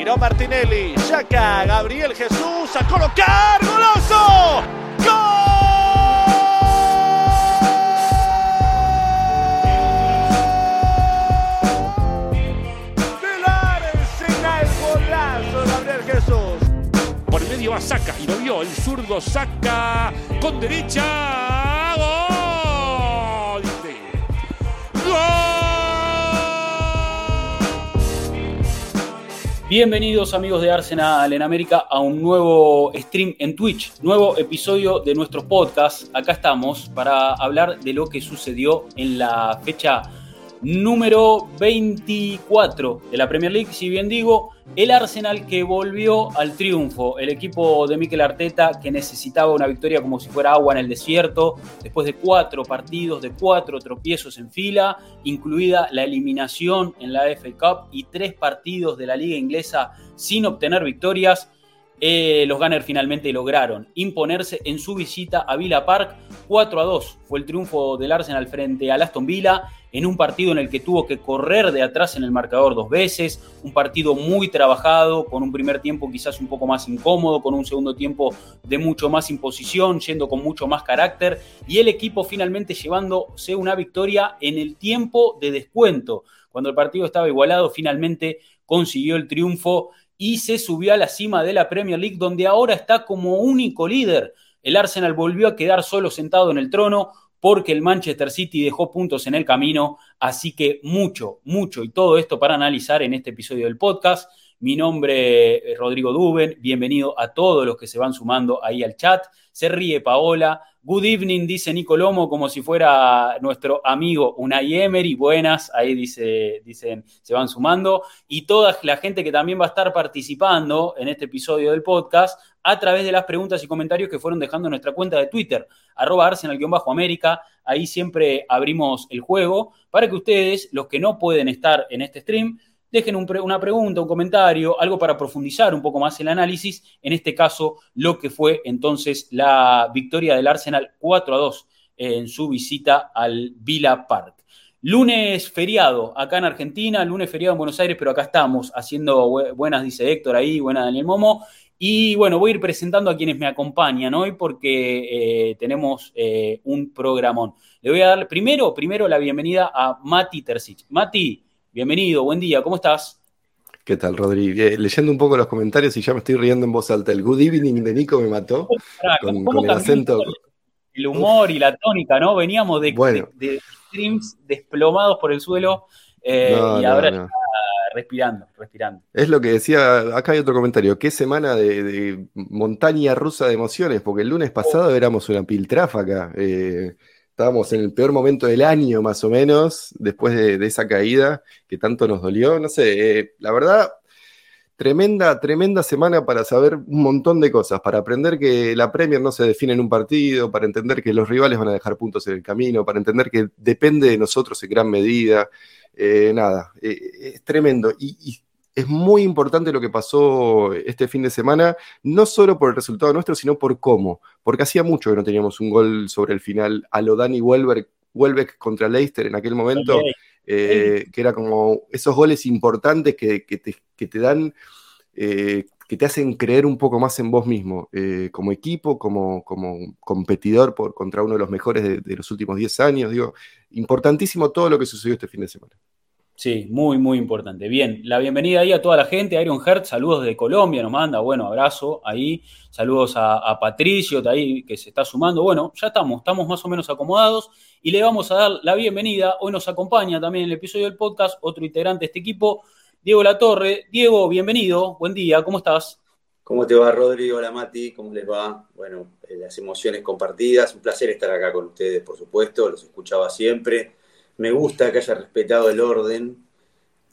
Giró Martinelli, Chaca, Gabriel Jesús a colocar, goloso. Por medio va Saca y lo vio el zurdo Saca con derecha. ¡Gol! Bienvenidos amigos de Arsenal en América a un nuevo stream en Twitch, nuevo episodio de nuestro podcast. Acá estamos para hablar de lo que sucedió en la fecha número 24 de la Premier League, si bien digo, el Arsenal que volvió al triunfo, el equipo de Mikel Arteta que necesitaba una victoria como si fuera agua en el desierto, después de cuatro partidos, de cuatro tropiezos en fila, incluida la eliminación en la FA Cup y tres partidos de la liga inglesa sin obtener victorias. Eh, los Gunners finalmente lograron imponerse en su visita a Villa Park 4 a 2. Fue el triunfo del Arsenal frente al Aston Villa en un partido en el que tuvo que correr de atrás en el marcador dos veces, un partido muy trabajado, con un primer tiempo quizás un poco más incómodo, con un segundo tiempo de mucho más imposición, yendo con mucho más carácter, y el equipo finalmente llevándose una victoria en el tiempo de descuento. Cuando el partido estaba igualado, finalmente consiguió el triunfo y se subió a la cima de la Premier League, donde ahora está como único líder. El Arsenal volvió a quedar solo sentado en el trono porque el Manchester City dejó puntos en el camino, así que mucho, mucho y todo esto para analizar en este episodio del podcast. Mi nombre es Rodrigo Duben, bienvenido a todos los que se van sumando ahí al chat. Se ríe Paola, Good evening, dice Nico Lomo, como si fuera nuestro amigo Unai Emery. Buenas, ahí dice, dicen, se van sumando. Y toda la gente que también va a estar participando en este episodio del podcast a través de las preguntas y comentarios que fueron dejando en nuestra cuenta de Twitter, arroba arsenal-américa. Ahí siempre abrimos el juego para que ustedes, los que no pueden estar en este stream, dejen una pregunta, un comentario, algo para profundizar un poco más el análisis. En este caso, lo que fue entonces la victoria del Arsenal 4 a 2 en su visita al Villa Park. Lunes feriado acá en Argentina, lunes feriado en Buenos Aires, pero acá estamos haciendo buenas, dice Héctor ahí, buena Daniel Momo. Y bueno, voy a ir presentando a quienes me acompañan hoy porque eh, tenemos eh, un programón. Le voy a dar primero, primero la bienvenida a Mati Terzic. Mati, Bienvenido, buen día, ¿cómo estás? ¿Qué tal, Rodrigo? Eh, leyendo un poco los comentarios y ya me estoy riendo en voz alta. El good evening de Nico me mató con, el acento. El humor y la tónica, ¿no? Veníamos de, streams desplomados por el suelo eh, y ahora respirando, respirando. Es lo que decía, acá hay otro comentario, qué semana de, montaña rusa de emociones, porque el lunes pasado éramos una piltrafa acá. Eh, estábamos en el peor momento del año, más o menos, después de, esa caída que tanto nos dolió. No sé, eh, la verdad, tremenda, tremenda semana para saber un montón de cosas, para aprender que la Premier no se define en un partido, para entender que los rivales van a dejar puntos en el camino, para entender que depende de nosotros en gran medida. Eh, nada, eh, es tremendo. y es muy importante lo que pasó este fin de semana, no solo por el resultado nuestro, sino por cómo. Porque hacía mucho que no teníamos un gol sobre el final a lo Dani Welbeck, contra Leicester en aquel momento, eh, que era como esos goles importantes que, te, dan, eh, que te hacen creer un poco más en vos mismo, eh, como equipo, como, como competidor por, contra uno de los mejores de, de los últimos 10 años. Digo, importantísimo todo lo que sucedió este fin de semana. Sí, muy, muy importante. Bien, la bienvenida ahí a toda la gente. Iron Heart, saludos desde Colombia, nos manda, bueno, abrazo ahí. Saludos a, Patricio, ahí que se está sumando. Bueno, ya estamos, estamos más o menos acomodados y le vamos a dar la bienvenida. Hoy nos acompaña también el episodio del podcast otro integrante de este equipo, Diego Latorre. Diego, bienvenido, buen día, ¿cómo estás? ¿Cómo te va, Rodrigo? Hola, Mati, ¿cómo les va? Bueno, eh, las emociones compartidas, un placer estar acá con ustedes, por supuesto, los escuchaba siempre me gusta que haya respetado el orden,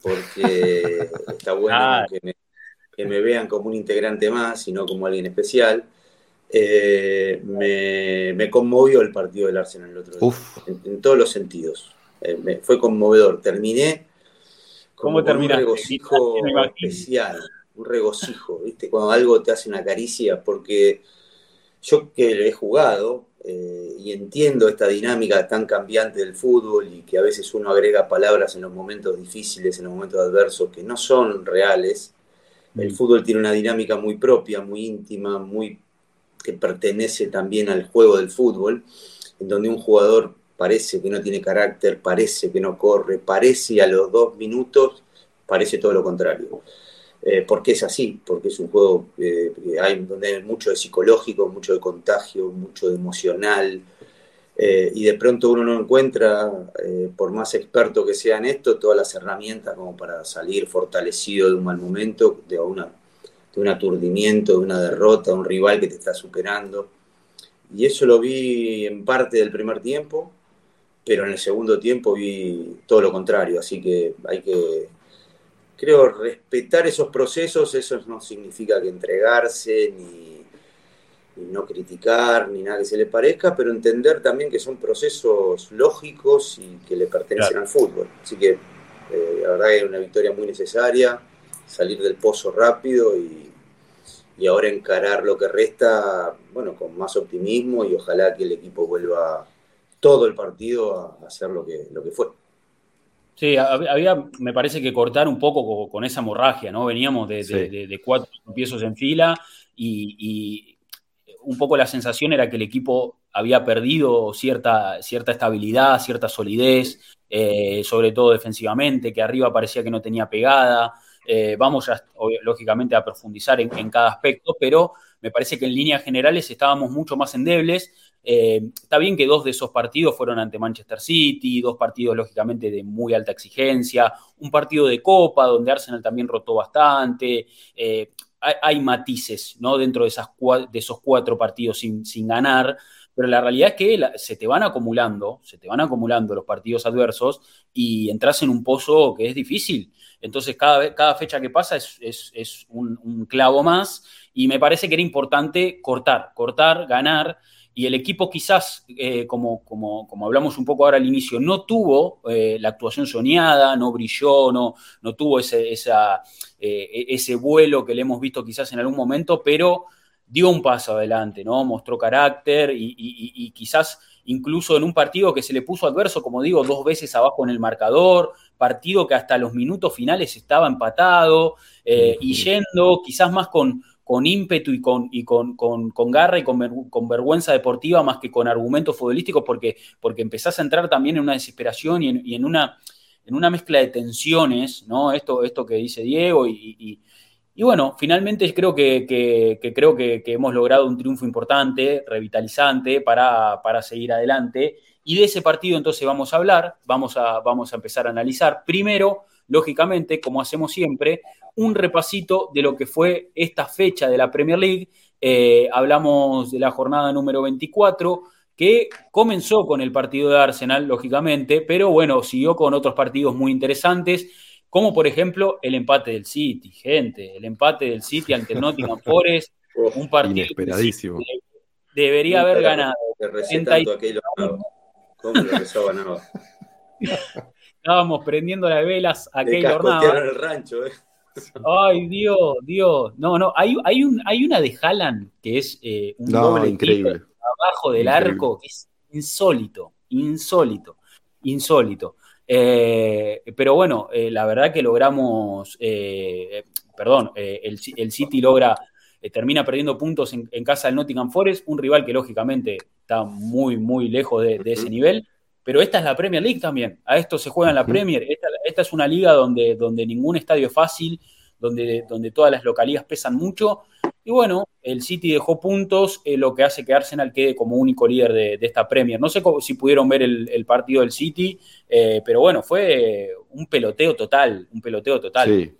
porque está bueno que, me, vean como un integrante más y no como alguien especial. Eh, me, conmovió el partido del Arsenal el otro día, en, todos los sentidos. Eh, fue conmovedor. Terminé como con un regocijo especial, un regocijo, ¿viste? Cuando algo te hace una caricia, porque yo que he jugado, eh, y entiendo esta dinámica tan cambiante del fútbol y que a veces uno agrega palabras en los momentos difíciles, en los momentos adversos que no son reales, El fútbol tiene una dinámica muy propia, muy íntima, muy que pertenece también al juego del fútbol, en donde un jugador parece que no tiene carácter, parece que no corre, parece a los dos minutos, parece todo lo contrario. Eh, porque es así, porque es un juego eh, donde hay mucho de psicológico, mucho de contagio, mucho de emocional, eh, y de pronto uno no encuentra, por más experto que sea en esto, todas las herramientas como para salir fortalecido de un mal momento, de, una, de un aturdimiento, de una derrota, de un rival que te está superando. Y eso lo vi en parte del primer tiempo, pero en el segundo tiempo vi todo lo contrario, así que hay que creo, respetar esos procesos, eso no significa que entregarse, ni, no criticar, ni nada que se le parezca, pero entender también que son procesos lógicos y que le pertenecen al fútbol. Así que eh, la verdad que es una victoria muy necesaria, salir del pozo rápido y, ahora encarar lo que resta, bueno, con más optimismo y ojalá que el equipo vuelva todo el partido a hacer lo que, lo que fue. Sí, había, me parece que cortar un poco con, esa hemorragia, ¿no? Veníamos de, cuatro piezos en fila y, un poco la sensación era que el equipo había perdido cierta, cierta estabilidad, cierta solidez, eh, sobre todo defensivamente, que arriba parecía que no tenía pegada. Eh, vamos lógicamente a profundizar en, en, cada aspecto, pero me parece que en líneas generales estábamos mucho más endebles eh, está bien que dos de esos partidos fueron ante Manchester City, dos partidos lógicamente de muy alta exigencia, un partido de Copa donde Arsenal también rotó bastante. Eh, hay, matices ¿no? dentro de, esos cuatro partidos sin, ganar, pero la realidad es que se te van acumulando, se te van acumulando los partidos adversos y entras en un pozo que es difícil. Entonces, cada, cada fecha que pasa es, un clavo más y me parece que era importante cortar, cortar, ganar y el equipo quizás, eh, como, como, como, hablamos un poco ahora al inicio, no tuvo eh, la actuación soñada, no brilló, no, no tuvo ese, esa, eh, ese vuelo que le hemos visto quizás en algún momento, pero dio un paso adelante, ¿no? Mostró carácter y, quizás incluso en un partido que se le puso adverso, como digo, dos veces abajo en el marcador, partido que hasta los minutos finales estaba empatado y yendo quizás más con, con ímpetu y con, y con, con, garra y con, con, vergüenza deportiva más que con argumentos futbolísticos, porque, porque empezás a entrar también en una desesperación y en, una, en una mezcla de tensiones, ¿no? Esto, esto que dice Diego, y, bueno, finalmente creo que, creo que, hemos logrado un triunfo importante, revitalizante, para, para seguir adelante. Y de ese partido entonces vamos a hablar, vamos a, vamos a empezar a analizar. Primero, lógicamente, como hacemos siempre, un repasito de lo que fue esta fecha de la Premier League. Eh, hablamos de la jornada número 24, que comenzó con el partido de Arsenal, lógicamente, pero bueno, siguió con otros partidos muy interesantes, como por ejemplo el empate del City, gente, el empate del City ante el Nottingham Forest, un partido inesperadísimo. debería haber ganado. ¿Cómo lo Estábamos prendiendo las velas a Keylor el rancho, eh. Ay, Dios, Dios. No, no, hay, hay, un, hay una de Haaland que es eh, un doble increíble. abajo del arco, que es insólito, insólito, insólito. Eh, pero bueno, eh, la verdad que logramos, perdón, el, el, City logra, termina perdiendo puntos en, casa del Nottingham Forest, un rival que lógicamente está muy, muy lejos de, ese nivel. Pero esta es la Premier League también. A esto se juega en la Premier. Esta, es una liga donde, donde ningún estadio es fácil, donde, donde todas las localías pesan mucho. Y bueno, el City dejó puntos, eh, lo que hace que Arsenal quede como único líder de, esta Premier. No sé si pudieron ver el, partido del City, eh, pero bueno, fue un peloteo total, un peloteo total. Sí.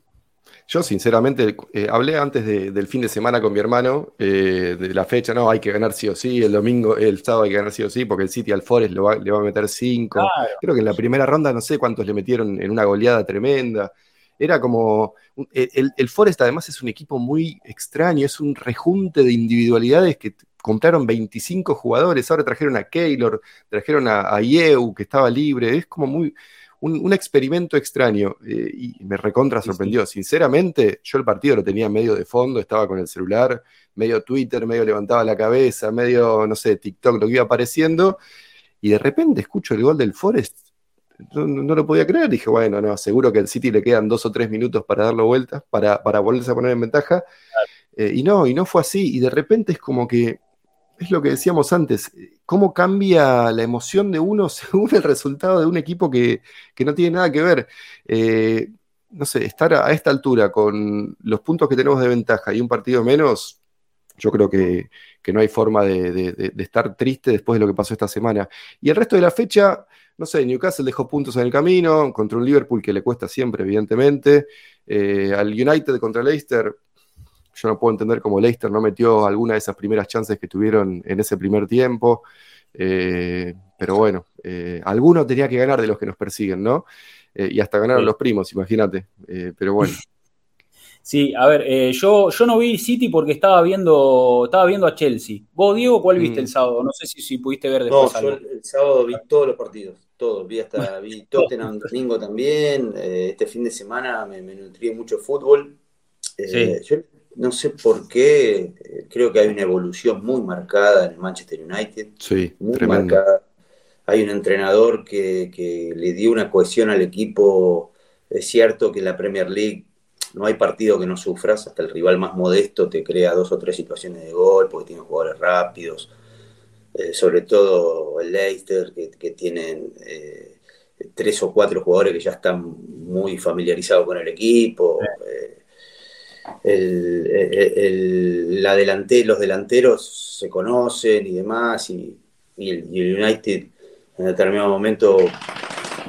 Yo, sinceramente, eh, hablé antes del fin de semana con mi hermano eh, de la fecha, no, hay que ganar sí o sí, el domingo, el sábado hay que ganar sí o sí, porque el City al Forest le va a meter cinco. Creo que en la primera ronda no sé cuántos le metieron en una goleada tremenda. Era como. El, el, Forest, además, es un equipo muy extraño, es un rejunte de individualidades que compraron 25 jugadores, ahora trajeron a Keylor, trajeron a, a Yeu, que estaba libre, es como muy un, experimento extraño eh, y me recontra sorprendió. Sinceramente, yo el partido lo tenía medio de fondo, estaba con el celular, medio Twitter, medio levantaba la cabeza, medio, no sé, TikTok, lo que iba apareciendo, y de repente escucho el gol del Forest. no, lo podía creer. Dije, bueno, no, seguro que al City le quedan dos o tres minutos para darlo vueltas, para, para volverse a poner en ventaja. Eh, y no, y no fue así. Y de repente es como que, es lo que decíamos antes, cómo cambia la emoción de uno según el resultado de un equipo que, no tiene nada que ver. Eh, no sé, estar a esta altura con los puntos que tenemos de ventaja y un partido menos, yo creo que, no hay forma de, estar triste después de lo que pasó esta semana. Y el resto de la fecha, no sé, Newcastle dejó puntos en el camino contra un Liverpool que le cuesta siempre, evidentemente. Eh, al United contra Leicester, yo no puedo entender cómo Leicester no metió alguna de esas primeras chances que tuvieron en ese primer tiempo. Eh, pero bueno, eh, alguno tenía que ganar de los que nos persiguen, ¿no? y hasta ganaron los primos, imagínate. pero bueno. Sí, a ver, eh, yo, yo no vi City porque estaba viendo, estaba viendo a Chelsea. ¿Vos, Diego, cuál viste mm. el sábado? No sé si, si pudiste ver después. No, yo el sábado vi todos los partidos, todos. Vi hasta vi Tottenham domingo también. Eh, este fin de semana me, me nutrí mucho fútbol. Eh, yo no sé por qué, creo que hay una evolución muy marcada en el Manchester United. Sí, muy marcada. Hay un entrenador que, que le dio una cohesión al equipo. Es cierto que en la Premier League no hay partido que no sufras, hasta el rival más modesto te crea dos o tres situaciones de gol porque tiene jugadores rápidos, eh, sobre todo el Leicester, que, tienen eh, tres o cuatro jugadores que ya están muy familiarizados con el equipo. Eh, la los delanteros se conocen y demás, y, el, United en determinado momento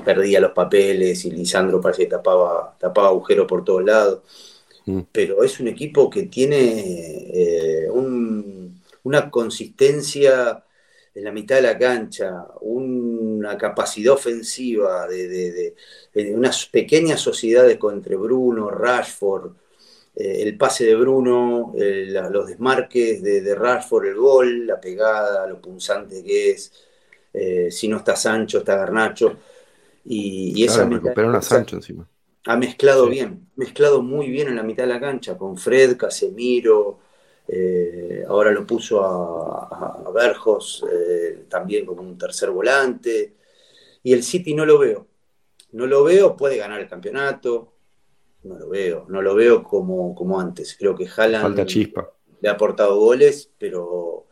perdía los papeles y Lisandro parece que tapaba, tapaba agujeros por todos lados. Mm. Pero es un equipo que tiene eh, una consistencia en la mitad de la cancha, una capacidad ofensiva de, unas pequeñas sociedades entre Bruno, Rashford, eh, el pase de Bruno, eh, los desmarques de, Rashford, el gol, la pegada, lo punzante que es. si no está Sancho, está Garnacho. Y, esa a Sancho encima. Ha mezclado bien, mezclado muy bien en la mitad de la cancha, con Fred, Casemiro, eh, ahora lo puso a, a Berjos eh, también como un tercer volante. Y el City no lo veo. No lo veo, puede ganar el campeonato. No lo veo, no lo veo como, como antes. Creo que Haaland le ha aportado goles, pero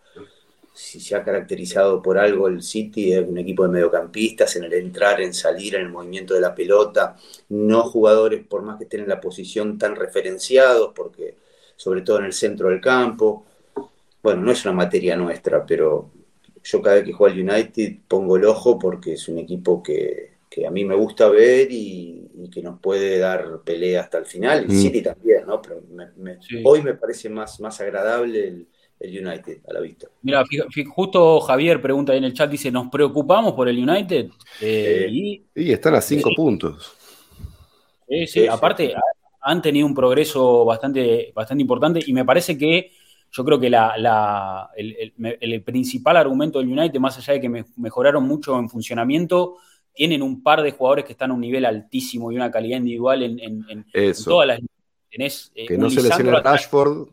si se ha caracterizado por algo el City, es un equipo de mediocampistas en el entrar, en salir, en el movimiento de la pelota, no jugadores por más que estén en la posición tan referenciados, porque sobre todo en el centro del campo. Bueno, no es una materia nuestra, pero yo cada vez que juego al United pongo el ojo porque es un equipo que, a mí me gusta ver y, que nos puede dar pelea hasta el final. El mm. City también, ¿no? Pero hoy me parece más, más agradable el, el United a la vista. Mira, justo Javier pregunta ahí en el chat, dice, ¿nos preocupamos por el United? Eh, y, están a cinco puntos. Sí, sí, aparte han tenido un progreso bastante, bastante importante y me parece que yo creo que la, el, principal argumento del United, más allá de que mejoraron mucho en funcionamiento, tienen un par de jugadores que están a un nivel altísimo y una calidad individual en, todas las... Tenés, eh, que no se lesione Rashford.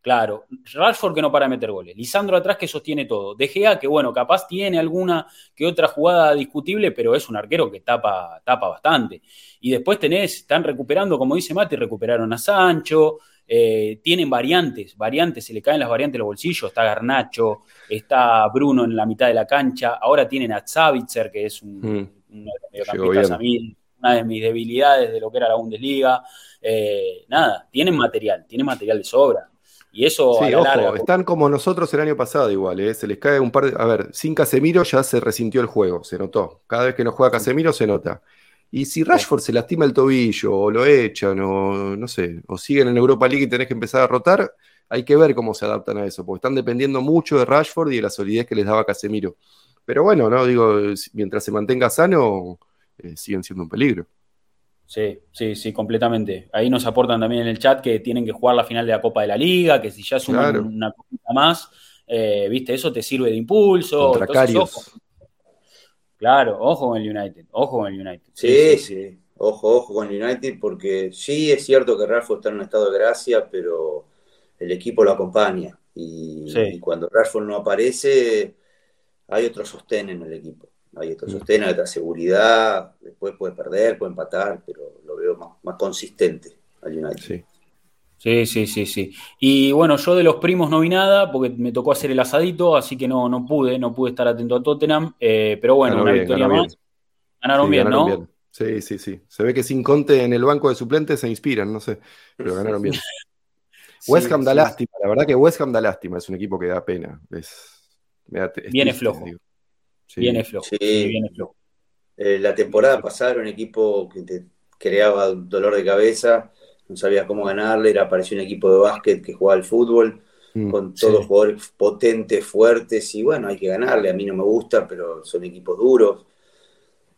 Claro, Rashford que no para de meter goles, Lisandro atrás que sostiene todo, De Gea que bueno, capaz tiene alguna que otra jugada discutible, pero es un arquero que tapa, tapa bastante. Y después tenés, están recuperando, como dice Mati, recuperaron a Sancho, eh, tienen variantes, variantes, se le caen las variantes en los bolsillos, está Garnacho, está Bruno en la mitad de la cancha, ahora tienen a Zavitzer, que es un, mm. a mí, una de mis debilidades de lo que era la Bundesliga. Eh, nada, tienen material, tienen material de sobra. Y eso. Sí, ojo, están como nosotros el año pasado, igual, ¿eh? Se les cae un par de. A ver, sin Casemiro ya se resintió el juego, se notó. Cada vez que no juega Casemiro se nota. Y si Rashford se lastima el tobillo, o lo echan, o no sé, o siguen en Europa League y tenés que empezar a rotar, hay que ver cómo se adaptan a eso, porque están dependiendo mucho de Rashford y de la solidez que les daba Casemiro. Pero bueno, no digo, mientras se mantenga sano, eh, siguen siendo un peligro. Sí, sí, sí, completamente. Ahí nos aportan también en el chat que tienen que jugar la final de la Copa de la Liga, que si ya suman una cosita más, eh, viste, eso te sirve de impulso. Claro, ojo con el United, ojo con el United. Sí, sí, ojo, ojo con el United, porque sí es cierto que Rashford está en un estado de gracia, pero el equipo lo acompaña. Y, y cuando Rashford no aparece, hay otro sostén en el equipo hay otro sostén, hay otra seguridad, después puede perder, puede empatar, pero lo veo más, más consistente al United. Sí. Sí, sí, sí, sí. Y bueno, yo de los primos no vi nada porque me tocó hacer el asadito, así que no, no pude, no pude estar atento a Tottenham. Eh, pero bueno, una victoria más. Ganaron bien, ¿no? Sí, sí, sí. Se ve que sin Conte en el banco de suplentes se inspiran, no sé, pero ganaron bien. West Ham da lástima, la verdad que West Ham da lástima, es un equipo que da pena. viene, flojo. viene flojo. viene flojo. la temporada pasada era un equipo que te creaba dolor de cabeza no sabía cómo ganarle, era, parecía un equipo de básquet que jugaba al fútbol, mm, con todos jugadores potentes, fuertes, y bueno, hay que ganarle, a mí no me gusta, pero son equipos duros.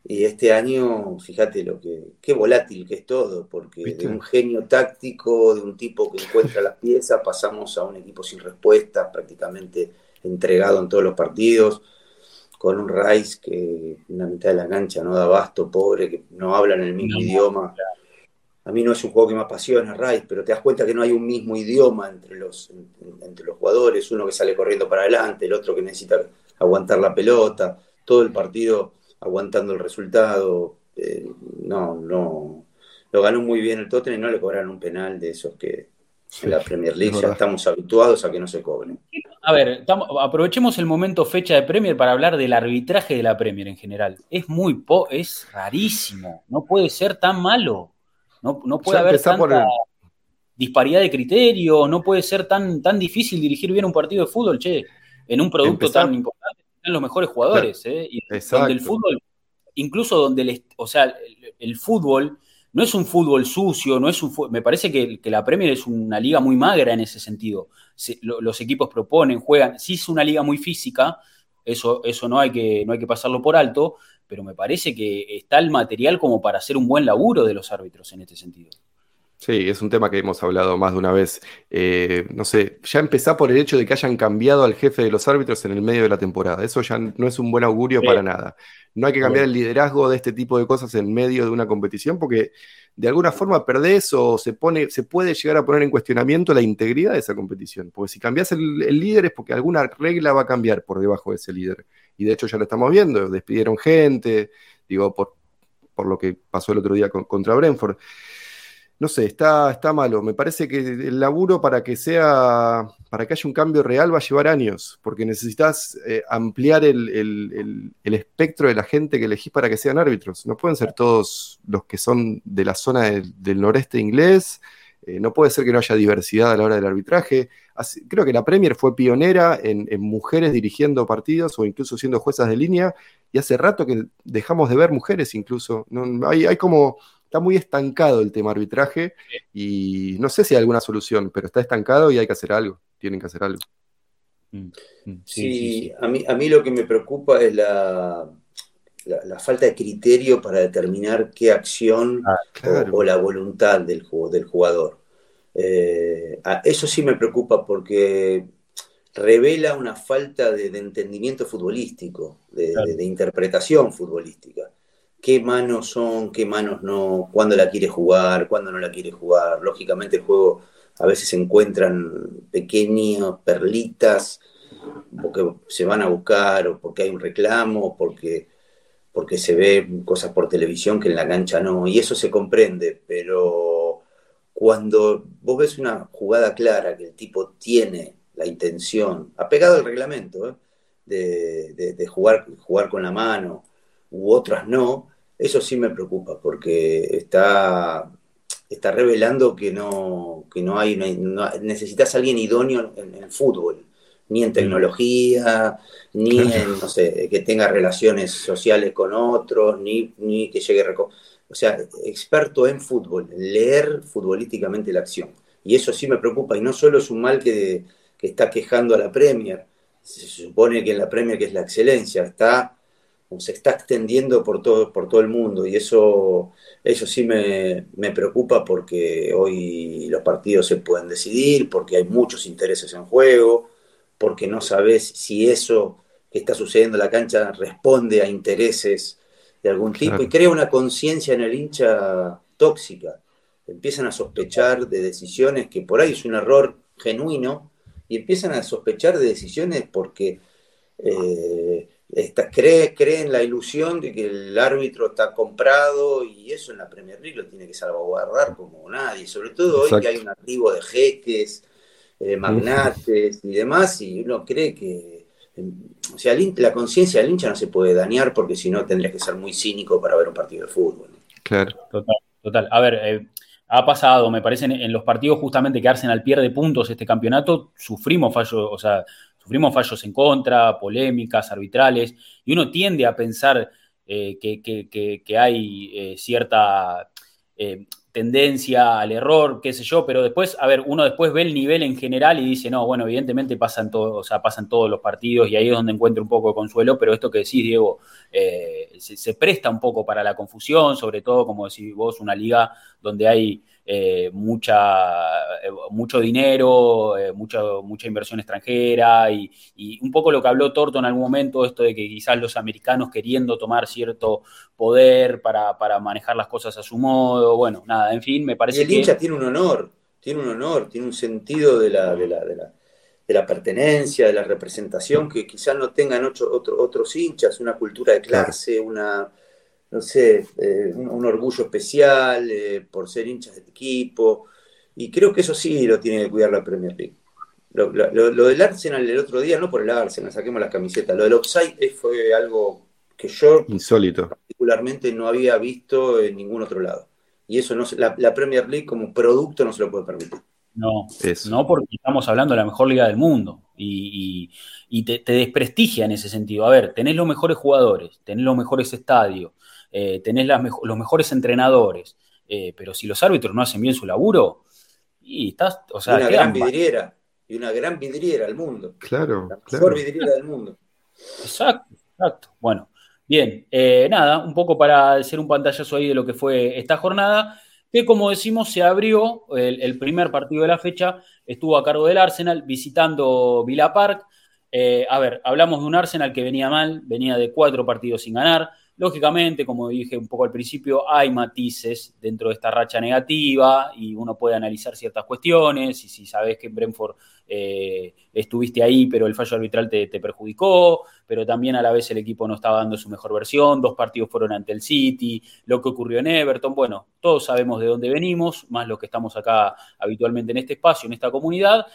Y este año, fíjate lo que, qué volátil que es todo, porque de un genio táctico, de un tipo que encuentra las piezas, pasamos a un equipo sin respuestas, prácticamente entregado en todos los partidos, con un Rice que en la mitad de la cancha no da abasto, pobre, que no hablan el mismo idioma a mí no es un juego que me apasiona, Rice, pero te das cuenta que no hay un mismo idioma entre los, entre los jugadores, uno que sale corriendo para adelante, el otro que necesita aguantar la pelota, todo el partido aguantando el resultado. Eh, no, no. Lo ganó muy bien el Tottenham y no le cobraron un penal de esos que en la Premier League ya estamos habituados a que no se cobren. A ver, aprovechemos el momento fecha de Premier para hablar del arbitraje de la Premier en general. Es muy po es rarísimo, no puede ser tan malo. No, puede haber tanta disparidad de criterio, no puede ser tan, tan difícil dirigir bien un partido de fútbol, che, en un producto tan importante, están los mejores jugadores, ¿eh? Y donde el fútbol, incluso donde el, o sea, el, fútbol no es un fútbol sucio, no es un me parece que, la Premier es una liga muy magra en ese sentido. los equipos proponen, juegan, sí es una liga muy física, eso, eso no, hay que, no hay que pasarlo por alto, pero me parece que está el material como para hacer un buen laburo de los árbitros en este sentido. Sí, es un tema que hemos hablado más de una vez. Eh, no sé, ya empezá por el hecho de que hayan cambiado al jefe de los árbitros en el medio de la temporada. Eso ya no es un buen augurio para nada. No hay que cambiar el liderazgo de este tipo de cosas en medio de una competición porque de alguna forma perdés o se, pone, se puede llegar a poner en cuestionamiento la integridad de esa competición. Porque si cambias el líder es porque alguna regla va a cambiar por debajo de ese líder y de hecho ya lo estamos viendo, despidieron gente, digo, por, por lo que pasó el otro día contra Brentford. No sé, está, está malo. Me parece que el laburo para que sea, para que haya un cambio real va a llevar años, porque necesitas eh, ampliar el, espectro de la gente que elegís para que sean árbitros. No pueden ser todos los que son de la zona del noreste inglés, eh, no puede ser que no haya diversidad a la hora del arbitraje. creo que la Premier fue pionera en, mujeres dirigiendo partidos o incluso siendo juezas de línea, y hace rato que dejamos de ver mujeres incluso. hay, como, está muy estancado el tema arbitraje y no sé si hay alguna solución, pero está estancado y hay que hacer algo, tienen que hacer algo. Mm, mm, sí, A, mí, a mí lo que me preocupa es la, la, falta de criterio para determinar qué acción ah, o, la voluntad del, del jugador. Eh, eso sí me preocupa porque revela una falta de, entendimiento futbolístico, de, interpretación futbolística. ¿Qué manos son, qué manos no? ¿Cuándo la quiere jugar? ¿Cuándo no la quiere jugar? Lógicamente el juego a veces se encuentran pequeños perlitas porque se van a buscar o porque hay un reclamo o porque porque se ve cosas por televisión que en la cancha no, y eso se comprende, pero cuando vos ves una jugada clara que el tipo tiene la intención, apegado al reglamento, ¿eh? de, jugar, jugar con la mano, u otras no, eso sí me preocupa, porque está, está revelando que no, que no hay, necesitas a alguien idóneo en el fútbol ni en tecnología, ni en, no sé, que tenga relaciones sociales con otros, ni, ni que llegue... O sea, experto en fútbol, leer futbolísticamente la acción. Y eso sí me preocupa, y no solo es un mal que, está quejando a la Premier, se supone que en la Premier, que es la excelencia, está se está extendiendo por todo, por todo el mundo y eso, eso sí me, me, preocupa porque hoy los partidos se pueden decidir, porque hay muchos intereses en juego, porque no sabes si eso que está sucediendo en la cancha responde a intereses de algún tipo. Y crea una conciencia en el hincha tóxica. Empiezan a sospechar de decisiones que por ahí es un error genuino y empiezan a sospechar de decisiones porque eh, cree, cree en la ilusión de que el árbitro está comprado y eso en la Premier League lo tiene que salvaguardar como nadie, sobre todo hoy que hay un activo de jeques, eh, magnates y demás, y uno cree que, o sea, la conciencia del hincha no se puede dañar porque si no tendría que ser muy cínico para ver un partido de fútbol. Claro. Total, total. A ver, eh, ha pasado, me parece, en, los partidos justamente que Arsenal pierde puntos este campeonato, sufrimos fallos, o sea, sufrimos fallos en contra, polémicas, arbitrales, y uno tiende a pensar eh, que, hay eh, cierta eh, tendencia al error, qué sé yo, pero después, a ver, uno después ve el nivel en general y dice, no, bueno, evidentemente pasan todos, o sea, pasan todos los partidos y ahí es donde encuentro un poco de consuelo, pero esto que decís, Diego, se, se, presta un poco para la confusión, sobre todo, como decís vos, una liga donde hay eh, mucha, eh, mucho dinero, eh, mucha, mucha inversión extranjera y, un poco lo que habló Torto en algún momento, esto de que quizás los americanos queriendo tomar cierto poder para, manejar las cosas a su modo, bueno, nada, en fin, me parece y el hincha tiene un honor, tiene un honor, tiene un sentido de la, de la, de la, pertenencia, de la representación que quizás no tengan otros hinchas, una cultura de clase, una no sé, eh, un, orgullo especial eh, por ser hinchas del equipo. Y creo que eso sí lo tiene que cuidar la Premier League. Lo, del Arsenal el otro día, no por el Arsenal, saquemos las camisetas. Lo del offside fue algo que yo Insólito. particularmente no había visto en ningún otro lado. Y eso no la, la Premier League como producto no se lo puede permitir. No, no porque estamos hablando de la mejor liga del mundo y, te, te, desprestigia en ese sentido. A ver, tenés los mejores jugadores, tenés los mejores estadios, eh, tenés los mejores entrenadores, eh, pero si los árbitros no hacen bien su laburo, y estás, o sea, una gran vidriera, y una gran vidriera al mundo. Claro, la mejor vidriera del mundo. Exacto, exacto. Bueno, bien, eh, nada, un poco para hacer un pantallazo ahí de lo que fue esta jornada, que como decimos se abrió el, primer partido de la fecha, estuvo a cargo del Arsenal visitando Villa Park. a ver, hablamos de un Arsenal que venía mal, venía de cuatro partidos sin ganar, Lógicamente, como dije un poco al principio, hay matices dentro de esta racha negativa y uno puede analizar ciertas cuestiones y si sabes que en Brentford eh, estuviste ahí pero el fallo arbitral te, perjudicó, pero también a la vez el equipo no estaba dando su mejor versión, dos partidos fueron ante el City, lo que ocurrió en Everton, bueno, todos sabemos de dónde venimos, más los que estamos acá habitualmente en este espacio, en esta comunidad,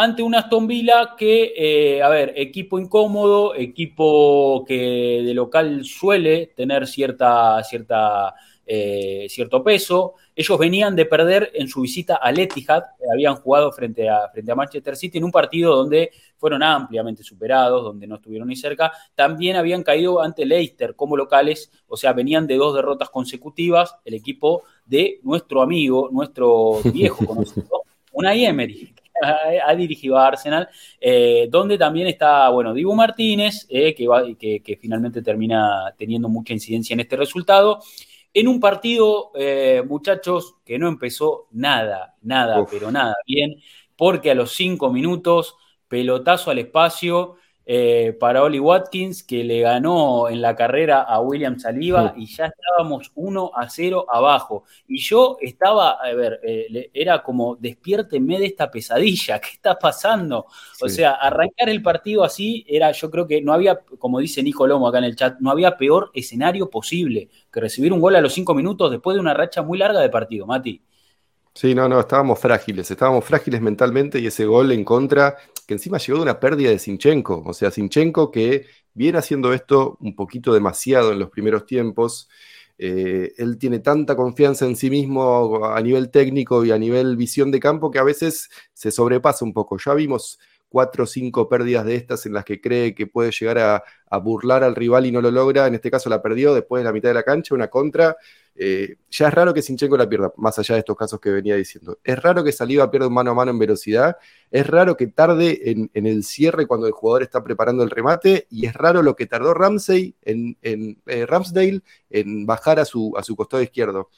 ante un Aston Villa que, eh, a ver, equipo incómodo, equipo que de local suele tener cierta, cierta, eh, cierto peso. Ellos venían de perder en su visita al Etihad, habían jugado frente a, frente a Manchester City en un partido donde fueron ampliamente superados, donde no estuvieron ni cerca. También habían caído ante Leicester como locales, o sea, venían de dos derrotas consecutivas el equipo de nuestro amigo, nuestro viejo conocido, Unai Emery, ha, dirigido a Arsenal, eh, donde también está, bueno, Dibu Martínez, eh, que, que, finalmente termina teniendo mucha incidencia en este resultado. En un partido, eh, muchachos, que no empezó nada, nada, pero nada bien, porque a los cinco minutos, pelotazo al espacio, eh, para Oli Watkins, que le ganó en la carrera a William Saliba y ya estábamos 1 a 0 abajo. Y yo estaba, a ver, eh, era como, despiérteme de esta pesadilla, ¿qué está pasando? O sea, arrancar el partido así era, yo creo que no había, como dice Nico Lomo acá en el chat, no había peor escenario posible que recibir un gol a los 5 minutos después de una racha muy larga de partido, Mati. Sí, no, no, estábamos frágiles, estábamos frágiles mentalmente y ese gol en contra, que encima llegó de una pérdida de Sinchenko, o sea, Sinchenko que viene haciendo esto un poquito demasiado en los primeros tiempos, eh, él tiene tanta confianza en sí mismo a nivel técnico y a nivel visión de campo que a veces se sobrepasa un poco. Ya vimos cuatro o cinco pérdidas de estas en las que cree que puede llegar a, burlar al rival y no lo logra, en este caso la perdió después de la mitad de la cancha, una contra eh, ya es raro que Sinchenko la pierda, más allá de estos casos que venía diciendo. Es raro que Saliba pierda un mano a mano en velocidad, es raro que tarde en, el cierre cuando el jugador está preparando el remate, y es raro lo que tardó Ramsey en, eh, Ramsdale en bajar a su, a su costado izquierdo.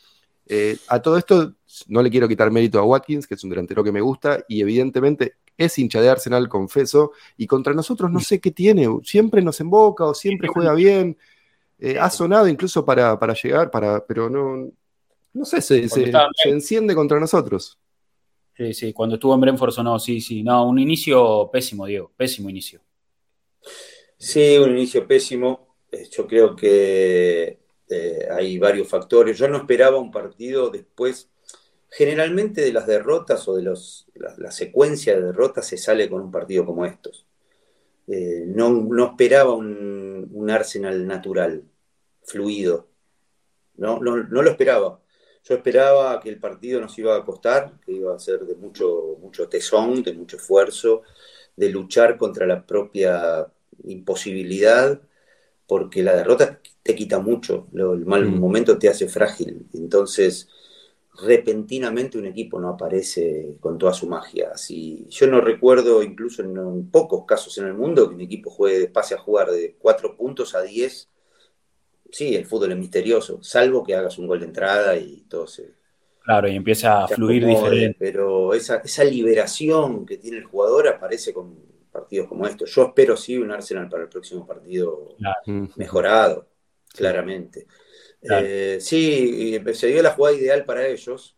Eh, a todo esto no le quiero quitar mérito a Watkins, que es un delantero que me gusta, y evidentemente es hincha de Arsenal, confeso, y contra nosotros no sé qué tiene, siempre nos emboca o siempre juega bien. Eh, ha sonado incluso para, llegar, para, pero no, no sé, se, enciende contra nosotros. Sí, sí, cuando estuvo en Brentford sonó, sí, sí, no, un inicio pésimo, Diego, pésimo inicio. Sí, un inicio pésimo. Eh, yo creo que eh, hay varios factores. Yo no esperaba un partido después. Generalmente de las derrotas o de los, la, secuencia de derrotas se sale con un partido como estos. Eh, no, no, esperaba un, un, Arsenal natural, fluido. No, no, no, lo esperaba. Yo esperaba que el partido nos iba a costar, que iba a ser de mucho, mucho tesón, de mucho esfuerzo, de luchar contra la propia imposibilidad, porque la derrota te quita mucho, el mal mm. momento te hace frágil. Entonces, repentinamente un equipo no aparece con toda su magia. Así, yo no recuerdo, incluso en, pocos casos en el mundo, que un equipo juegue, pase a jugar de 4 puntos a 10. Sí, el fútbol es misterioso, salvo que hagas un gol de entrada y todo se. Claro, y empieza a fluir diferente. Pero esa, esa liberación que tiene el jugador aparece con, partidos como estos. Yo espero sí un Arsenal para el próximo partido mejorado, claramente. Eh, sí, se dio la jugada ideal para ellos.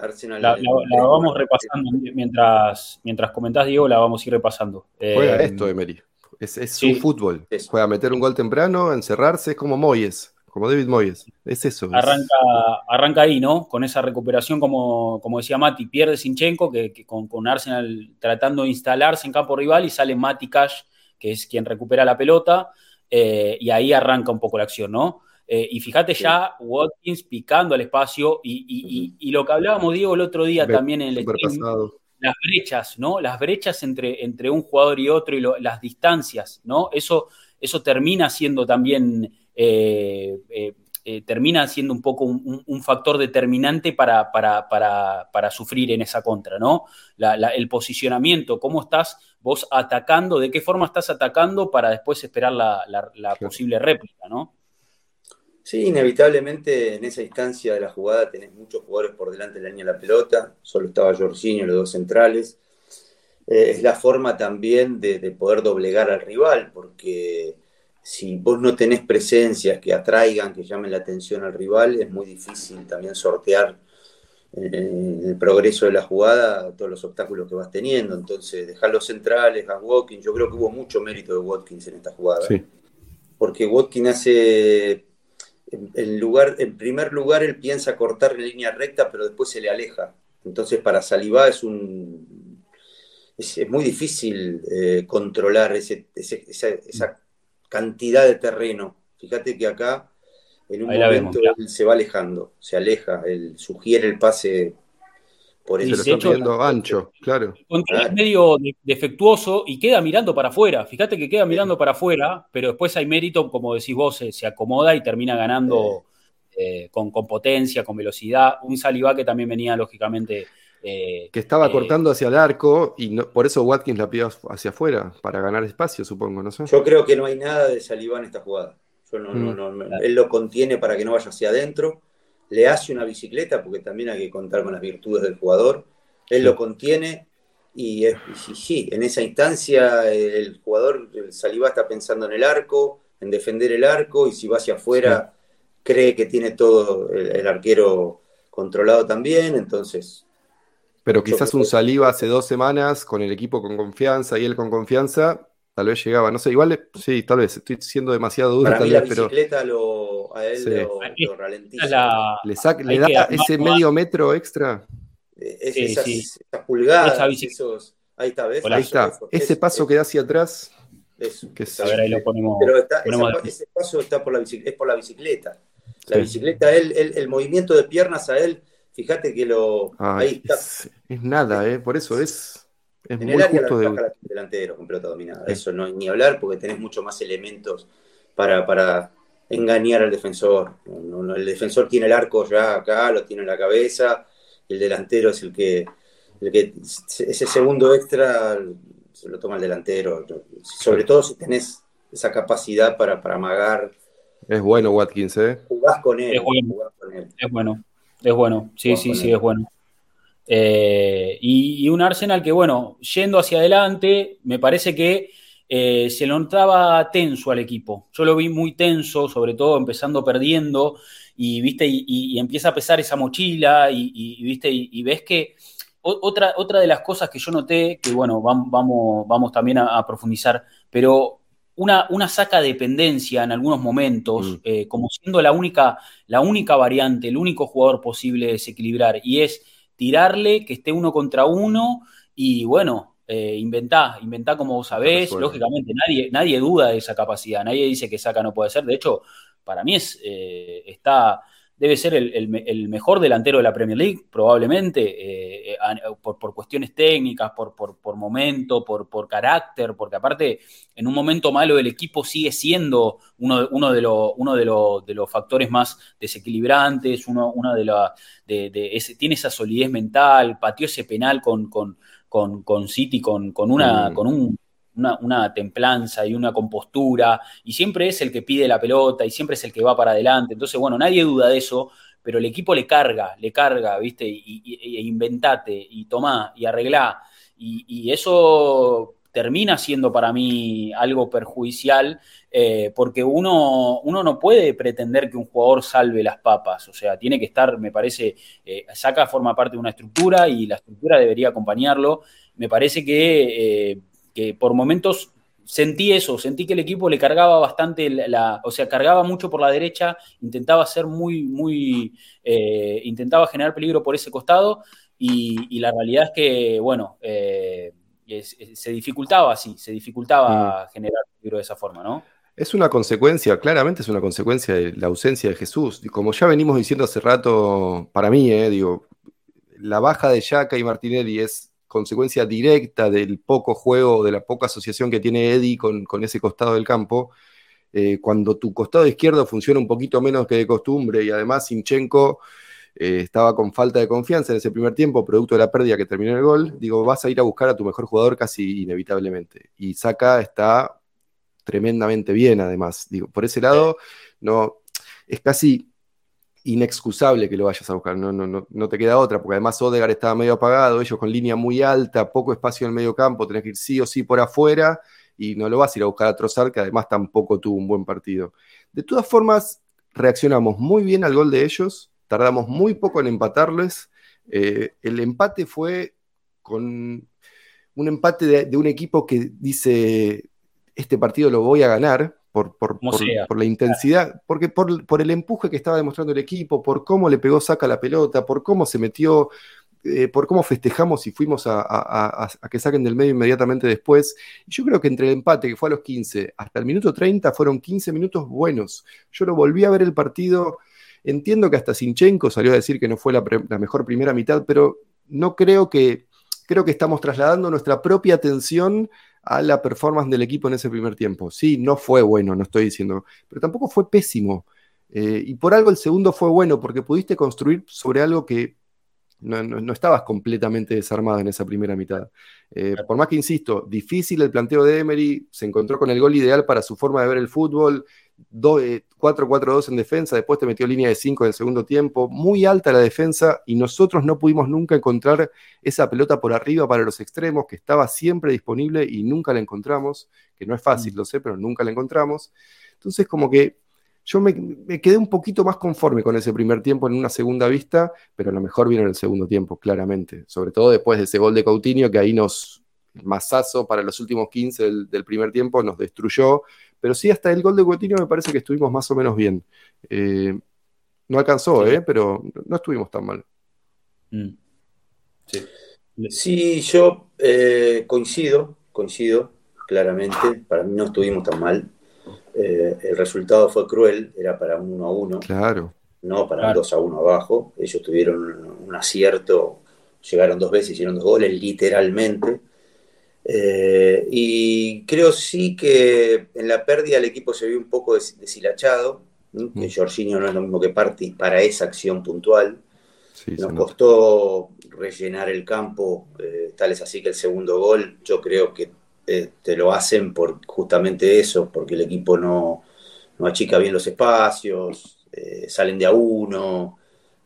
Arsenal la, vamos repasando mientras, mientras comentás, Diego, la vamos a ir repasando. Juega eh, esto, Emery. Es, es su fútbol. Juega a meter un gol temprano, encerrarse, es como Moyes como David Moyes. Es eso. Arranca, arranca ahí, ¿no? Con esa recuperación, como, como decía Mati, pierde Sinchenko, que, con, Arsenal tratando de instalarse en campo rival y sale Mati Cash, que es quien recupera la pelota, eh, y ahí arranca un poco la acción, ¿no? Eh, y fíjate ya Watkins picando al espacio y, lo que hablábamos, Diego, el otro día también en el stream, las brechas, ¿no? Las brechas entre, entre un jugador y otro y las distancias, ¿no? Eso, eso termina siendo también eh, termina siendo un poco un, factor determinante para, para, sufrir en esa contra, ¿no? el posicionamiento, cómo estás vos atacando, de qué forma estás atacando para después esperar la, posible réplica, ¿no? Sí, inevitablemente en esa instancia de la jugada tenés muchos jugadores por delante de la línea de la pelota, solo estaba Jorginho, los dos centrales. es la forma también de, de, poder doblegar al rival, porque si vos no tenés presencias que atraigan, que llamen la atención al rival, es muy difícil también sortear en el progreso de la jugada todos los obstáculos que vas teniendo. Entonces, dejar los centrales, a Watkins, yo creo que hubo mucho mérito de Watkins en esta jugada. Porque Watkins hace, en, lugar, en primer lugar, él piensa cortar en línea recta, pero después se le aleja. Entonces, para Saliba es un. Es, muy difícil eh, controlar ese, esa cantidad de terreno. Fíjate que acá en un momento él se va alejando, se aleja, él sugiere el pase por eso. Se lo está pidiendo ancho, claro. Es medio defectuoso y queda mirando para afuera. Fíjate que queda mirando para afuera, pero después hay mérito, como decís vos, se, acomoda y termina ganando eh, con, con, potencia, con velocidad. Un Saliba que también venía, lógicamente, eh, que estaba eh, cortando hacia el arco y por eso Watkins la pidió hacia afuera, para ganar espacio, supongo, no sé. Yo creo que no hay nada de Saliba en esta jugada. Mm. él lo contiene para que no vaya hacia adentro, le hace una bicicleta, porque también hay que contar con las virtudes del jugador, él lo contiene y, sí, en esa instancia el jugador, el Saliba está pensando en el arco, en defender el arco y si va hacia afuera cree que tiene todo el arquero controlado también, entonces pero quizás un saliva hace dos semanas con el equipo con confianza y él con confianza, tal vez llegaba. No sé, igual sí, tal vez estoy siendo demasiado duro. Para mí la bicicleta lo, a él lo, ralentiza. le, da ese medio metro extra. Es, esas, pulgadas, esos, ahí está, ¿ves? Ahí está. ese paso que da hacia atrás. Eso. Que a ver, ahí lo ponemos. Pero ese paso está por la bicicleta, es por la bicicleta. La bicicleta, él, el movimiento de piernas a él Fíjate que lo. ahí está. Es, nada, ¿eh? Por eso es. Es en muy el área justo de... delantero con pelota dominada. Eso no hay ni hablar porque tenés mucho más elementos para, para engañar al defensor. el defensor tiene el arco ya acá, lo tiene en la cabeza, y el delantero es el que, el que ese segundo extra se lo toma el delantero. Sobre todo si tenés esa capacidad para, para amagar. Es bueno Watkins, ¿eh? Jugás con él. Es bueno. Jugás con él. Es bueno. Es bueno, sí, sí, sí, es bueno. Eh, y, un Arsenal que, bueno, yendo hacia adelante, me parece que eh, se lo notaba tenso al equipo. Yo lo vi muy tenso, sobre todo empezando perdiendo, y viste, y, empieza a pesar esa mochila, y, viste, y, ves que otra, otra de las cosas que yo noté, que bueno, vamos, vamos, también a, profundizar, pero una, una saca dependencia en algunos momentos, Mm. eh, como siendo la única, la única variante, el único jugador posible de desequilibrar, y es tirarle, que esté uno contra uno, y bueno, eh, inventá, inventá como vos sabés, lógicamente nadie, nadie duda de esa capacidad, nadie dice que saca no puede ser, de hecho, para mí es, eh, está, debe ser el, el me- el mejor delantero de la Premier League, probablemente, eh, eh, por, por cuestiones técnicas, por, por, por momento, por, carácter, porque aparte en un momento malo del equipo sigue siendo uno, de- uno, de, los, uno de, los, de los factores más desequilibrantes, uno, uno de la, de, de ese- tiene esa solidez mental, pateó ese penal con, con, con, con City, con, con, una, Mm. con un- una, templanza y una compostura, y siempre es el que pide la pelota y siempre es el que va para adelante. Entonces, bueno, nadie duda de eso, pero el equipo le carga, le carga, ¿viste? Y, y- e inventate, y tomá, y arreglá. Y, y eso termina siendo para mí algo perjudicial, eh, porque uno, uno no puede pretender que un jugador salve las papas, o sea, tiene que estar, me parece, eh, Saca forma parte de una estructura y la estructura debería acompañarlo. Me parece que, eh, que por momentos sentí eso, sentí que el equipo le cargaba bastante, la, la- o sea, cargaba mucho por la derecha, intentaba ser muy, muy, eh, intentaba generar peligro por ese costado y, y la realidad es que, bueno, eh, es- es- se dificultaba así, se dificultaba generar peligro de esa forma, ¿no? Es una consecuencia, claramente es una consecuencia de la ausencia de Jesús. Y Como ya venimos diciendo hace rato, para mí, eh, digo, la baja de Yaka y Martinelli es consecuencia directa del poco juego, de la poca asociación que tiene Eddie con, ese costado del campo. Eh, cuando tu costado izquierdo funciona un poquito menos que de costumbre y además Sinchenko eh, estaba con falta de confianza en ese primer tiempo, producto de la pérdida que terminó el gol, digo, vas a ir a buscar a tu mejor jugador casi inevitablemente. Y Saka está tremendamente bien, además. Digo, por ese lado, no, es casi inexcusable que lo vayas a buscar, no, no, no, no te queda otra, porque además Odegar estaba medio apagado, ellos con línea muy alta, poco espacio en el medio campo, tenés que ir sí o sí por afuera, y no lo vas a ir a buscar a Trozar, que además tampoco tuvo un buen partido. De todas formas, reaccionamos muy bien al gol de ellos, tardamos muy poco en empatarles, eh, el empate fue con un empate de, de un equipo que dice, este partido lo voy a ganar, por, por, por- la intensidad, porque por, por el empuje que estaba demostrando el equipo, por cómo le pegó saca la pelota, por cómo se metió, eh, por cómo festejamos y fuimos a, a- a- a que saquen del medio inmediatamente después. Yo creo que entre el empate, que fue a los 15, hasta el minuto 30, fueron 15 minutos buenos. Yo lo volví a ver el partido. Entiendo que hasta Sinchenko salió a decir que no fue la, la mejor primera mitad, pero no creo que. Creo que estamos trasladando nuestra propia atención a la performance del equipo en ese primer tiempo. Sí, no fue bueno, no estoy diciendo, pero tampoco fue pésimo. Eh, y por algo el segundo fue bueno, porque pudiste construir sobre algo que no, no- no estabas completamente desarmado en esa primera mitad. Eh, por más que insisto, difícil el planteo de Emery, se encontró con el gol ideal para su forma de ver el fútbol, do- eh, 4-4-2 en defensa, después te metió línea de 5 en el segundo tiempo, muy alta la defensa y nosotros no pudimos nunca encontrar esa pelota por arriba para los extremos que estaba siempre disponible y nunca la encontramos, que no es fácil, lo sé, pero nunca la encontramos. Entonces como que yo me, me quedé un poquito más conforme con ese primer tiempo en una segunda vista, pero lo mejor vino en el segundo tiempo, claramente. Sobre todo después de ese gol de Coutinho, que ahí nos, el mazazo para los últimos 15 del, del primer tiempo nos destruyó. Pero sí, hasta el gol de Coutinho me parece que estuvimos más o menos bien. Eh, no alcanzó, Sí. ¿eh? pero no estuvimos tan mal. Mm. Sí. Sí, yo eh, coincido, coincido claramente. Para mí no estuvimos tan mal. Eh, el resultado fue cruel, era para un 1 a 1, Claro. no para un Claro. 2 a 1 abajo. Ellos tuvieron un acierto, llegaron dos veces, hicieron dos goles, literalmente. Eh, y creo sí que en la pérdida el equipo se vio un poco des- deshilachado, que Mm. Jorginho no es lo mismo que Parti para esa acción puntual. Sí, Nos costó rellenar el campo, eh, tal es así que el segundo gol, yo creo que eh, te lo hacen por justamente eso, porque el equipo no, no achica bien los espacios, eh, salen de a uno,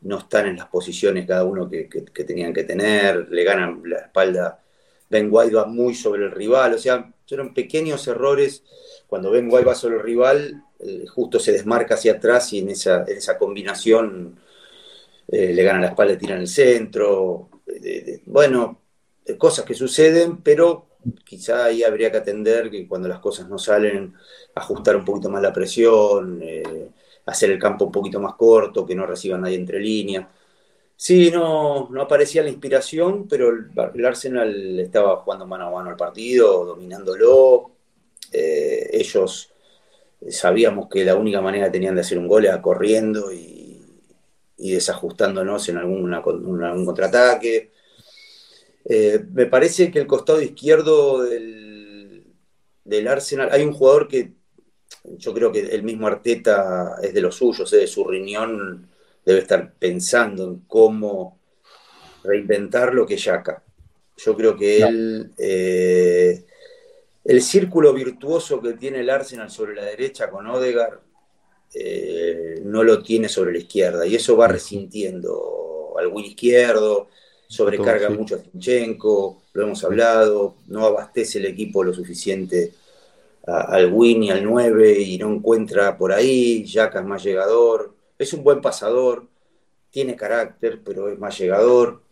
no están en las posiciones cada uno que, que- tenían que tener, le ganan la espalda. Ben White va muy sobre el rival, o sea, fueron pequeños errores. Cuando Ben White va sobre el rival, eh, justo se desmarca hacia atrás y en esa, en esa combinación le ganan la espalda y tiran el centro. Bueno, cosas que suceden, pero quizá ahí habría que atender que cuando las cosas no salen, ajustar un poquito más la presión, eh, hacer el campo un poquito más corto, que no reciban nadie entre líneas. Sí, no, no aparecía la inspiración, pero el, Arsenal estaba jugando mano a mano el partido, dominándolo. Eh, ellos sabíamos que la única manera que tenían de hacer un gol era corriendo y, desajustándonos en alguna, algún contraataque. Eh, me parece que el costado izquierdo del, del, Arsenal, hay un jugador que yo creo que el mismo Arteta es de los suyos, de su riñón debe estar pensando en cómo reinventar lo que Yaka. Yo creo que él, eh, el círculo virtuoso que tiene el Arsenal sobre la derecha con Odegaard, eh, no lo tiene sobre la izquierda, y eso va resintiendo al win izquierdo, sobrecarga mucho a Zinchenko, lo hemos hablado, no abastece el equipo lo suficiente al win y al 9 y no encuentra por ahí, Yaka es más llegador, es un buen pasador, tiene carácter, pero es más llegador.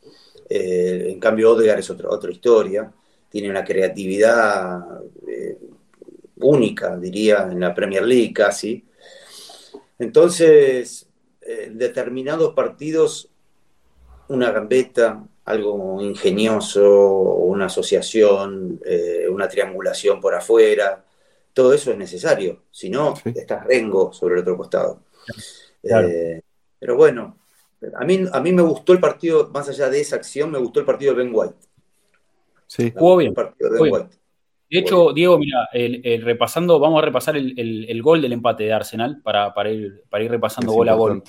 Eh, en cambio, Odegaard es otra, otra historia. Tiene una creatividad eh, única, diría, en la Premier League casi. Entonces, en determinados partidos, una gambeta, algo ingenioso, una asociación, eh, una triangulación por afuera, todo eso es necesario. Si no, estás rengo sobre el otro costado. Eh, pero bueno, a mí, a mí me gustó el partido, más allá de esa acción, me gustó el partido de Ben White. Sí, jugó bien. de, hecho, Diego, mira, el, repasando, vamos a repasar el, gol del empate de Arsenal para, para, ir, para ir repasando gol a gol.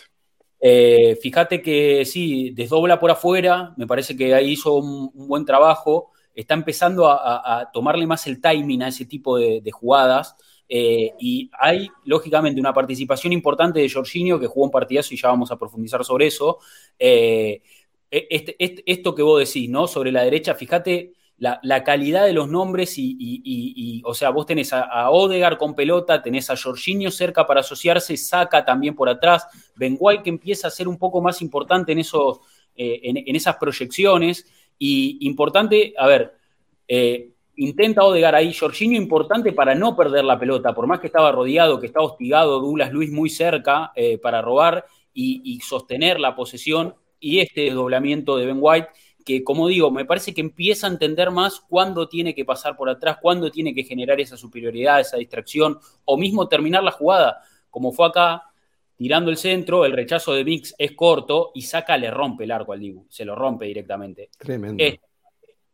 Eh, fíjate que sí, desdobla por afuera, me parece que ahí hizo un, buen trabajo, está empezando a, tomarle más el timing a ese tipo de jugadas. Eh, y hay, lógicamente, una participación importante de Jorginho, que jugó un partidazo y ya vamos a profundizar sobre eso. Eh, e, este, este, esto que vos decís, ¿no? Sobre la derecha, fíjate la, calidad de los nombres y, o sea, vos tenés a, Odegar con pelota, tenés a Jorginho cerca para asociarse, saca también por atrás, Ben White que empieza a ser un poco más importante en, esos, eh, en, esas proyecciones. Y importante, a ver, intenta Odegar ahí, Jorginho importante para no perder la pelota, por más que estaba rodeado, que estaba hostigado, Douglas Luis muy cerca eh, para robar y, sostener la posesión, y este desdoblamiento de Ben White, que como digo, me parece que empieza a entender más cuándo tiene que pasar por atrás, cuándo tiene que generar esa superioridad, esa distracción, o mismo terminar la jugada, como fue acá, tirando el centro, el rechazo de Mix es corto y saca, le rompe el arco al Dibu, se lo rompe directamente. Tremendo. este,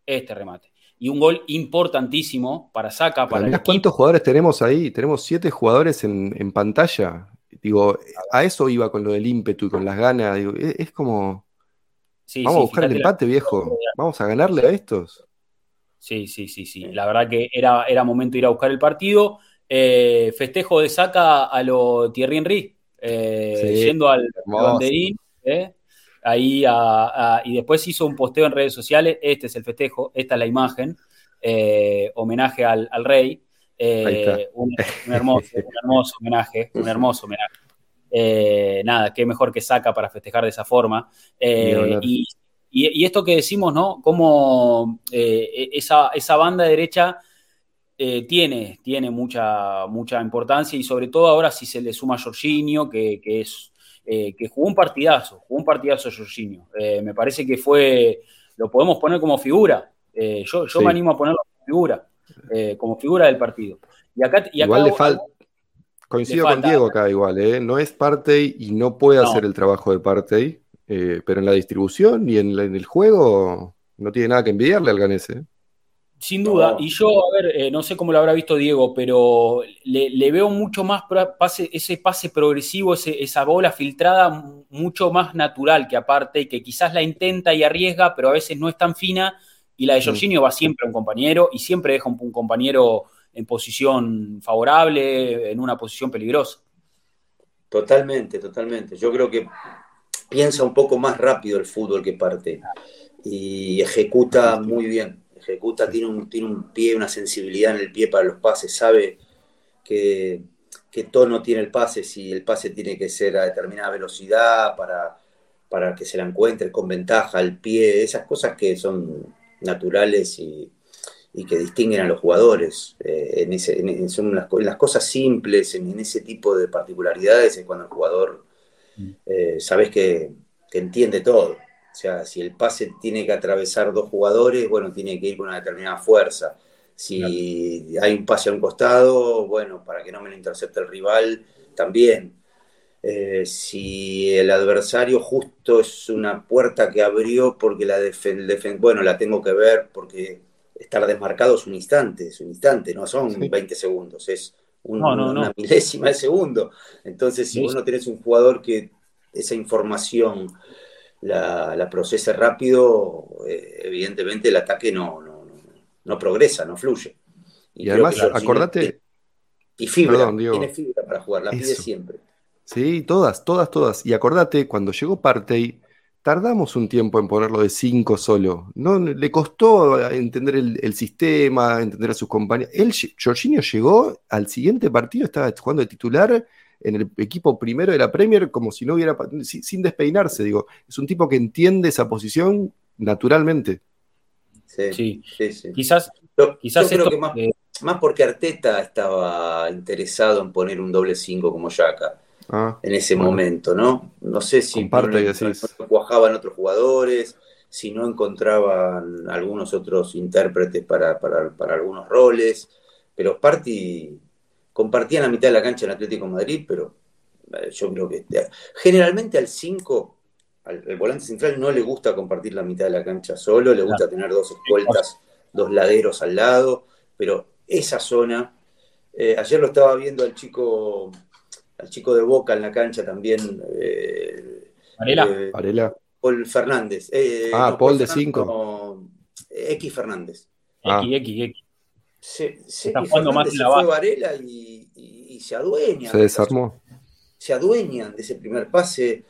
este remate y un gol importantísimo para Saca, para el ¿Cuántos jugadores tenemos ahí? Tenemos siete jugadores en, pantalla. Digo, a eso iba con lo del ímpetu y con las ganas. Digo, es, como. Vamos a buscar el empate, viejo. Vamos a ganarle a estos. Sí, sí, sí, sí. La verdad que era, era momento de ir a buscar el partido. Eh, festejo de Saca a lo Thierry Henry, eh, yendo al banderín. Eh, ahí y después hizo un posteo en redes sociales, este es el festejo, esta es la imagen, eh, homenaje al, rey, eh, un, hermoso, homenaje, un hermoso homenaje. Eh, nada, qué mejor que saca para festejar de esa forma. Y, esto que decimos, ¿no? Como esa, esa, banda derecha tiene, tiene mucha, mucha importancia y sobre todo ahora si se le suma a Jorginho, que, que es eh, que jugó un partidazo, jugó un partidazo Jorginho. Eh, me parece que fue, lo podemos poner como figura. Eh, yo, me animo a ponerlo como figura, como figura del partido. Y acá, igual le falta. Coincido con Diego acá igual, no es parte y no puede hacer el trabajo de parte, pero en la distribución y en, el juego no tiene nada que envidiarle al Ganese. Sin duda, y yo, a ver, eh, no sé cómo lo habrá visto Diego, pero le, veo mucho más pase, ese pase progresivo, esa bola filtrada, mucho más natural que aparte, que quizás la intenta y arriesga, pero a veces no es tan fina, y la de mm. Jorginho va siempre a un compañero y siempre deja un, compañero en posición favorable, en una posición peligrosa. Totalmente, totalmente. Yo creo que piensa un poco más rápido el fútbol que parte y ejecuta muy bien. Ejecuta, tiene un, tiene un pie, una sensibilidad en el pie para los pases, sabe que, tono tiene el pase, si el pase tiene que ser a determinada velocidad para, para que se la encuentre con ventaja al pie, esas cosas que son naturales y, y que distinguen a los jugadores. Eh, en, ese, las, cosas simples, en, ese tipo de particularidades, es cuando el jugador mm. eh, sabes que, entiende todo. O sea, si el pase tiene que atravesar dos jugadores, bueno, tiene que ir con una determinada fuerza. Si hay un pase a un costado, bueno, para que no me lo intercepte el rival, también. Eh, si el adversario justo es una puerta que abrió porque la defen bueno, la tengo que ver porque estar desmarcado es un instante, es un instante, no son 20 segundos, es una milésima de segundo. Entonces, si vos no tenés un jugador que esa información la, procese rápido, eh, evidentemente el ataque no, no, progresa, no fluye. Y, además, acordate. Y fibra, tiene fibra para jugar, la pide siempre. Sí, todas, todas, todas. Y acordate, cuando llegó Partey, tardamos un tiempo en ponerlo de 5 solo. No, le costó entender el, sistema, entender a sus compañeros. Él, Jorginho llegó al siguiente partido, estaba jugando de titular en el equipo primero de la Premier como si no hubiera, sin despeinarse, digo. Es un tipo que entiende esa posición naturalmente. Sí, sí, sí. Quizás, quizás creo que más, más, porque Arteta estaba interesado en poner un doble 5 como Yaka Ah, en ese momento, ¿no? No sé si no, no, cuajaban otros jugadores, si no encontraban algunos otros intérpretes para, algunos roles, pero Party compartían la mitad de la cancha en Atlético Madrid, pero eh, yo creo que generalmente al 5, al, volante central no le gusta compartir la mitad de la cancha solo, le gusta tener dos escoltas, dos laderos al lado, pero esa zona, eh, ayer lo estaba viendo al chico al chico de Boca en la cancha también. Eh, eh Paul Fernández. Eh, ah, Paul de 5. X Fernández. Ah. X, X, X. Se, se, Está jugando más se fue Varela y, se adueñan. Se desarmó. Se adueñan de ese primer pase.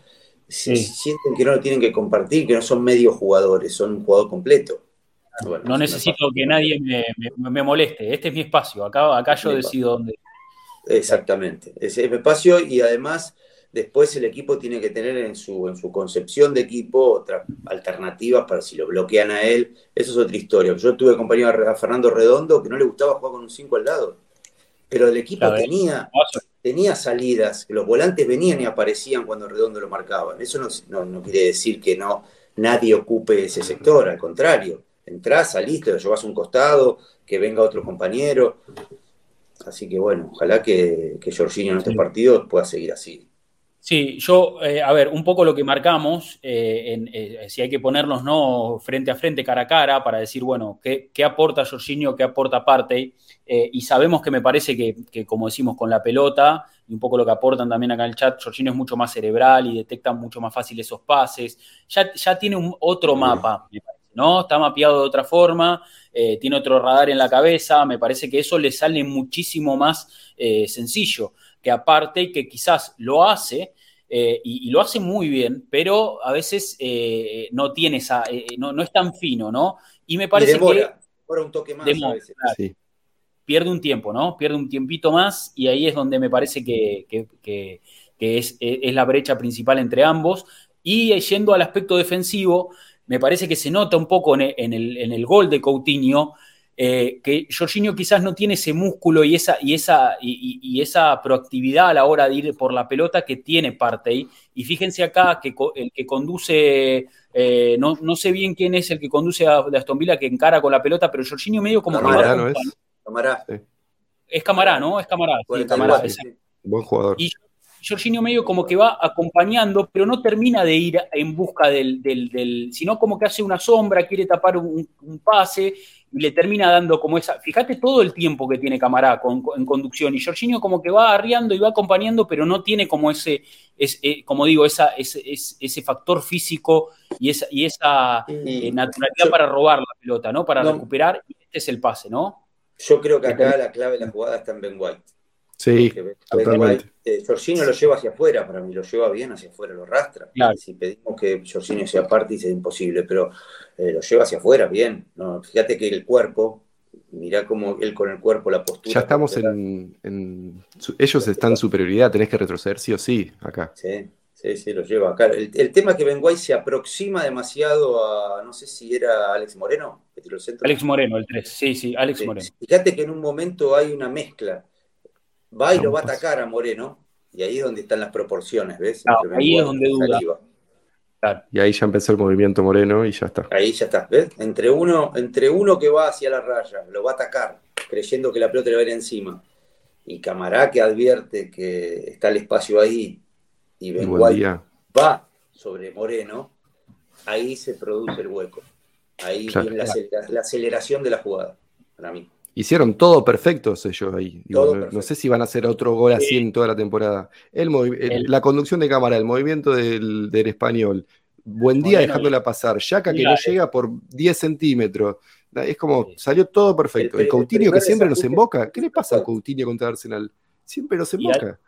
Se, Sienten que no lo tienen que compartir, que no son medio jugadores, son un jugador completo. no necesito que nadie me, moleste. Este es mi espacio. Acá, acá yo decido dónde, Exactamente, ese espacio y además después el equipo tiene que tener en su, en su concepción de equipo otras alternativas para si lo bloquean a él, eso es otra historia. Yo tuve compañero a Fernando Redondo que no le gustaba jugar con un 5 al lado, pero el equipo tenía, tenía salidas, que los volantes venían y aparecían cuando Redondo lo marcaban. Eso no, no, quiere decir que no nadie ocupe ese sector, al contrario, entrás, salís, te lo llevas a un costado, que venga otro compañero. Así que bueno, ojalá que, que Jorginho en este partido pueda seguir así. Sí, yo, eh, a ver, un poco lo que marcamos, eh, eh, si hay que ponernos ¿no? frente a frente, cara a cara, para decir, bueno, qué, aporta Jorginho, qué aporta Partey, y sabemos que me parece que, como decimos, con la pelota, y un poco lo que aportan también acá en el chat, Jorginho es mucho más cerebral y detecta mucho más fácil esos pases, ya, ya tiene un, otro mapa, me parece ¿no? Está mapeado de otra forma, eh, tiene otro radar en la cabeza, me parece que eso le sale muchísimo más eh, sencillo, que aparte que quizás lo hace, eh, y, lo hace muy bien, pero a veces no tiene esa, no, es tan fino, ¿no? Y me parece que... un toque más Pierde un tiempo, ¿no? Pierde un tiempito más y ahí es donde me parece que, es, es la brecha principal entre ambos. Y yendo al aspecto defensivo, me parece que se nota un poco en el, gol de Coutinho, eh, que Jorginho quizás no tiene ese músculo y esa, y, esa, y, esa proactividad a la hora de ir por la pelota que tiene Partey. Y fíjense acá que el que conduce, eh, no, sé bien quién es el que conduce a, Aston Villa que encara con la pelota, pero Jorginho medio como Camará, ¿no es? Camará. Es Camará, ¿no? Es Camará. Buen jugador. Jorginho medio como que va acompañando, pero no termina de ir en busca del, del, sino como que hace una sombra, quiere tapar un, pase y le termina dando como esa. Fíjate todo el tiempo que tiene Camará en conducción y Jorginho como que va arriando y va acompañando, pero no tiene como ese, eh, como digo, esa, ese, ese, factor físico y esa, y esa eh, naturalidad para robar la pelota, ¿no? Para recuperar, y este es el pase, ¿no? Yo creo que acá la clave de la jugada está en Ben White. Sí, totalmente. Eh, Jorginho lo lleva hacia afuera, para mí lo lleva bien hacia afuera, lo arrastra. Si pedimos que Jorginho sea parte, es imposible, pero eh, lo lleva hacia afuera, bien. No, fíjate que el cuerpo, mirá cómo él con el cuerpo, la postura. Ya estamos en, Ellos están en superioridad, tenés que retroceder sí o sí acá. Sí, Sí, sí, lo lleva acá. El, tema es que Benguay se aproxima demasiado a, no sé si era Alex Moreno, Alex Moreno, el 3, sí, sí, Alex Moreno. Fíjate que en un momento hay una mezcla. Va y lo va a atacar a Moreno, y ahí es donde están las proporciones, ¿ves? ahí es donde duda. Y ahí ya empezó el movimiento Moreno y ya está. Ahí ya está, ¿ves? Entre uno, entre uno que va hacia la raya, lo va a atacar, creyendo que la pelota le va a ir encima, y Camará que advierte que está el espacio ahí y Benguay va sobre Moreno, ahí se produce el hueco. Ahí viene la, aceleración de la jugada, para mí. Hicieron todo perfecto ellos ahí. no, sé si van a hacer otro gol así en toda la temporada. El, la conducción de cámara, el movimiento del, español. Buen día dejándola pasar. Yaca que no llega por 10 centímetros. Es como, salió todo perfecto. El, Coutinho que siempre nos emboca. ¿Qué le pasa a Coutinho contra Arsenal? Siempre nos emboca.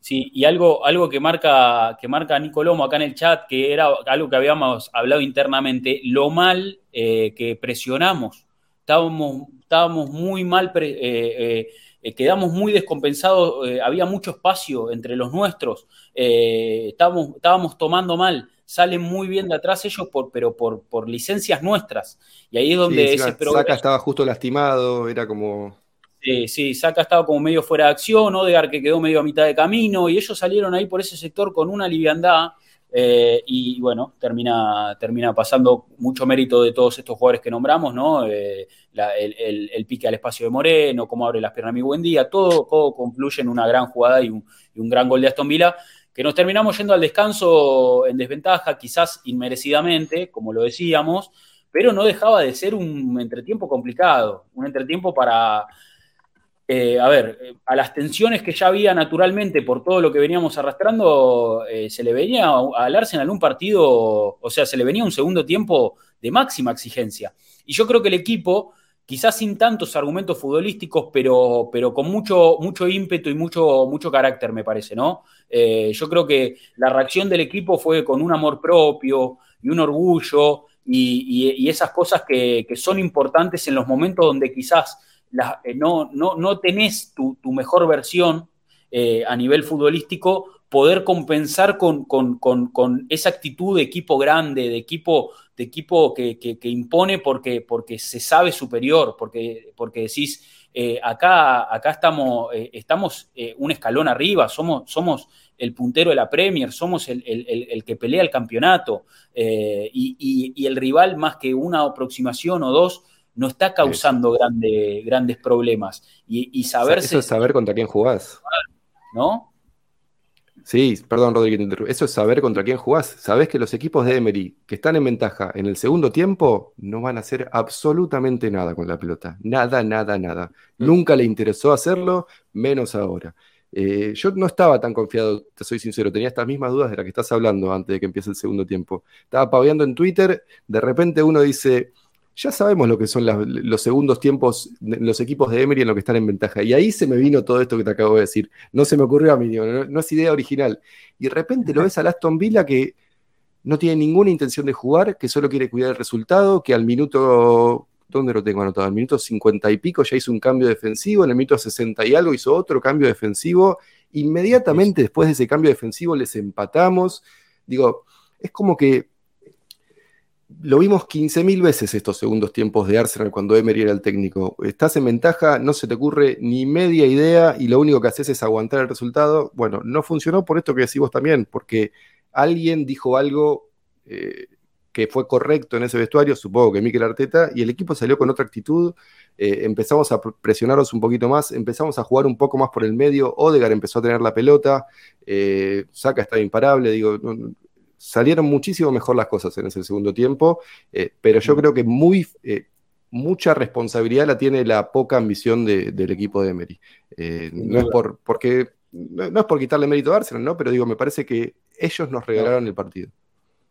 Sí, y algo, algo que marca, que marca Nico Lomo acá en el chat, que era algo que habíamos hablado internamente, lo mal eh, que presionamos. Estábamos, estábamos muy mal, eh, eh, quedamos muy descompensados, había mucho espacio entre los nuestros, estábamos, estábamos tomando mal salen muy bien de atrás ellos, por, pero por, por licencias nuestras. Y ahí es donde ese progreso... estaba justo lastimado, era como... Sí, sí, Saca estaba como medio fuera de acción, Odegar que quedó medio a mitad de camino, y ellos salieron ahí por ese sector con una liviandad, eh, y bueno, termina, termina pasando mucho mérito de todos estos jugadores que nombramos, ¿no? Eh, el, pique al espacio de Moreno, cómo abre las piernas mi buen día, todo, todo concluye en una gran jugada y un, y un gran gol de Aston Villa, que nos terminamos yendo al descanso en desventaja, quizás inmerecidamente, como lo decíamos, pero no dejaba de ser un entretiempo complicado, un entretiempo para eh, a ver, eh, a las tensiones que ya había naturalmente por todo lo que veníamos arrastrando, eh, se le venía al Arsenal un partido, o sea, se le venía un segundo tiempo de máxima exigencia. Y yo creo que el equipo, quizás sin tantos argumentos futbolísticos, pero, pero con mucho, mucho ímpetu y mucho, mucho carácter, me parece, ¿no? yo creo que la reacción del equipo fue con un amor propio y un orgullo y, esas cosas que, que son importantes en los momentos donde quizás eh, no, no, no, tenés tu, mejor versión eh, a nivel futbolístico, poder compensar con, esa actitud de equipo grande, de equipo, de equipo que, impone porque, porque, se sabe superior, porque, porque decís, eh, acá, acá estamos, estamos un escalón arriba, somos, somos el puntero de la Premier, somos el, que pelea el campeonato y, y, el rival más que una aproximación o dos no está causando grandes problemas. Y, saber Eso es saber contra quién jugás. ¿No? Sí, perdón, Rodríguez, eso es saber contra quién jugás. Sabés que los equipos de Emery que están en ventaja en el segundo tiempo no van a hacer absolutamente nada con la pelota. Nada, nada, nada. Mm. Nunca le interesó hacerlo, menos ahora. Eh, yo no estaba tan confiado, te soy sincero, tenía estas mismas dudas de las que estás hablando antes de que empiece el segundo tiempo. Estaba paviando en Twitter, de repente uno dice, ya sabemos lo que son los segundos tiempos, los equipos de Emery en lo que están en ventaja. Y ahí se me vino todo esto que te acabo de decir. No se me ocurrió a mí, no, es idea original. Y de repente lo ves a Aston Villa que no tiene ninguna intención de jugar, que solo quiere cuidar el resultado, que al minuto, ¿dónde lo tengo anotado? Al minuto 50 y pico ya hizo un cambio defensivo, en el minuto 60 y algo hizo otro cambio defensivo. Inmediatamente después de ese cambio defensivo les empatamos. Digo, es como que lo vimos 15.000 veces estos segundos tiempos de Arsenal cuando Emery era el técnico. Estás en ventaja, no se te ocurre ni media idea y lo único que haces es aguantar el resultado. Bueno, no funcionó por esto que decimos también, porque alguien dijo algo eh, que fue correcto en ese vestuario, supongo que Mikel Arteta, y el equipo salió con otra actitud. Eh, empezamos a presionarnos un poquito más, empezamos a jugar un poco más por el medio. Odegar empezó a tener la pelota, eh, Saca estaba imparable, digo, salieron muchísimo mejor las cosas en ese segundo tiempo, eh, pero yo creo que muy, eh, mucha responsabilidad la tiene la poca ambición del equipo de Emery. Eh, no, es por, porque, no, es por quitarle mérito a Arsenal, ¿no? pero digo, me parece que ellos nos regalaron el partido.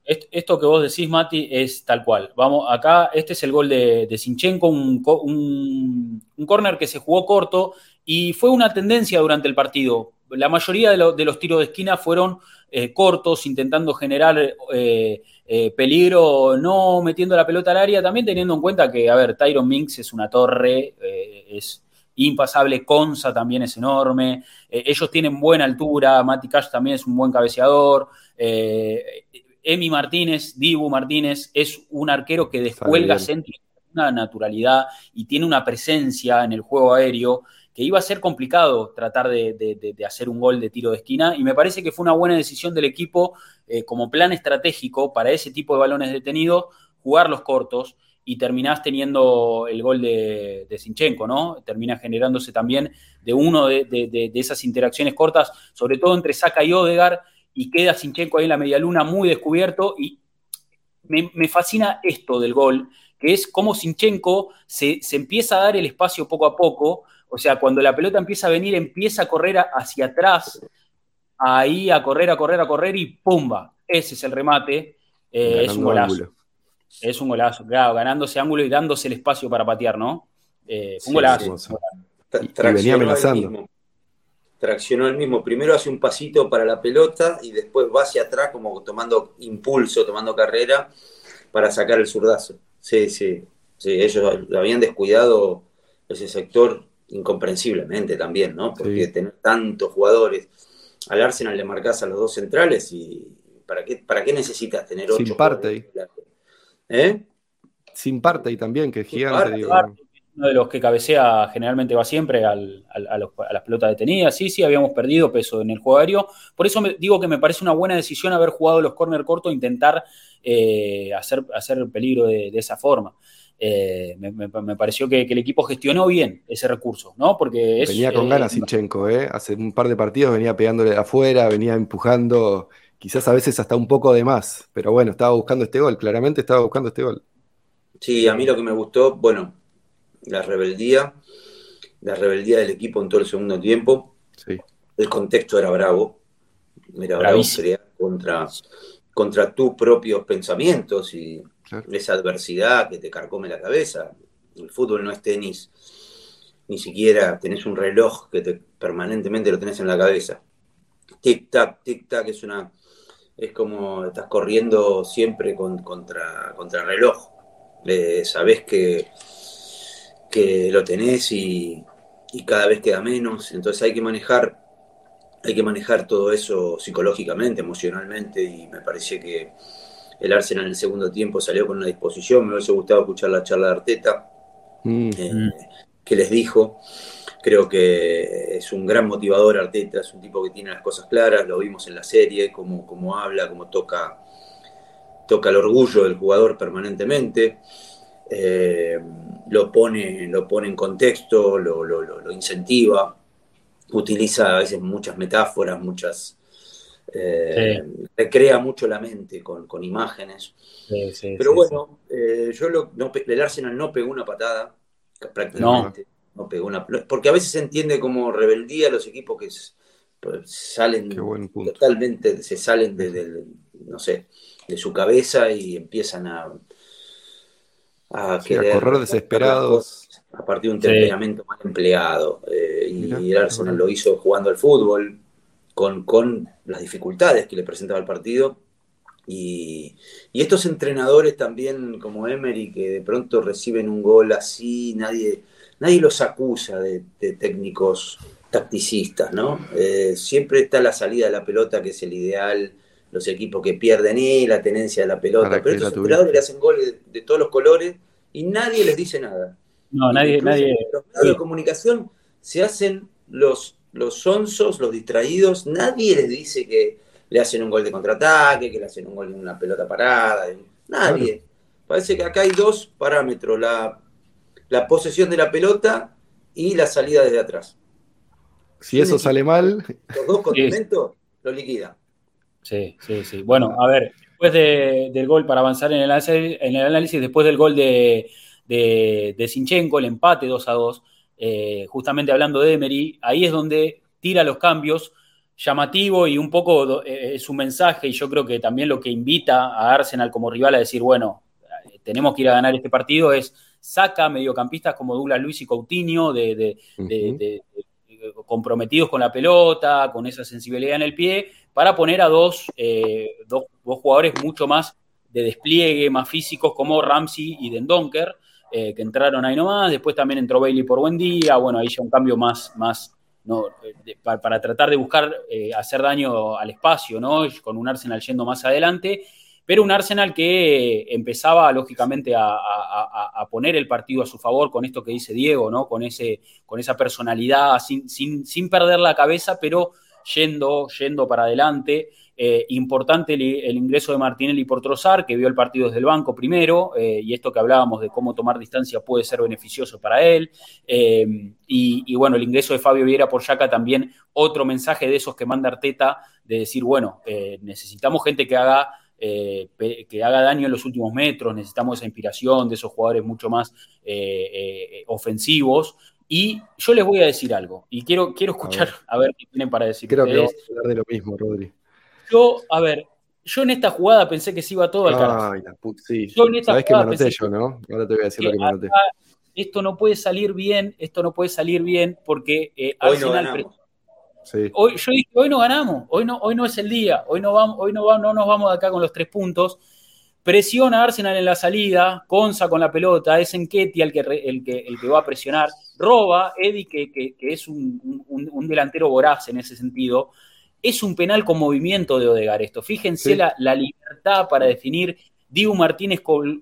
Esto que vos decís, Mati, es tal cual. Vamos, acá, este es el gol de, de Sinchenko, un, un, un corner que se jugó corto y fue una tendencia durante el partido. La mayoría de, de los tiros de esquina fueron eh, cortos, intentando generar eh, eh, peligro, no metiendo la pelota al área, también teniendo en cuenta que, a ver, Tyron Minks es una torre, es impasable, Conza también es enorme, ellos tienen buena altura, Mati Cash también es un buen cabeceador, Emi Martínez, Dibu Martínez, es un arquero que descuelga centro una naturalidad y tiene una presencia en el juego aéreo que iba a ser complicado tratar de, hacer un gol de tiro de esquina y me parece que fue una buena decisión del equipo eh, como plan estratégico para ese tipo de balones detenidos, jugar los cortos y terminás teniendo el gol de, Sinchenko, ¿no? Termina generándose también de uno de, esas interacciones cortas, sobre todo entre Saka y Odegar, y queda Sinchenko ahí en la medialuna muy descubierto y me, me fascina esto del gol, que es cómo Sinchenko se, se, empieza a dar el espacio poco a poco, o sea, cuando la pelota empieza a venir, empieza a correr hacia atrás, ahí a correr, a correr, a correr y ¡pumba! Ese es el remate, eh, es un golazo. Es un golazo, claro, ganándose ángulo y dándose el espacio para patear, ¿no? Eh, un golazo. Y, venía amenazando. Traccionó el mismo. Primero hace un pasito para la pelota y después va hacia atrás como tomando impulso, tomando carrera para sacar el zurdazo. Sí, sí, sí, ellos lo habían descuidado ese sector incomprensiblemente también, ¿no? Porque tener tantos jugadores, al Arsenal le marcas a los dos centrales y ¿para qué, para qué necesitas tener ocho Sin parte. ¿Eh? Sin parte y también, que es gigante. Uno de los que cabecea generalmente va siempre a, las pelotas detenidas. Sí, sí, habíamos perdido peso en el juego aéreo. Por eso me, digo que me parece una buena decisión haber jugado los corner cortos e intentar eh, hacer, hacer peligro de, esa forma. Eh, me, pareció que, el equipo gestionó bien ese recurso, ¿no? Porque venía con ganas Sinchenko, ¿eh? Hace un par de partidos venía pegándole de afuera, venía empujando, quizás a veces hasta un poco de más, pero bueno, estaba buscando este gol, claramente estaba buscando este gol. Sí, a mí lo que me gustó, bueno, la rebeldía, la rebeldía del equipo en todo el segundo tiempo. Sí. El contexto era bravo, era bravo contra, contra tus propios pensamientos y esa adversidad que te carcome la cabeza. El fútbol no es tenis, ni siquiera tenés un reloj que te, permanentemente lo tenés en la cabeza. Tic-tac, tic-tac es una. Es como estás corriendo siempre contra, contra reloj. Eh, sabés que, que lo tenés y, y cada vez queda menos. Entonces hay que manejar hay que manejar todo eso psicológicamente, emocionalmente, y me parece que el Arsenal en el segundo tiempo salió con una disposición. Me hubiese gustado escuchar la charla de Arteta, mm. eh, que les dijo. Creo que es un gran motivador Arteta, es un tipo que tiene las cosas claras, lo vimos en la serie, cómo, cómo habla, cómo toca, toca el orgullo del jugador permanentemente. Eh, lo, pone, lo pone en contexto, lo, lo, lo, incentiva, utiliza a veces muchas metáforas, muchas, eh, recrea mucho la mente con, imágenes. Pero bueno, eh, yo lo, el Arsenal no pegó una patada, prácticamente. No. pegó una, porque a veces se entiende como rebeldía los equipos que pues, salen totalmente, se salen de, no sé, de su cabeza y empiezan a, a, correr desesperados. A partir de un temperamento mal empleado. Eh, y el Arsenal lo hizo jugando al fútbol, con, las dificultades que le presentaba el partido. Y, estos entrenadores también, como Emery, que de pronto reciben un gol así, nadie, nadie los acusa de, técnicos tacticistas, ¿no? Eh, siempre está la salida de la pelota, que es el ideal, los equipos que pierden y la tenencia de la pelota. Pero estos entrenadores le hacen goles de, todos los colores y nadie les dice nada. No, nadie, nadie. Los medios de comunicación se hacen los los sonsos, los distraídos, nadie les dice que le hacen un gol de contraataque, que le hacen un gol en una pelota parada, nadie. Parece que acá hay dos parámetros, la, posesión de la pelota y la salida desde atrás. Si eso sale mal... Los dos condimentos lo liquida. Sí, sí, sí. Bueno, a ver, después del gol, para avanzar en el, en el análisis, después del gol de, de, de Sinchenko, el empate 2 a 2, eh, justamente hablando de Emery, ahí es donde tira los cambios, llamativo y un poco eh, es un mensaje y yo creo que también lo que invita a Arsenal como rival a decir, bueno, eh, tenemos que ir a ganar este partido es saca mediocampistas como Douglas Luis y Coutinho de, comprometidos con la pelota, con esa sensibilidad en el pie, para poner a dos, dos, jugadores mucho más de despliegue, más físicos como Ramsey y Dendonker, que entraron ahí nomás, después también entró Bailey por buen día, bueno, ahí ya un cambio más, más no, para, tratar de buscar hacer daño al espacio, ¿no? Con un Arsenal yendo más adelante pero un Arsenal que empezaba lógicamente a, poner el partido a su favor con esto que dice Diego, ¿no? Con, ese, con esa personalidad, sin, sin, perder la cabeza, pero yendo, yendo para adelante. Eh, importante el, ingreso de Martinelli por Trozar, que vio el partido desde el banco primero, eh, y esto que hablábamos de cómo tomar distancia puede ser beneficioso para él. Eh, y, y, bueno, el ingreso de Fabio Vieira por Yaca también, otro mensaje de esos que manda Arteta, de decir, bueno, necesitamos gente que haga eh, que haga daño en los últimos metros, necesitamos esa inspiración de esos jugadores mucho más eh, eh, ofensivos. Y yo les voy a decir algo, y quiero, quiero escuchar a ver. qué tienen para decir. Creo que vamos a hablar de lo mismo, Rodri. Yo, a ver, yo en esta jugada pensé que se iba todo al carajo. sí. Yo en esta que me yo, ¿no? Ahora te voy a decir lo que me anoté. Esto no puede salir bien, esto no puede salir bien porque Arsenal Hoy, yo dije, hoy no ganamos, hoy no, hoy no es el día, hoy no, vamos, hoy no, vamos, no nos vamos de acá con los tres puntos. Presiona a Arsenal en la salida, Conza con la pelota, es Enquetia el que, el, que, el que va a presionar, roba, Eddie, que, que, es un, delantero voraz en ese sentido. Es un penal con movimiento de Odegar esto. Fíjense la, libertad para definir. Dibu Martínez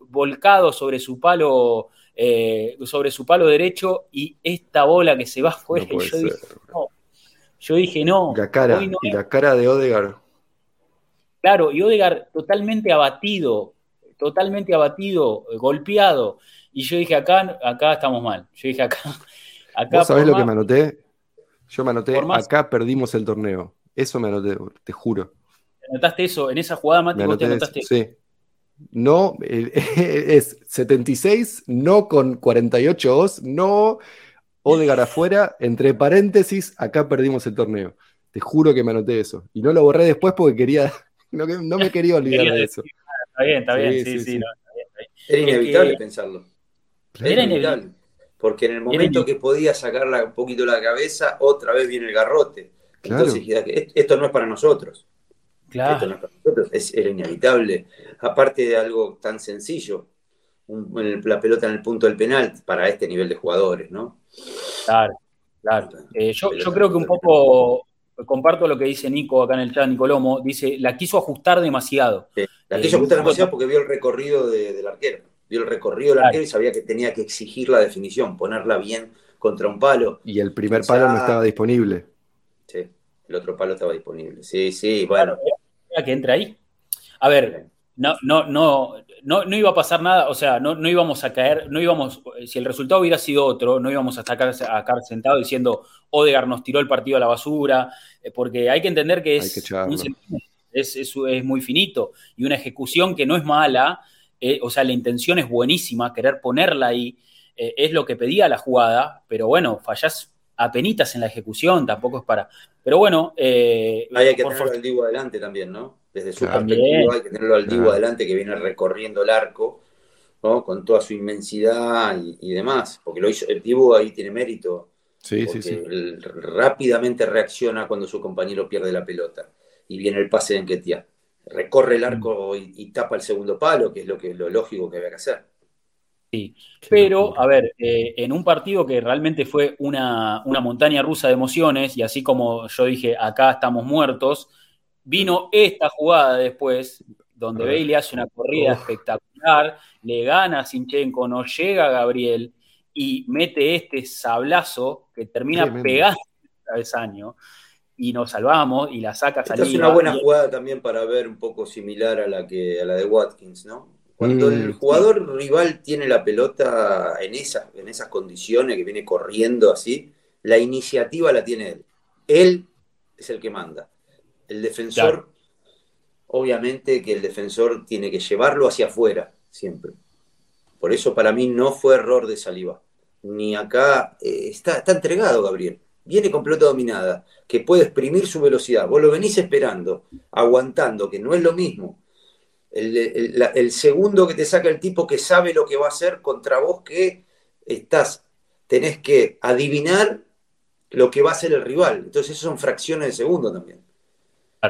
volcado sobre su palo, eh, sobre su palo derecho y esta bola que se va fuera. yo dije, no, yo dije, no. La cara, y la cara de Odegar. Claro, y Odegar totalmente abatido, totalmente abatido, golpeado. Y yo dije, acá, acá estamos mal. Yo dije, acá. acá ¿Vos sabés lo que me anoté? Yo me anoté, acá perdimos el torneo. Eso me anoté, te juro. ¿Anotaste eso? En esa jugada, Mati, vos te anotaste eso. Sí. No, es 76, no con 48 os, no Odegar afuera, entre paréntesis, acá perdimos el torneo. Te juro que me anoté eso. Y no lo borré después porque quería, no, me quería olvidar de eso. Está bien, está bien, sí, sí. Era inevitable pensarlo. Era inevitable. Porque en el momento que podía sacarla un poquito la cabeza, otra vez viene el garrote. Entonces, esto no es para nosotros. Claro. Esto no es para nosotros. era inevitable. Aparte de algo tan sencillo, la pelota en el punto del penal para este nivel de jugadores, ¿no? Claro, claro. Eh, yo, creo que un poco comparto lo que dice Nico acá en el chat, Nicolomo, dice, la quiso ajustar demasiado. la quiso ajustar demasiado porque vio el recorrido del arquero, vio el recorrido del arquero y sabía que tenía que exigir la definición, ponerla bien contra un palo. Y el primer palo no estaba disponible. El otro palo estaba disponible. Sí, sí, bueno. que entra ahí. A ver, no, no, no, no, no iba a pasar nada, o sea, no, no íbamos a caer, no íbamos, si el resultado hubiera sido otro, no íbamos a estar acá sentados diciendo Odegar nos tiró el partido a la basura, eh, porque hay que entender que es, es, es, muy finito y una ejecución que no es mala, eh, o sea, la intención es buenísima, querer ponerla ahí, eh, es lo que pedía la jugada, pero bueno, fallás apenitas en la ejecución, tampoco es para. Pero bueno. hay que tenerlo al Divo adelante también, ¿no? Desde su perspectiva, hay que tenerlo al Divo adelante que viene recorriendo el arco, ¿no? Con toda su inmensidad y, demás. Porque lo hizo, el Divo ahí tiene mérito. Sí, sí, sí. Él rápidamente reacciona cuando su compañero pierde la pelota. Y viene el pase de Enquetia. Recorre el arco y, tapa el segundo palo, que es lo, que, lo lógico que había que hacer. Sí, pero a ver, eh, en un partido que realmente fue una, montaña rusa de emociones, y así como yo dije, acá estamos muertos, vino esta jugada después, donde Bailey hace una corrida espectacular, le gana a Sinchenko, no llega a Gabriel y mete este sablazo que termina pegando el travesaño y nos salvamos y la saca Esta es una buena jugada también para ver un poco similar a la que a la de Watkins, ¿no? Cuando el mm, jugador rival tiene la pelota en esas, en esas condiciones, que viene corriendo así, la iniciativa la tiene él. Él es el que manda. El defensor, obviamente que el defensor tiene que llevarlo hacia afuera, siempre. Por eso para mí no fue error de Saliba. Ni acá eh, está, está entregado Gabriel. Viene con pelota dominada, que puede exprimir su velocidad. Vos lo venís esperando, aguantando, que no es lo mismo el, segundo que te saca el tipo que sabe lo que va a hacer contra vos que estás, tenés que adivinar lo que va a hacer el rival. Entonces, eso son fracciones de segundo también.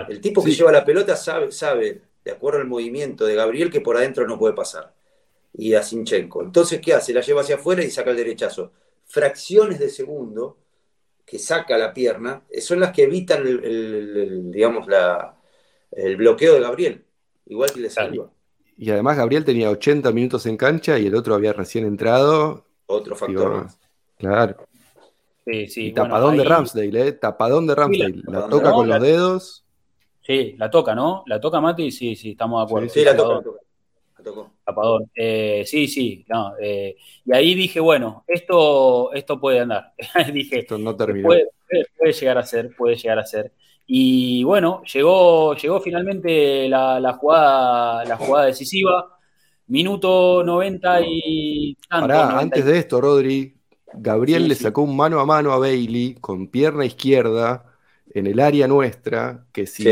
El tipo que lleva la pelota sabe, sabe, de acuerdo al movimiento de Gabriel, que por adentro no puede pasar. y a Sinchenko. Entonces, ¿qué hace? La lleva hacia afuera y saca el derechazo. Fracciones de segundo que saca la pierna eh, son las que evitan el, digamos, la, el bloqueo de Gabriel, igual que le salió. Y además Gabriel tenía 80 minutos en cancha y el otro había recién entrado. Otro factor Claro. Sí, sí. tapadón de Ramsdale, ¿eh? Tapadón de Ramsdale. la, toca con los dedos. Sí, la toca, ¿no? La toca Mati, sí, sí, estamos de acuerdo. Sí, la, toca, la tocó. Tapadón. Eh, sí, sí. No, eh, y ahí dije, bueno, esto, esto puede andar. dije, esto no terminó. Puede, puede, llegar a ser, puede llegar a ser. Y bueno, llegó, llegó finalmente la, jugada, la jugada decisiva. Minuto 90 y tanto. antes de esto, Rodri, Gabriel le sacó un mano a mano a Bailey con pierna izquierda en el área nuestra, que si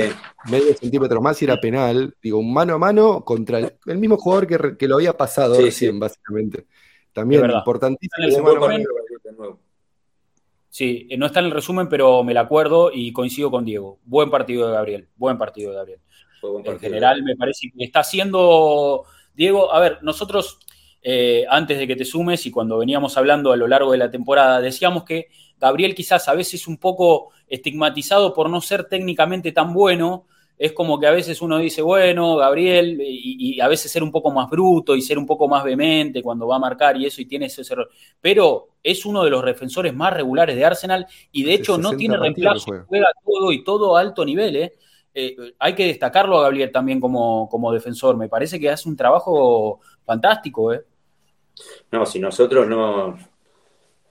medio centímetro más era penal, digo, un mano a mano contra el, mismo jugador que, lo había pasado recién, básicamente. También importantísimo. Sí, no está en el resumen, pero me la acuerdo y coincido con Diego. Buen partido de Gabriel, buen partido de Gabriel. En general, me parece que está haciendo. Diego, a ver, nosotros, eh, antes de que te sumes y cuando veníamos hablando a lo largo de la temporada, decíamos que Gabriel quizás a veces un poco estigmatizado por no ser técnicamente tan bueno, es como que a veces uno dice, bueno, Gabriel, y, a veces ser un poco más bruto y ser un poco más vehemente cuando va a marcar y eso, y tiene ese error. Pero es uno de los defensores más regulares de Arsenal y de hecho no tiene reemplazo, juega. todo y todo a alto nivel. ¿eh? ¿eh? hay que destacarlo a Gabriel también como, como, defensor. Me parece que hace un trabajo fantástico. ¿eh? No, si nosotros no,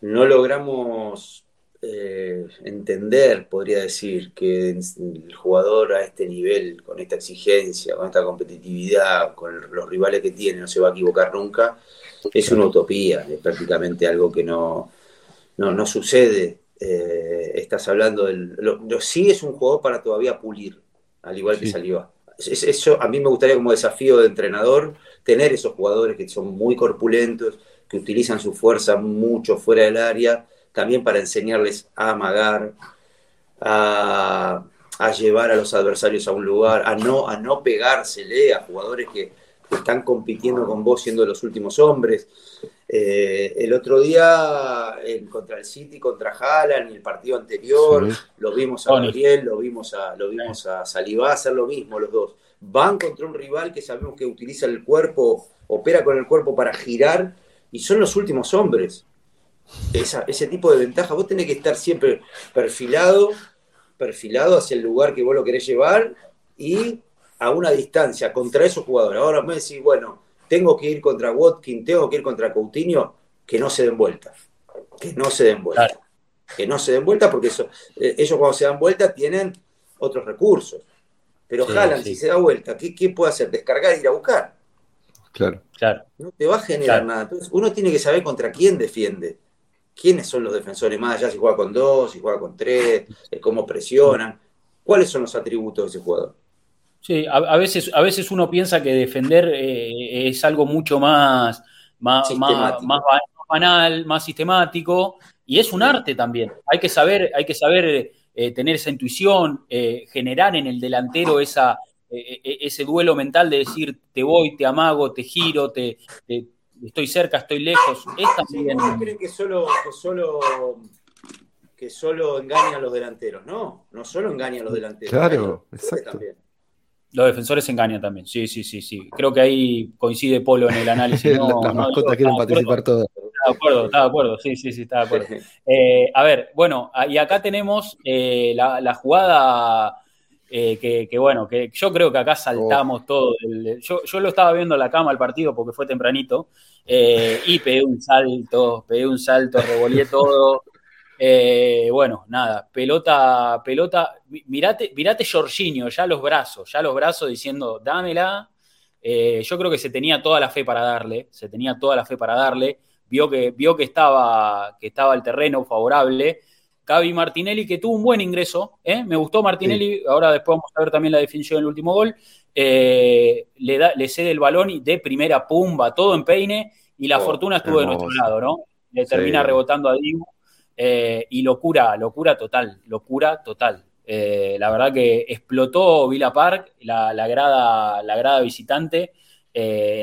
no logramos eh, entender, podría decir, que el jugador a este nivel, con esta exigencia, con esta competitividad, con los rivales que tiene, no se va a equivocar nunca, es una utopía, es prácticamente algo que no, no, sucede. Eh, estás hablando del. Lo, sí es un jugador para todavía pulir, al igual que salió. Eso a mí me gustaría como desafío de entrenador tener esos jugadores que son muy corpulentos, que utilizan su fuerza mucho fuera del área también para enseñarles a amagar, a, llevar a los adversarios a un lugar, a no, a no pegársele a jugadores que, están compitiendo con vos siendo los últimos hombres. Eh, el otro día contra el City, contra Haaland, en el partido anterior, lo vimos a Gabriel, lo vimos a, lo vimos a Salivá hacer lo mismo los dos. Van contra un rival que sabemos que utiliza el cuerpo, opera con el cuerpo para girar y son los últimos hombres ese tipo de ventaja. Vos tenés que estar siempre perfilado, perfilado hacia el lugar que vos lo querés llevar y a una distancia contra esos jugadores. Ahora me decís, bueno, tengo que ir contra Watkin, tengo que ir contra Coutinho, que no se den vuelta. Que no se den vuelta. Que no se den vuelta porque eh, ellos cuando se dan vuelta tienen otros recursos. Pero jalan si se da vuelta, ¿qué, ¿qué, puede hacer? Descargar e ir a buscar. Claro. claro. No te va a generar nada. Entonces, uno tiene que saber contra quién defiende quiénes son los defensores más allá, si juega con dos, si juega con tres, eh, cómo presionan, cuáles son los atributos de ese jugador. Sí, a, veces, a veces uno piensa que defender eh, es algo mucho más, más, más, banal, más sistemático, y es un arte también. Hay que saber, hay que saber eh, tener esa intuición, generar en el delantero esa, ese duelo mental de decir te voy, te amago, te giro, te, estoy cerca, estoy lejos. Es también... creen que solo, que solo que solo engañan a los delanteros? No, no solo engañan a los delanteros. Claro, exacto. Los defensores engañan también, sí, sí, sí, sí. Creo que ahí coincide Polo en el análisis. No, Las mascotas quieren participar todas. Está de acuerdo, está de acuerdo, sí, sí, sí, está de acuerdo. Eh, a ver, bueno, y acá tenemos eh, la, la, jugada eh, que, bueno, que yo creo que acá saltamos oh. todo. yo, lo estaba viendo en la cama el partido porque fue tempranito eh, y pegué un salto, pegué un salto, revolé todo. Eh, bueno, nada, pelota, pelota, mirate, mirate Jorginho, ya los brazos, ya los brazos diciendo, dámela. yo creo que se tenía toda la fe para darle, se tenía toda la fe para darle. Vio que, vio que, estaba, que estaba el terreno favorable Gaby Martinelli, que tuvo un buen ingreso, ¿eh? me gustó Martinelli, ahora después vamos a ver también la definición del último gol, eh, le, da, le cede el balón y de primera pumba, todo en peine, y la oh, fortuna estuvo de nuestro lado, ¿no? Le termina rebotando a Diego, eh, y locura, locura total, locura total. la verdad que explotó Villa Park, la, grada, la grada visitante,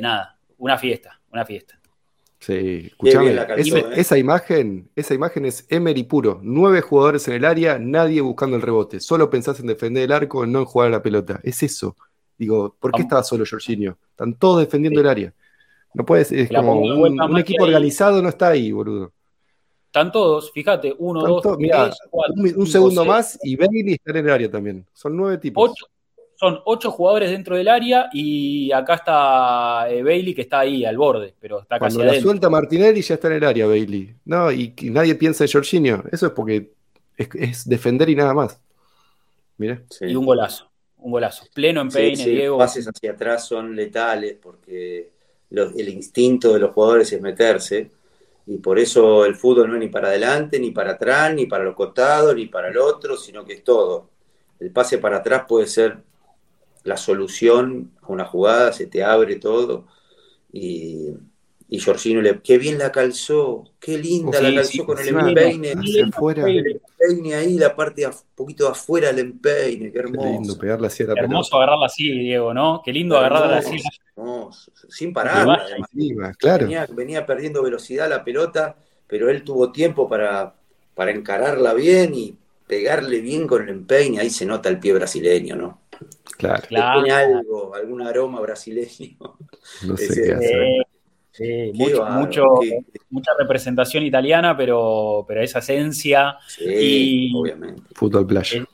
nada, una fiesta, una fiesta. Sí, escuchame, esa imagen, esa imagen es Emery puro. Nueve jugadores en el área, nadie buscando el rebote. Solo pensás en defender el arco, no en jugar a la pelota. Es eso. Digo, ¿por qué estaba solo Jorginho? Están todos defendiendo el área. No puedes, es como un, equipo organizado no está ahí, boludo. Están todos, fíjate, uno, dos, tres, cuatro, un, segundo más y Bailey está en el área también. Son nueve tipos. Son ocho jugadores dentro del área y acá está eh, Bailey que está ahí al borde, pero está casi Cuando la suelta Martinelli ya está en el área Bailey. No, y, nadie piensa en Jorginho. Eso es porque es, defender y nada más. Mire. Y un golazo, un golazo. Pleno en peine, Diego. Los pases hacia atrás son letales porque el instinto de los jugadores es meterse y por eso el fútbol no es ni para adelante, ni para atrás, ni para los costados, ni para el otro, sino que es todo. El pase para atrás puede ser la solución a una jugada, se te abre todo. Y, y Georgino le, qué bien la calzó, qué linda la calzó con el empeine. El empeine ahí, la parte un poquito de afuera el empeine, qué hermoso. Qué lindo pegarla así a hermoso agarrarla así, Diego, ¿no? Qué lindo agarrarla así. sin parar. claro. venía, perdiendo velocidad la pelota, pero él tuvo tiempo para, para encararla bien y pegarle bien con el empeine. Ahí se nota el pie brasileño, ¿no? Claro. Tiene algo, algún aroma brasileño. No sé qué hacer. Sí, mucho, mucha representación italiana, pero, pero esa esencia. y, obviamente. Fútbol playa.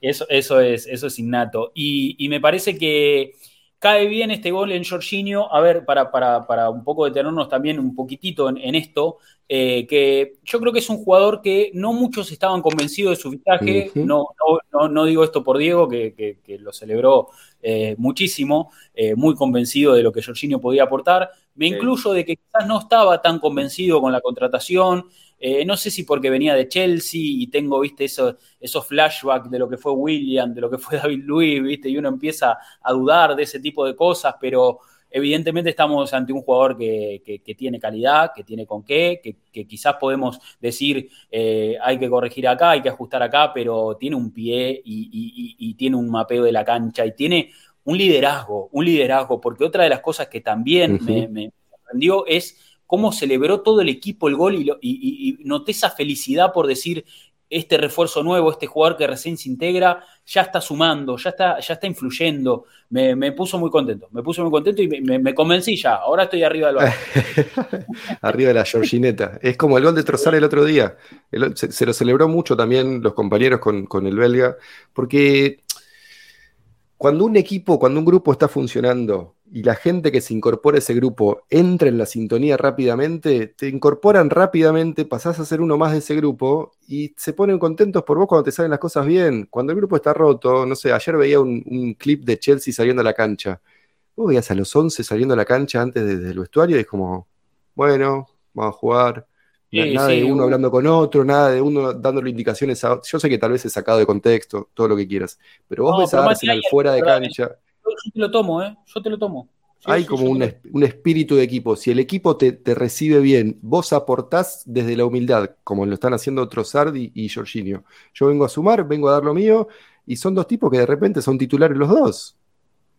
Eso, eso, es, eso es innato. Y, me parece que cae bien este gol en Jorginho. A ver, para, para, un poco detenernos también un poquitito en, esto, eh, que yo creo que es un jugador que no muchos estaban convencidos de su fichaje. no, no, no, digo esto por Diego, que, lo celebró eh, muchísimo, eh, muy convencido de lo que Jorginho podía aportar. Me incluyo de que quizás no estaba tan convencido con la contratación. Eh, no sé si porque venía de Chelsea y tengo, viste, esos, esos flashbacks de lo que fue William, de lo que fue David Luiz, viste, y uno empieza a dudar de ese tipo de cosas, pero evidentemente estamos ante un jugador que, tiene calidad, que tiene con qué, que, quizás podemos decir eh, hay que corregir acá, hay que ajustar acá, pero tiene un pie y, tiene un mapeo de la cancha y tiene un liderazgo, un liderazgo, porque otra de las cosas que también me, sorprendió es cómo celebró todo el equipo el gol y, noté esa felicidad por decir, este refuerzo nuevo, este jugador que recién se integra, ya está sumando, ya está, ya está influyendo. Me, puso muy contento, me puso muy contento y me, convencí ya. Ahora estoy arriba del barco. arriba de la Georgineta. Es como el gol de Trozar el otro día. se, lo celebró mucho también los compañeros con, con el belga, porque cuando un equipo, cuando un grupo está funcionando y la gente que se incorpora a ese grupo entra en la sintonía rápidamente, te incorporan rápidamente, pasás a ser uno más de ese grupo y se ponen contentos por vos cuando te salen las cosas bien. Cuando el grupo está roto, no sé, ayer veía un, clip de Chelsea saliendo a la cancha. Vos veías a los 11 saliendo a la cancha antes del vestuario y es como, bueno, vamos a jugar nada de uno hablando con otro, nada de uno dándole indicaciones a Yo sé que tal vez es sacado de contexto, todo lo que quieras, pero vos ves a Arsenal fuera de cancha. Yo, te lo tomo, ¿eh? Yo te lo tomo. hay como un, espíritu de equipo. Si el equipo te, recibe bien, vos aportás desde la humildad, como lo están haciendo Trossardi y Jorginho. Yo vengo a sumar, vengo a dar lo mío, y son dos tipos que de repente son titulares los dos.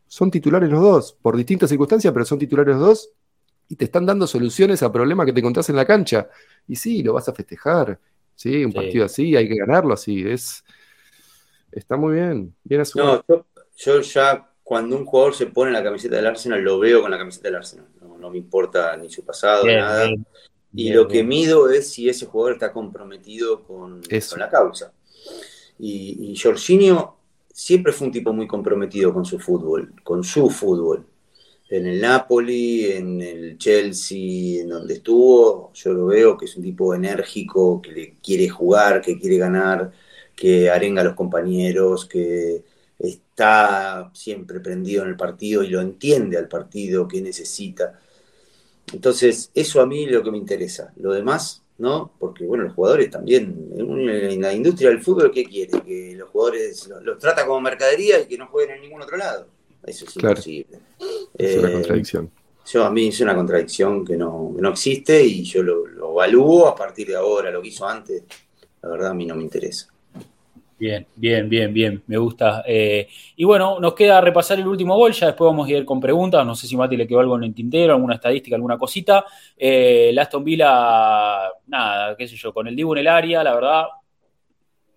Son titulares los dos, por distintas circunstancias, pero son titulares los dos, y te están dando soluciones a problemas que te encontrás en la cancha. Y sí, lo vas a festejar. Sí, un partido así, hay que ganarlo así. Es, está muy bien. bien no, yo, ya cuando un jugador se pone la camiseta del Arsenal, lo veo con la camiseta del Arsenal. No, me importa ni su pasado, nada. y lo que mido es si ese jugador está comprometido con, con la causa. Y, y Jorginho siempre fue un tipo muy comprometido con su fútbol, con su fútbol en el Napoli, en el Chelsea, en donde estuvo, yo lo veo que es un tipo enérgico, que le quiere jugar, que quiere ganar, que arenga a los compañeros, que está siempre prendido en el partido y lo entiende al partido que necesita. Entonces, eso a mí es lo que me interesa. Lo demás, ¿no? Porque, bueno, los jugadores también, en la industria del fútbol, ¿qué quiere? Que los jugadores los, los trata como mercadería y que no jueguen en ningún otro lado. Eso es imposible. Es una eh, contradicción. Yo, a mí es una contradicción que no, existe y yo lo, evalúo a partir de ahora. Lo que hizo antes, la verdad, a mí no me interesa. Bien, bien, bien, bien, me gusta. Eh, y bueno, nos queda repasar el último gol, ya después vamos a ir con preguntas, no sé si Mati le quedó algo en el tintero, alguna estadística, alguna cosita. Eh, el Aston Villa, nada, qué sé yo, con el Dibu en el área, la verdad,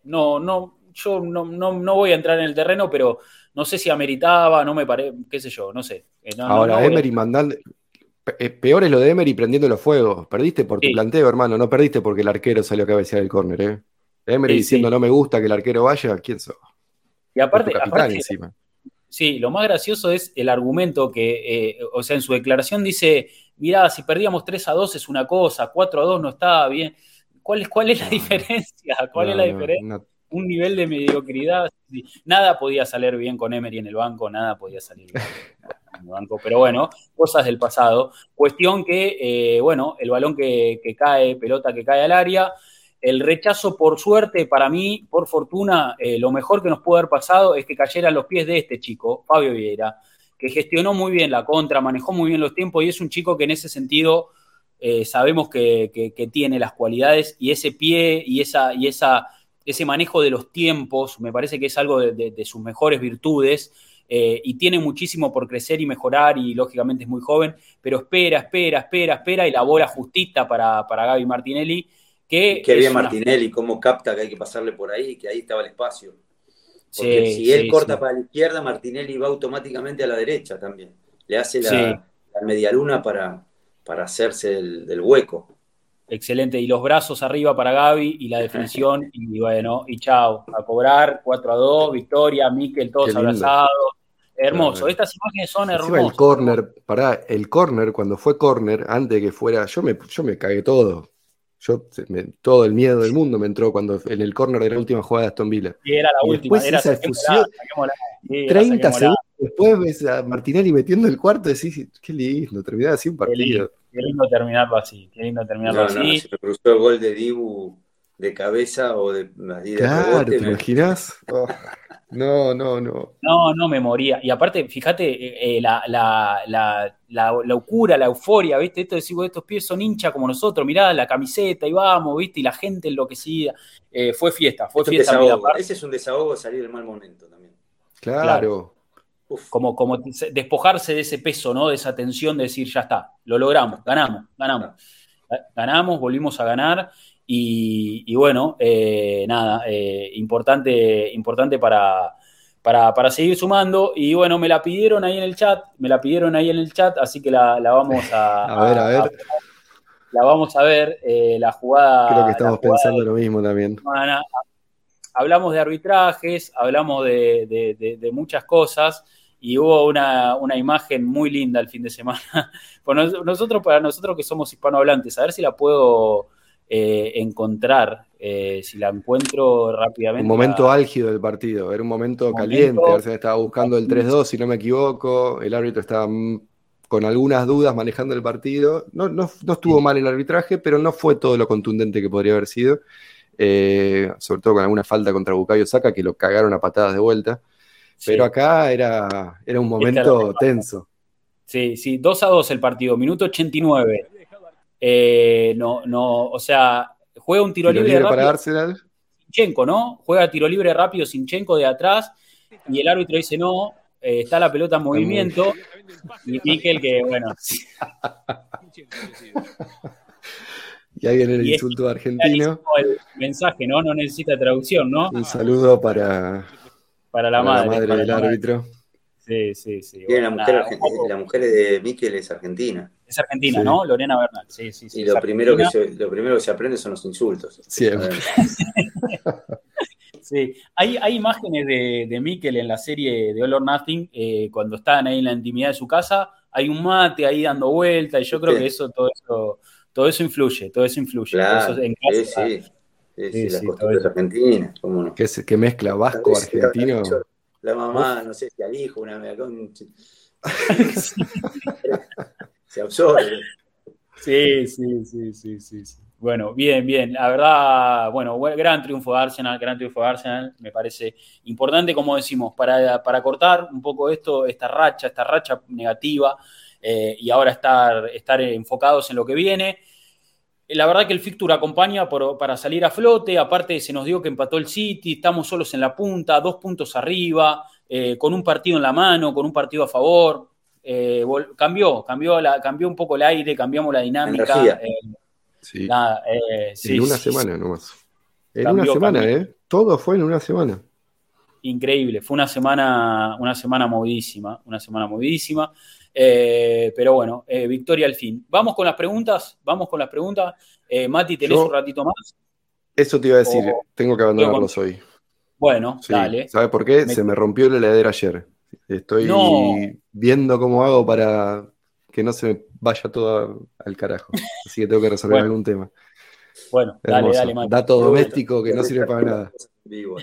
no, no, yo no, no, voy a entrar en el terreno, pero no sé si ameritaba, no me parece, qué sé yo, no sé. Eh, Ahora, Emery mandando, peor es lo de Emery prendiendo los fuegos. Perdiste por tu planteo, hermano, no perdiste porque el arquero salió a cabecear el córner, ¿eh? Emery diciendo no me gusta que el arquero vaya, ¿quién sos? Y aparte, encima. Sí, lo más gracioso es el argumento que, eh, o sea, en su declaración dice, mira, si perdíamos 3 a 2 es una cosa, 4 a 2 no estaba bien. ¿Cuál es, cuál es la diferencia? ¿Cuál es la diferencia? Un nivel de mediocridad. Nada podía salir bien con Emery en el banco, nada podía salir bien en el banco. Pero bueno, cosas del pasado. Cuestión que, eh, bueno, el balón que, que cae, pelota que cae al área, el rechazo, por suerte, para mí, por fortuna, eh, lo mejor que nos pudo haber pasado es que cayera a los pies de este chico, Fabio Vieira, que gestionó muy bien la contra, manejó muy bien los tiempos y es un chico que en ese sentido eh, sabemos que, tiene las cualidades y ese pie y, esa, y esa, ese manejo de los tiempos me parece que es algo de, sus mejores virtudes. Eh, y tiene muchísimo por crecer y mejorar y lógicamente es muy joven, pero espera, espera, espera, espera y la bola justita para, para Gaby Martinelli Qué bien Martinelli, cómo capta que hay que pasarle por ahí, que ahí estaba el espacio. Porque si él corta para la izquierda, Martinelli va automáticamente a la derecha también. Le hace la, media luna para, para hacerse del hueco. Excelente. Y los brazos arriba para Gaby y la definición. y bueno, y chao. A cobrar 4 a 2, victoria, Miquel, todos abrazados. Hermoso. Estas imágenes son hermosas. El corner, para el corner, cuando fue corner, antes de que fuera, yo me, yo me cagué todo. Yo, todo el miedo del mundo me entró cuando en el córner de la última jugada de Aston Villa. Y era la última. Después esa fusión, 30 segundos después ves a Martinelli metiendo el cuarto y decís, qué lindo, terminar así un partido. Qué lindo, terminarlo así, qué lindo terminarlo así. se me cruzó el gol de Dibu de cabeza o de... de claro, ¿te imaginas? Oh. No, no, no. No, no me moría. Y aparte, fíjate, eh, eh, la, la, la, la, locura, la euforia, ¿viste? Esto de decir, estos pies son hinchas como nosotros, mirá la camiseta y vamos, ¿viste? Y la gente enloquecida. Eh, fue fiesta, fue fiesta. Ese es un desahogo salir del mal momento también. Claro. Como, como despojarse de ese peso, ¿no? De esa tensión de decir, ya está, lo logramos, ganamos, ganamos. Ganamos, volvimos a ganar y, bueno, eh, nada, eh, importante, importante para, para, seguir sumando. Y bueno, me la pidieron ahí en el chat, me la pidieron ahí en el chat, así que la, vamos a, a ver, a ver. la vamos a ver, eh, la jugada. Creo que estamos pensando lo mismo también. hablamos de arbitrajes, hablamos de, muchas cosas y hubo una, una, imagen muy linda el fin de semana. nosotros, para nosotros que somos hispanohablantes, a ver si la puedo eh, encontrar, eh, si la encuentro rápidamente. Un momento álgido del partido, era un momento, caliente, Arsenal estaba buscando el 3-2, si no me equivoco, el árbitro estaba con algunas dudas manejando el partido, no, no, estuvo mal el arbitraje, pero no fue todo lo contundente que podría haber sido, eh, sobre todo con alguna falta contra Bucayo Saca, que lo cagaron a patadas de vuelta, pero acá era, era un momento tenso. Sí, sí, 2 a 2 el partido, minuto 89. Eh, no, no, o sea, juega un tiro, libre, rápido. para Arsenal. Sinchenko, ¿no? Juega tiro libre rápido Sinchenko de atrás y el árbitro dice no, eh, está la pelota en movimiento y Miquel que, bueno. y ahí viene el insulto argentino. El mensaje, ¿no? No necesita traducción, ¿no? Un saludo para, para la madre, del árbitro. Sí, sí, sí. la, mujer, la mujer de Miquel es argentina. Es argentina, ¿no? Lorena Bernal. Sí, sí, sí. Y lo primero, que se, lo primero que se aprende son los insultos. Siempre. sí. Hay, hay imágenes de, de Miquel en la serie de All or Nothing, eh, cuando están ahí en la intimidad de su casa. Hay un mate ahí dando vuelta, y yo creo que eso, todo eso, todo eso influye, todo eso influye. Claro, en casa, sí, sí. Sí, las costumbres argentinas, ¿cómo no? Que, que mezcla vasco-argentino. La mamá, no sé si al hijo, una con... se absorbe. Sí, sí, sí, sí, sí, Bueno, bien, bien. La verdad, bueno, gran triunfo de Arsenal, gran triunfo de Arsenal. Me parece importante, como decimos, para, para cortar un poco esto, esta racha, esta racha negativa, eh, y ahora estar, estar enfocados en lo que viene. la verdad que el fixture acompaña para salir a flote, aparte se nos dio que empató el City, estamos solos en la punta, dos puntos arriba, eh, con un partido en la mano, con un partido a favor. Eh, cambió, cambió, la, cambió un poco el aire, cambiamos la dinámica. Eh, sí. en una semana nomás. En una semana, ¿eh? Todo fue en una semana. Increíble, fue una semana, una semana movidísima, una semana movidísima. pero bueno, victoria al fin. Vamos con las preguntas, vamos con las preguntas. Mati, ¿tenés un ratito más? Eso te iba a decir, tengo que abandonarlos hoy. Bueno, dale. ¿Sabes por qué? Se me rompió la heladera ayer. Estoy viendo cómo hago para que no se me vaya todo al carajo. Así que tengo que resolver algún tema. Bueno, dale, dale, Dato doméstico que no sirve para nada. Vivo,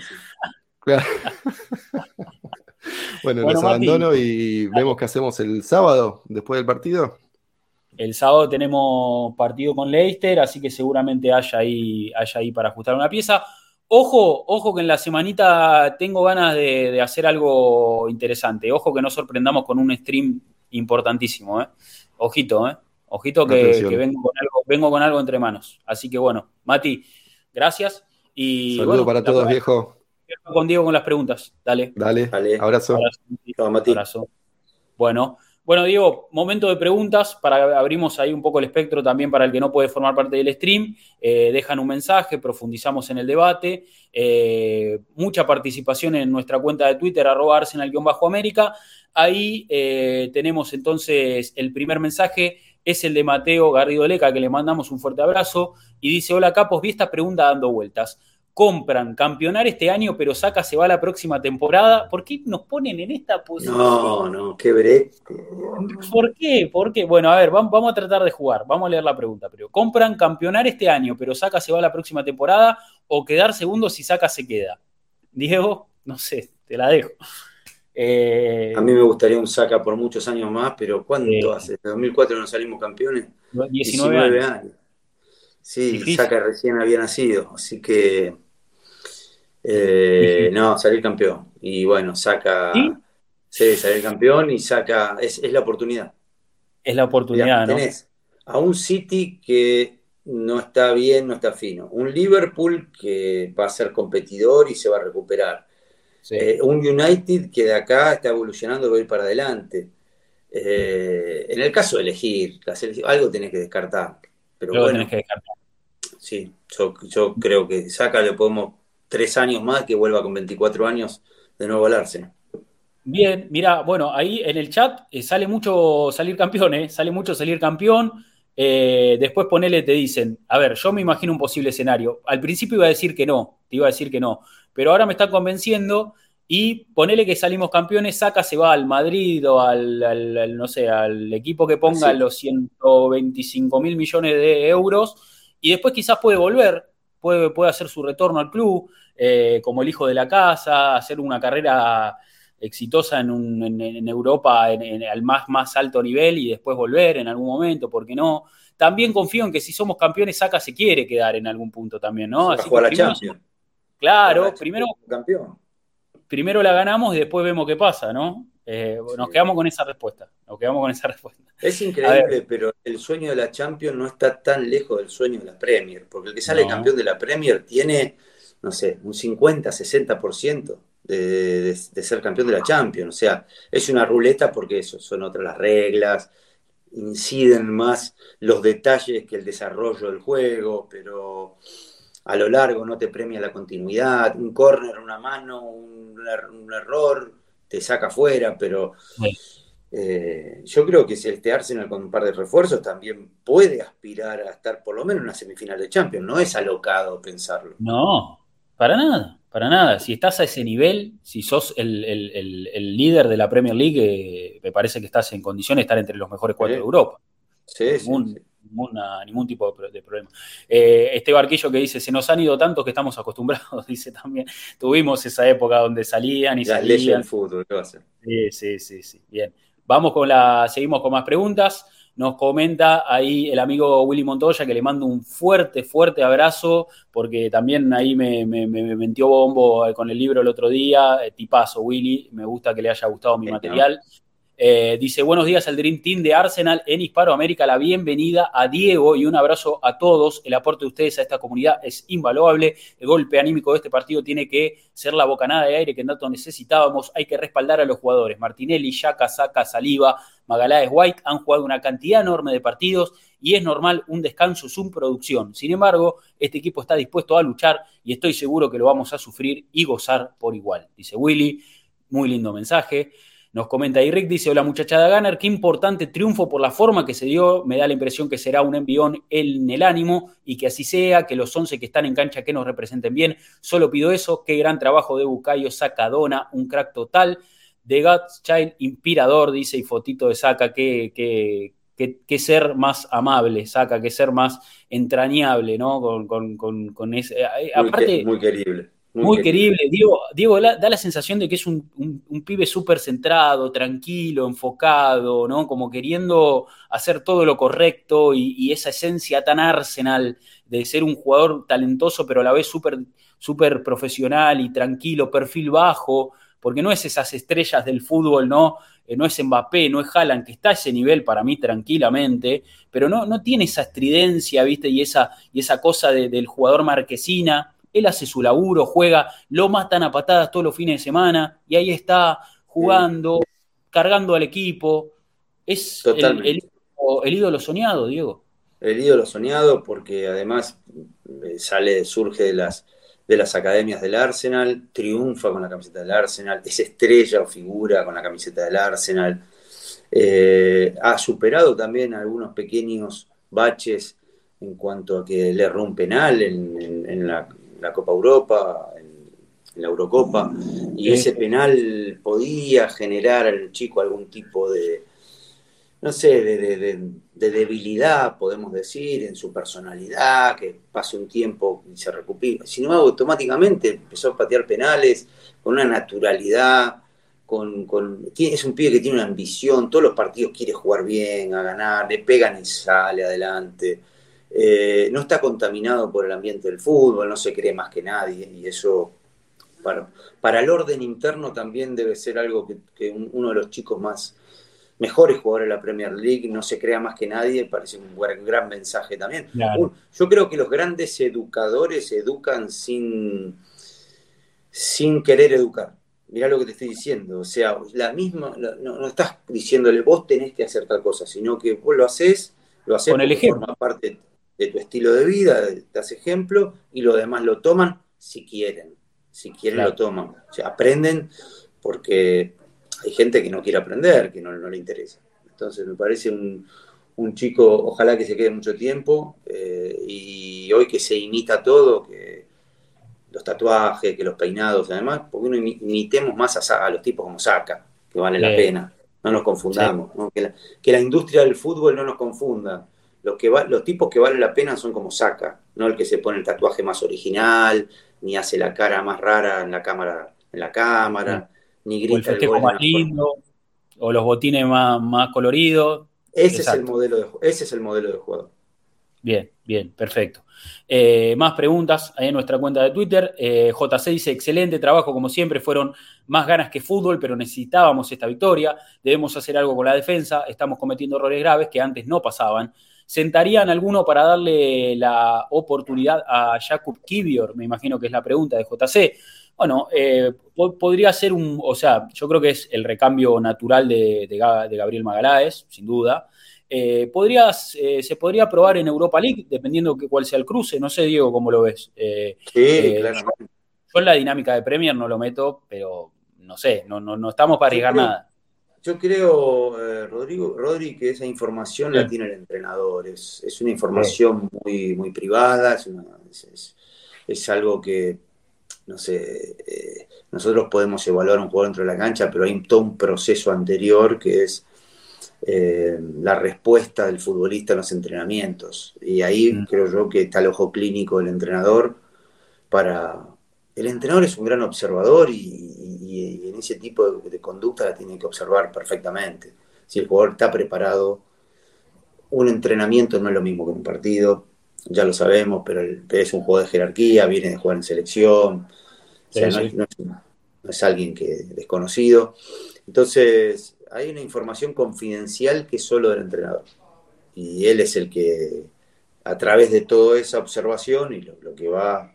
bueno, los abandono y vemos qué hacemos el sábado después del partido. El sábado tenemos partido con Leicester, así que seguramente haya ahí, haya ahí para ajustar una pieza. Ojo, ojo que en la semanita tengo ganas de, hacer algo interesante. Ojo que no sorprendamos con un stream importantísimo, ¿eh? Ojito, ¿eh? Ojito que, vengo, con algo, entre manos. Así que bueno, Mati, gracias. Y, Saludos para todos, viejo. Con Diego con las preguntas. Dale. Dale. Abrazo. Abrazo. Mati. Abrazo. Bueno. Bueno, Diego, momento de preguntas, para abrimos ahí un poco el espectro también para el que no puede formar parte del stream. Eh, dejan un mensaje, profundizamos en el debate. Eh, mucha participación en nuestra cuenta de Twitter, arroba arsenal-américa. Ahí eh, tenemos entonces el primer mensaje, es el de Mateo Garrido Leca, que le mandamos un fuerte abrazo. Y dice, hola Capos, vi esta pregunta dando vueltas compran campeonar este año, pero Saca se va la próxima temporada. ¿Por qué nos ponen en esta posición? No, no, qué brete. ¿Por qué? ¿Por qué? Bueno, a ver, vamos a tratar de jugar. Vamos a leer la pregunta. Pero ¿compran campeonar este año, pero Saca se va la próxima temporada o quedar segundo si Saca se queda? Diego, no sé, te la dejo. Eh, a mí me gustaría un Saca por muchos años más, pero ¿cuánto hace? ¿En 2004 no salimos campeones? 19, años. Sí, Saca recién había nacido, así que eh, no, salir campeón. Y bueno, saca. ¿Sí? salir campeón y saca. Es, la oportunidad. Es la oportunidad, ¿no? Tenés a un City que no está bien, no está fino. Un Liverpool que va a ser competidor y se va a recuperar. Eh, un United que de acá está evolucionando y va a ir para adelante. Eh, en el caso de elegir, algo tenés que descartar. Pero bueno, que descartar. Sí, yo, yo creo que saca, le podemos tres años más que vuelva con 24 años de nuevo al Arsenal. Bien, mira, bueno, ahí en el chat eh, sale mucho salir campeón, ¿eh? Sale mucho salir campeón. Eh, después ponele, te dicen, a ver, yo me imagino un posible escenario. Al principio iba a decir que no, te iba a decir que no, pero ahora me está convenciendo y ponele que salimos campeones, saca, se va al Madrid o al, no sé, al equipo que ponga los 125 mil millones de euros y después quizás puede volver, puede, puede hacer su retorno al club eh, como el hijo de la casa, hacer una carrera exitosa en, Europa al más, más alto nivel y después volver en algún momento, ¿por qué no? También confío en que si somos campeones, Saca se quiere quedar en algún punto también, ¿no? Así que la Claro, primero, primero la ganamos y después vemos qué pasa, ¿no? Eh, nos quedamos con esa respuesta. Nos quedamos con esa respuesta. Es increíble, pero el sueño de la Champions no está tan lejos del sueño de la Premier, porque el que sale campeón de la Premier tiene, no sé, un 50, 60% de, de, ser campeón de la Champions. O sea, es una ruleta porque eso, son otras las reglas, inciden más los detalles que el desarrollo del juego, pero a lo largo no te premia la continuidad, un córner, una mano, un, un error te saca fuera, pero eh, yo creo que si este Arsenal con un par de refuerzos también puede aspirar a estar por lo menos en una semifinal de Champions, no es alocado pensarlo. No, para nada, para nada. Si estás a ese nivel, si sos el, líder de la Premier League, eh, me parece que estás en condiciones de estar entre los mejores cuatro de Europa. Sí, sí ningún tipo de, problema. Eh, este barquillo que dice, se nos han ido tantos que estamos acostumbrados, dice también. Tuvimos esa época donde salían y salían. fútbol, ¿qué va a ser? Sí, sí, sí, sí. Bien. Vamos con la, seguimos con más preguntas. Nos comenta ahí el amigo Willy Montoya que le mando un fuerte, fuerte abrazo, porque también ahí me, me, metió bombo con el libro el otro día. Eh, tipazo, Willy, me gusta que le haya gustado mi material. Eh, dice, buenos días al Dream Team de Arsenal en Hispanoamérica. La bienvenida a Diego y un abrazo a todos. El aporte de ustedes a esta comunidad es invaluable. El golpe anímico de este partido tiene que ser la bocanada de aire que tanto necesitábamos. Hay que respaldar a los jugadores. Martinelli, Yaka, Saca, Saliva, Magaláes, White han jugado una cantidad enorme de partidos y es normal un descanso sin producción. Sin embargo, este equipo está dispuesto a luchar y estoy seguro que lo vamos a sufrir y gozar por igual. Dice Willy, muy lindo mensaje. Nos comenta y Rick, dice, hola muchachada Gunner, qué importante triunfo por la forma que se dio, me da la impresión que será un envión en el ánimo y que así sea, que los 11 que están en cancha que nos representen bien, solo pido eso, qué gran trabajo de Bucayo Sacadona, un crack total, de God's Child, inspirador, dice, y fotito de Saca, que, que, que, ser más amable, Saca, que ser más entrañable, ¿no? Con, con, ese... Eh, aparte, muy querible muy, querible. Diego, Diego da la sensación de que es un, pibe súper centrado, tranquilo, enfocado, ¿no? Como queriendo hacer todo lo correcto y, esa esencia tan arsenal de ser un jugador talentoso, pero a la vez súper super profesional y tranquilo, perfil bajo, porque no es esas estrellas del fútbol, ¿no? Eh, no es Mbappé, no es Haaland, que está a ese nivel para mí tranquilamente, pero no, no tiene esa estridencia, ¿viste? Y esa, y esa cosa del jugador marquesina él hace su laburo, juega, lo matan a patadas todos los fines de semana y ahí está jugando, cargando al equipo. Es el, ídolo soñado, Diego. El ídolo soñado porque además eh, sale, surge de las, de las academias del Arsenal, triunfa con la camiseta del Arsenal, es estrella o figura con la camiseta del Arsenal. Eh, ha superado también algunos pequeños baches en cuanto a que le erró un penal en la, la Copa Europa, en, la Eurocopa, y ese penal podía generar al chico algún tipo de, no sé, de, debilidad, podemos decir, en su personalidad, que pase un tiempo y se recupera. Sin embargo, automáticamente empezó a patear penales con una naturalidad, con, es un pibe que tiene una ambición, todos los partidos quiere jugar bien, a ganar, le pegan y sale adelante. Eh, no está contaminado por el ambiente del fútbol, no se cree más que nadie y eso para, para el orden interno también debe ser algo que, uno de los chicos más mejores jugadores de la Premier League no se crea más que nadie, parece un gran mensaje también. Yo creo que los grandes educadores educan sin, sin querer educar. Mirá lo que te estoy diciendo, o sea, la misma, no, no estás diciéndole vos tenés que hacer tal cosa, sino que vos lo haces, lo haces Con el ejemplo. forma parte de tu estilo de vida, das ejemplo, y los demás lo toman si quieren. Si quieren lo toman. O sea, aprenden porque hay gente que no quiere aprender, que no, le interesa. Entonces me parece un, chico, ojalá que se quede mucho tiempo, eh, y hoy que se imita todo, que los tatuajes, que los peinados, además, porque uno imitemos más a, los tipos como Saca, que vale la pena. No nos confundamos, Que, la, que la industria del fútbol no nos confunda los, que los tipos que valen la pena son como Saca, no el que se pone el tatuaje más original, ni hace la cara más rara en la cámara, en la cámara, ni grita o el, gol más lindo, o los botines más, más coloridos. Ese es, el modelo de, ese es el modelo de jugador. Bien, bien, perfecto. Eh, más preguntas ahí en nuestra cuenta de Twitter. Eh, JC dice, excelente trabajo como siempre, fueron más ganas que fútbol, pero necesitábamos esta victoria. Debemos hacer algo con la defensa, estamos cometiendo errores graves que antes no pasaban. ¿Sentarían alguno para darle la oportunidad a Jakub Kivior? Me imagino que es la pregunta de JC. Bueno, eh, podría ser un, o sea, yo creo que es el recambio natural de, Gabriel Magaláes, sin duda. Eh, eh, se podría probar en Europa League, dependiendo de cuál sea el cruce. No sé, Diego, cómo lo ves. sí, claro. Yo, en la dinámica de Premier no lo meto, pero no sé, no, no, no estamos para arriesgar nada. Yo creo, eh, Rodrigo, Rodri, que esa información la tiene el entrenador. Es, una información muy, muy privada, es, algo que, no sé, eh, nosotros podemos evaluar un jugador dentro de la cancha, pero hay todo un proceso anterior que es eh, la respuesta del futbolista en los entrenamientos. Y ahí mm. creo yo que está el ojo clínico del entrenador para, el entrenador es un gran observador y, en ese tipo de, conducta la tiene que observar perfectamente. Si el jugador está preparado, un entrenamiento no es lo mismo que un partido, ya lo sabemos, pero, es un juego de jerarquía, viene de jugar en selección, no, Es, alguien que desconocido. Entonces, hay una información confidencial que es solo del entrenador. Y él es el que, a través de toda esa observación y lo, que va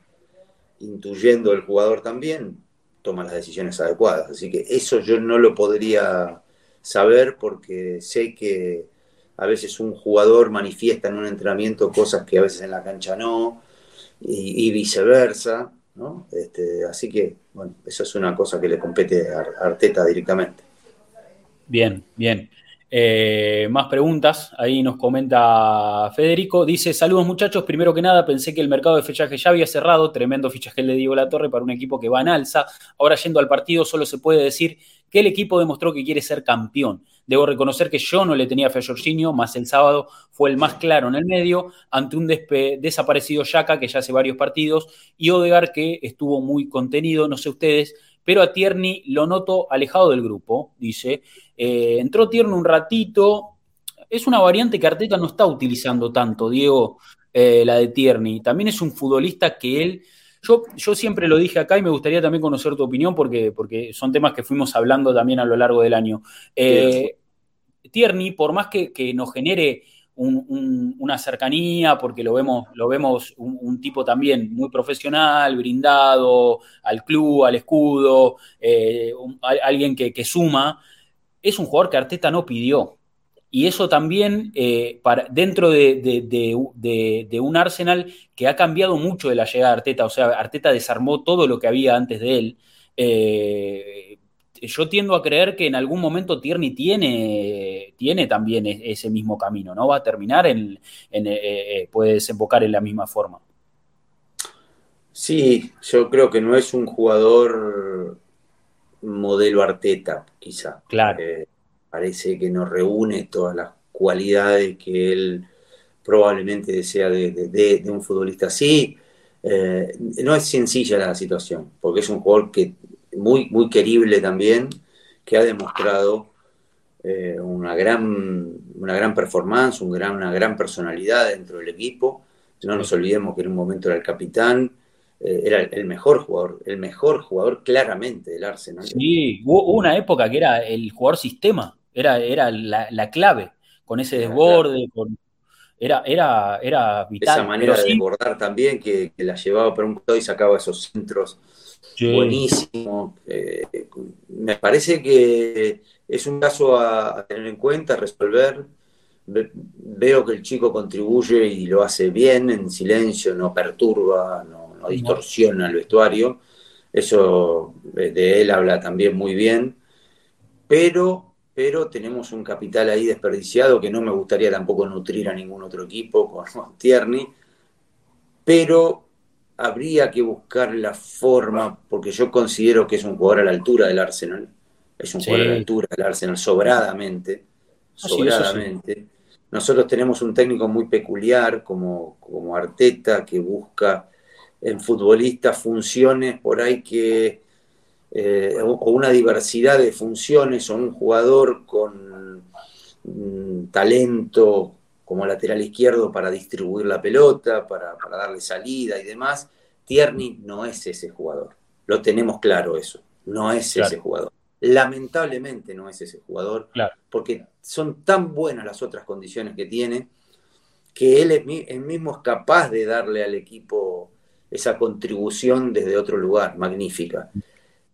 intuyendo el jugador también, toma las decisiones adecuadas. Así que eso yo no lo podría saber porque sé que a veces un jugador manifiesta en un entrenamiento cosas que a veces en la cancha no, y, viceversa. ¿no? Este, así que, bueno, eso es una cosa que le compete a Arteta directamente. Bien, bien. Eh, más preguntas, ahí nos comenta Federico. Dice: Saludos muchachos. Primero que nada, pensé que el mercado de fichaje ya había cerrado. Tremendo fichaje le Diego La Torre para un equipo que va en alza. Ahora, yendo al partido, solo se puede decir que el equipo demostró que quiere ser campeón. Debo reconocer que yo no le tenía fe a Jorginho, más el sábado fue el más claro en el medio, ante un desaparecido Yaka que ya hace varios partidos, y Odegar que estuvo muy contenido, no sé ustedes, pero a Tierney lo noto alejado del grupo, dice. Eh, entró Tierney un ratito. Es una variante que Arteta no está utilizando tanto, Diego, eh, la de Tierney. También es un futbolista que él. Yo, yo, siempre lo dije acá y me gustaría también conocer tu opinión porque, porque son temas que fuimos hablando también a lo largo del año. Eh, Tierney, por más que, que nos genere una cercanía, porque lo vemos, lo vemos un, tipo también muy profesional, brindado al club, al escudo, eh, alguien que, suma. Es un jugador que Arteta no pidió. Y eso también eh, para, dentro de, un Arsenal que ha cambiado mucho de la llegada de Arteta. O sea, Arteta desarmó todo lo que había antes de él. Eh, yo tiendo a creer que en algún momento Tierney tiene, tiene también e-, ese mismo camino, ¿no? Va a terminar en, eh, puede desembocar en la misma forma. Sí, yo creo que no es un jugador modelo Arteta, quizá. Claro. Eh, parece que no reúne todas las cualidades que él probablemente desea de, un futbolista así. no es sencilla la situación, porque es un jugador que muy, muy querible también, que ha demostrado eh, una, gran, una gran performance, un gran, una gran personalidad dentro del equipo. No nos olvidemos que en un momento era el capitán, eh, era el mejor jugador, el mejor jugador claramente del Arsenal. Sí, hubo una época que era el jugador sistema, era, era la, clave, con ese desborde, con, era, era, era vital. Esa manera de desbordar también, que, que, la llevaba por un lado y sacaba esos centros buenísimo. Eh, me parece que es un caso a, tener en cuenta, a resolver. veo que el chico contribuye y lo hace bien, en silencio, no perturba, no, distorsiona el vestuario. Eso de él habla también muy bien. Pero, pero tenemos un capital ahí desperdiciado que no me gustaría tampoco nutrir a ningún otro equipo con Tierney. Pero habría que buscar la forma, porque yo considero que es un jugador a la altura del Arsenal, es un jugador a la altura del Arsenal, sobradamente, ah, sobradamente. Nosotros tenemos un técnico muy peculiar como, como Arteta, que busca en futbolistas funciones por ahí que, eh, o una diversidad de funciones, o un jugador con mm, talento como lateral izquierdo para distribuir la pelota, para, darle salida y demás. Tierney no es ese jugador. Lo tenemos claro eso. No es ese jugador. Lamentablemente no es ese jugador, porque son tan buenas las otras condiciones que tiene que él, es, mismo es capaz de darle al equipo esa contribución desde otro lugar, magnífica.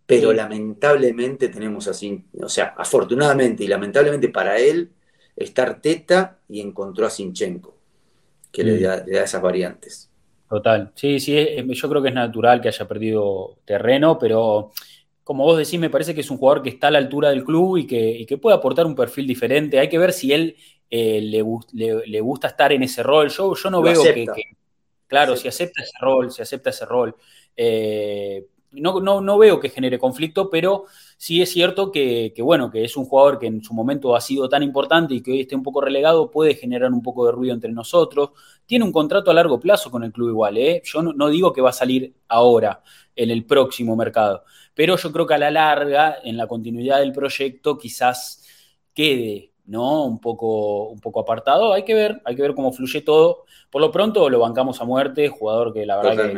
Pero lamentablemente tenemos así, o sea, afortunadamente y lamentablemente para él, estar Teta y encontró a Sinchenko, que le, mm. da, esas variantes. Total, sí, sí, yo creo que es natural que haya perdido terreno, pero como vos decís, me parece que es un jugador que está a la altura del club y que, puede aportar un perfil diferente. Hay que ver si él eh, le, gusta estar en ese rol. Yo, yo no veo que, claro, si acepta ese rol, si acepta ese rol. Eh, no, no, veo que genere conflicto, pero sí es cierto que, bueno, que es un jugador que en su momento ha sido tan importante y que hoy esté un poco relegado, puede generar un poco de ruido entre nosotros. Tiene un contrato a largo plazo con el club igual, ¿eh? Yo no, digo que va a salir ahora, en el próximo mercado, pero yo creo que a la larga, en la continuidad del proyecto, quizás quede, ¿no? Un poco, un poco apartado. Hay que ver, hay que ver cómo fluye todo. Por lo pronto lo bancamos a muerte, jugador que la verdad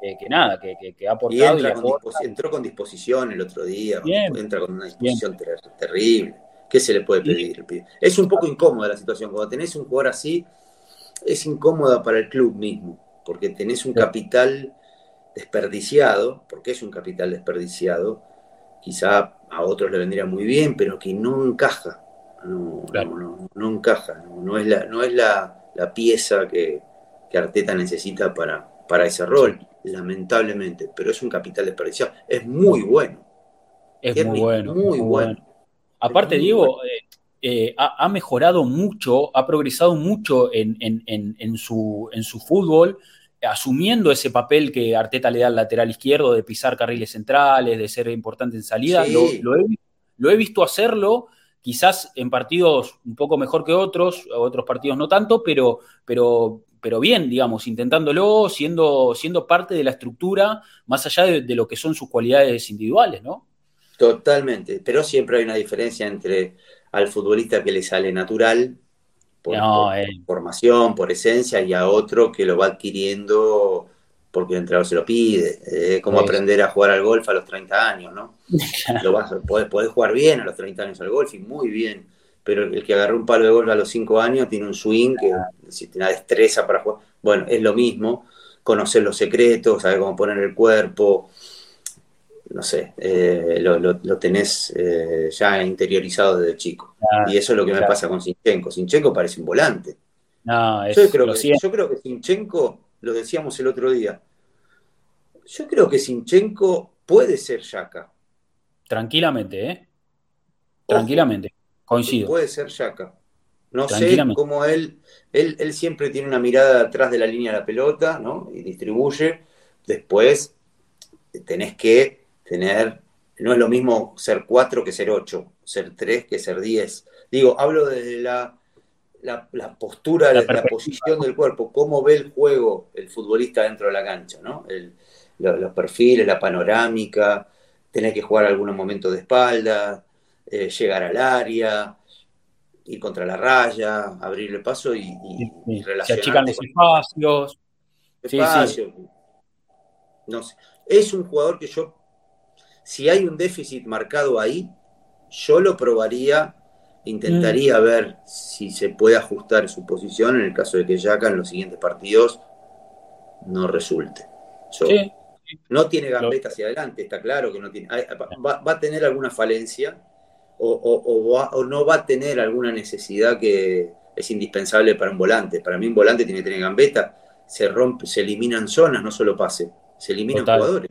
que que, nada, que, que, ha aportado. Y, entró con disposición el otro día, entra con una disposición terrible. ¿Qué se le puede pedir? Es un poco incómoda la situación. Cuando tenés un jugador así, es incómoda para el club mismo, porque tenés un capital desperdiciado, porque es un capital desperdiciado, quizá a otros le vendría muy bien, pero que no encaja. No, no, encaja. No, es la, no es la, pieza que, que, Arteta necesita para, para ese rol, lamentablemente. Pero es un capital desperdiciado. Es muy bueno. Es, muy, bueno. Muy, bueno. Aparte, Diego, eh, eh, ha, mejorado mucho, ha progresado mucho en, en, su, en su fútbol asumiendo ese papel que Arteta le da al lateral izquierdo de pisar carriles centrales, de ser importante en salida. Lo, he, visto hacerlo, quizás en partidos un poco mejor que otros, otros partidos no tanto, pero, pero, pero bien, digamos, intentándolo, siendo, siendo parte de la estructura, más allá de, lo que son sus cualidades individuales, ¿no? Totalmente, pero siempre hay una diferencia entre al futbolista que le sale natural por, eh. formación, por esencia, y a otro que lo va adquiriendo porque el entrenador se lo pide. Es como aprender a jugar al golf a los 30 años, ¿no? lo vas, podés, jugar bien a los 30 años al golf y muy bien, pero el que agarró un palo de golf a los 5 años tiene un swing que tiene una destreza para jugar. Bueno, es lo mismo, conocer los secretos, saber cómo poner el cuerpo, no sé, eh, lo, tenés eh, ya interiorizado desde chico. y eso es lo que me pasa con Sinchenko. Sinchenko parece un volante. yo, creo que, yo creo que Sinchenko, lo decíamos el otro día, yo creo que Sinchenko puede ser Yaka. Tranquilamente, ¿eh? Tranquilamente, coincido. Puede ser Yaka. No sé cómo él, él, él siempre tiene una mirada atrás de la línea de la pelota, ¿no? Y distribuye. Después tenés que tener, no es lo mismo ser 4 que ser 8, ser 3 que ser 10. Digo, hablo de la, la, postura, la, la, posición del cuerpo, cómo ve el juego el futbolista dentro de la cancha, ¿no? los perfiles, la panorámica, tener que jugar algunos momentos de espalda, eh, llegar al área, ir contra la raya, abrirle paso y, y, Se achican los espacios. Espacio. No sé. Es un jugador que yo si hay un déficit marcado ahí, yo lo probaría, intentaría mm. ver si se puede ajustar su posición en el caso de que Yaka en los siguientes partidos no resulte. No tiene gambeta hacia adelante, está claro que no tiene. Va, a tener alguna falencia o, no va a tener alguna necesidad que es indispensable para un volante. Para mí un volante tiene que tener gambeta, se rompe, se eliminan zonas, no solo pase, se eliminan jugadores.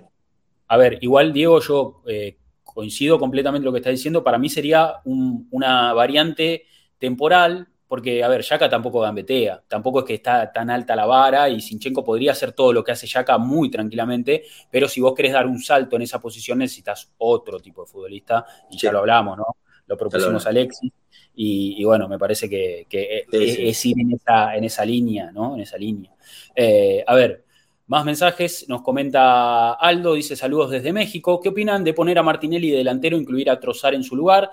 A ver, igual Diego, yo eh, coincido completamente lo que está diciendo. Para mí sería una variante temporal, porque, a ver, Yaka tampoco gambetea, tampoco es que está tan alta la vara y Sinchenko podría hacer todo lo que hace Yaka muy tranquilamente, pero si vos querés dar un salto en esa posición necesitas otro tipo de futbolista, y ya lo hablamos, ¿no? Lo propusimos a Alexis, y, bueno, me parece que, es, ir en esa, en esa línea, ¿no? En esa línea. Eh, a ver, más mensajes, nos comenta Aldo, dice saludos desde México. ¿Qué opinan de poner a Martinelli de delantero, incluir a Trozar en su lugar?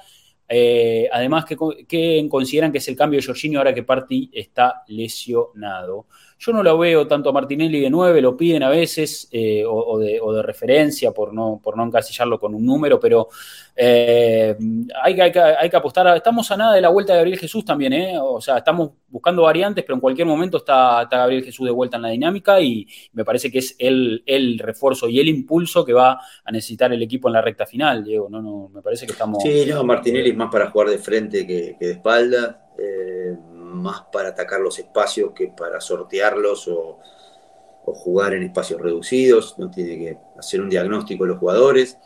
Eh, además, ¿qué, consideran que es el cambio de Jorginho ahora que Parti está lesionado? Yo no lo veo tanto a Martinelli de 9, lo piden a veces, eh, o, de, referencia por no, por no encasillarlo con un número, pero eh, hay, hay, que apostar. estamos a nada de la vuelta de Gabriel Jesús también, ¿eh? O sea, estamos buscando variantes, pero en cualquier momento está, Gabriel Jesús de vuelta en la dinámica y me parece que es el, el, refuerzo y el impulso que va a necesitar el equipo en la recta final, Diego. No, no, me parece que estamos. Sí, no, Martinelli es más para jugar de frente que, de espalda. Eh, más para atacar los espacios que para sortearlos o, jugar en espacios reducidos, no tiene que hacer un diagnóstico de los jugadores.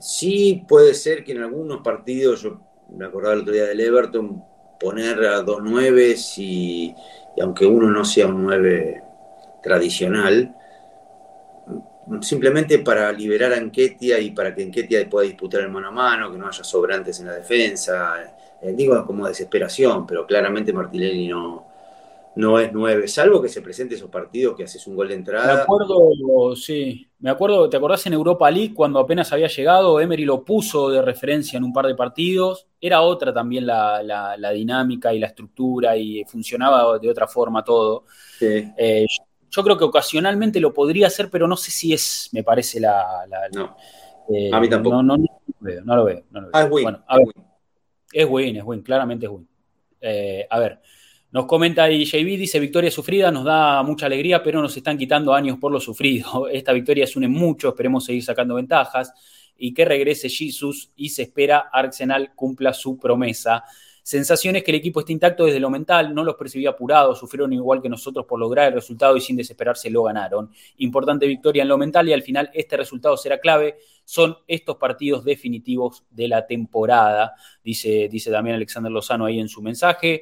Sí puede ser que en algunos partidos, yo me acordaba el otro día del Everton, poner a dos nueves y, aunque uno no sea un nueve tradicional, simplemente para liberar a Enquetia y para que Enquetia pueda disputar el mano a mano, que no haya sobrantes en la defensa, eh, digo como desesperación, pero claramente Martinelli no, no es nueve, salvo que se presente esos partidos que haces un gol de entrada. Me acuerdo, sí, me acuerdo, ¿te acordás en Europa League cuando apenas había llegado? Emery lo puso de referencia en un par de partidos. Era otra también la, dinámica y la estructura y funcionaba de otra forma todo. Eh, yo creo que ocasionalmente lo podría hacer, pero no sé si es, me parece, la. no. Eh, a mí tampoco. No, lo veo, no lo veo. Ah, bueno, a ver. Es win, es win, claramente es win. Eh, a ver, nos comenta ahí JB, dice, victoria sufrida, nos da mucha alegría, pero nos están quitando años por lo sufrido. Esta victoria se une mucho, esperemos seguir sacando ventajas y que regrese Jesus y se espera Arsenal cumpla su promesa. Sensaciones que el equipo está intacto desde lo mental, no los percibí apurados, sufrieron igual que nosotros por lograr el resultado y sin desesperarse lo ganaron. Importante victoria en lo mental y al final este resultado será clave. Son estos partidos definitivos de la temporada, dice, dice también Alexander Lozano ahí en su mensaje.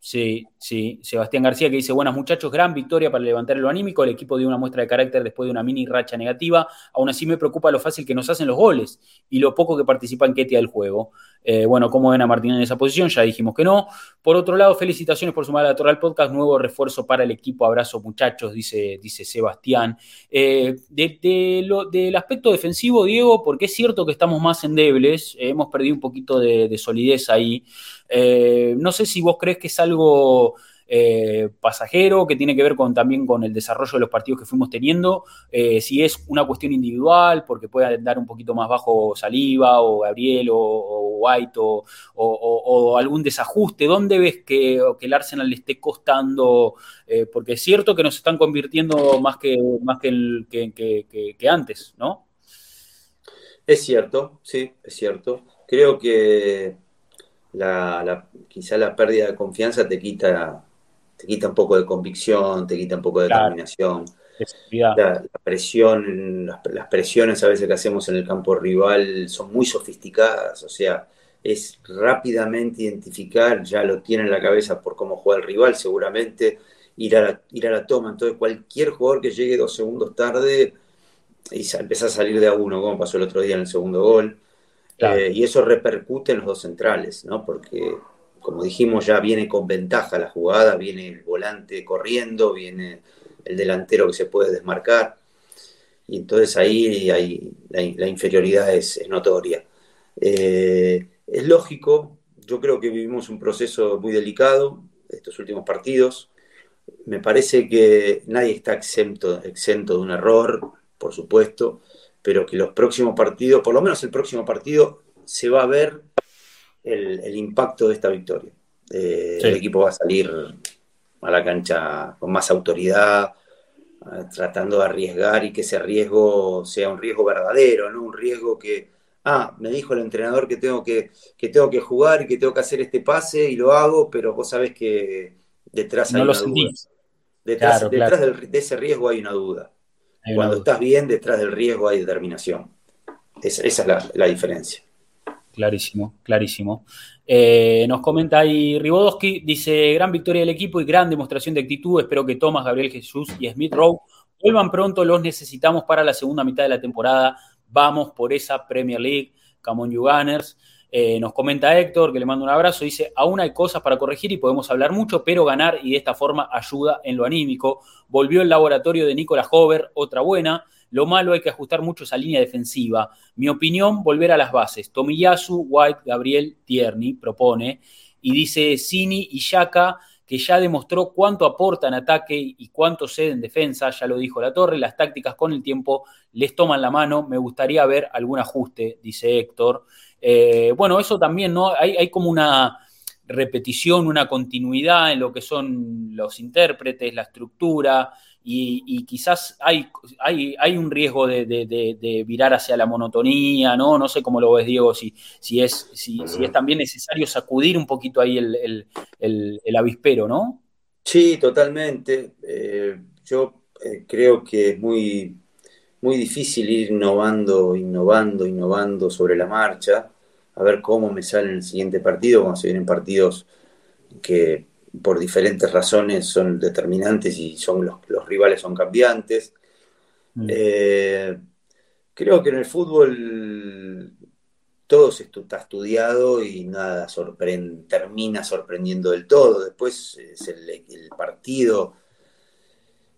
Sí, sí. Sebastián García que dice, buenas muchachos, gran victoria para levantar lo anímico. El equipo dio una muestra de carácter después de una mini racha negativa. Aún así me preocupa lo fácil que nos hacen los goles y lo poco que participa en Ketia del juego. Eh, bueno, ¿cómo ven a Martín en esa posición? Ya dijimos que no. Por otro lado, felicitaciones por sumar a la Toral Podcast. Nuevo refuerzo para el equipo. Abrazo muchachos, dice, dice Sebastián. Eh, del aspecto defensivo, Diego, porque es cierto que estamos más endebles. Eh, hemos perdido un poquito de, de solidez ahí. Eh, no sé si vos crees que es algo eh, pasajero, que tiene que ver con, también con el desarrollo de los partidos que fuimos teniendo, eh, si es una cuestión individual, porque puede dar un poquito más bajo Saliva o Gabriel o, White o, algún desajuste, ¿dónde ves que, que el Arsenal le esté costando? porque es cierto que nos están convirtiendo más que, más que antes, ¿no? Es cierto, sí, es cierto. Creo que la, quizá la pérdida de confianza te quita, te quita un poco de convicción, te quita un poco de determinación. La, presión, las, presiones a veces que hacemos en el campo rival son muy sofisticadas, o sea, es rápidamente identificar, ya lo tiene en la cabeza por cómo juega el rival, seguramente ir a la, ir a la toma. Entonces, cualquier jugador que llegue dos segundos tarde y empieza a salir de a uno, como pasó el otro día en el segundo gol, eh, y eso repercute en los dos centrales, ¿no? Porque, como dijimos, ya viene con ventaja la jugada, viene el volante corriendo, viene el delantero que se puede desmarcar. Y entonces ahí hay, la, inferioridad es, notoria. Eh, es lógico, yo creo que vivimos un proceso muy delicado estos últimos partidos. Me parece que nadie está exento, exento de un error, por supuesto pero que los próximos partidos, por lo menos el próximo partido, se va a ver el, impacto de esta victoria. Eh, el equipo va a salir a la cancha con más autoridad, eh, tratando de arriesgar y que ese riesgo sea un riesgo verdadero, no un riesgo que, ah, me dijo el entrenador que tengo que, que tengo que jugar y que tengo que hacer este pase y lo hago, pero vos sabés que detrás hay una duda. Detrás, de ese riesgo hay una duda. Cuando estás bien, detrás del riesgo hay determinación. esa es la, diferencia. Clarísimo, clarísimo. Eh, nos comenta ahí Ribodowski, dice, gran victoria del equipo y gran demostración de actitud. Espero que Thomas, Gabriel Jesús y Smith Rowe vuelvan pronto, los necesitamos para la segunda mitad de la temporada. Vamos por esa Premier League, Come on, you Gunners. Eh, nos comenta Héctor, que le manda un abrazo, dice, aún hay cosas para corregir y podemos hablar mucho, pero ganar y de esta forma ayuda en lo anímico. Volvió el laboratorio de Nicolás Hover, otra buena. Lo malo hay que ajustar mucho esa línea defensiva. Mi opinión, volver a las bases. Tomiyasu, White, Gabriel, Tierney, propone. Y dice Cini y Yaka, que ya demostró cuánto aporta en ataque y cuánto cede en defensa, ya lo dijo la torre, las tácticas con el tiempo les toman la mano, me gustaría ver algún ajuste, dice Héctor. Eh, bueno, eso también, ¿no? Hay, como una repetición, una continuidad en lo que son los intérpretes, la estructura, y, quizás hay, hay, hay, un riesgo de, virar hacia la monotonía, ¿no? No sé cómo lo ves, Diego, si, si, es, si, es también necesario sacudir un poquito ahí el, avispero, ¿no? Sí, totalmente. Eh, yo eh, creo que es muy muy difícil ir innovando, innovando, innovando sobre la marcha, a ver cómo me sale en el siguiente partido, cuando se vienen partidos que por diferentes razones son determinantes y son los, rivales son cambiantes. Mm. Eh, creo que en el fútbol todo se está estudiado y nada termina sorprendiendo del todo. Después es el partido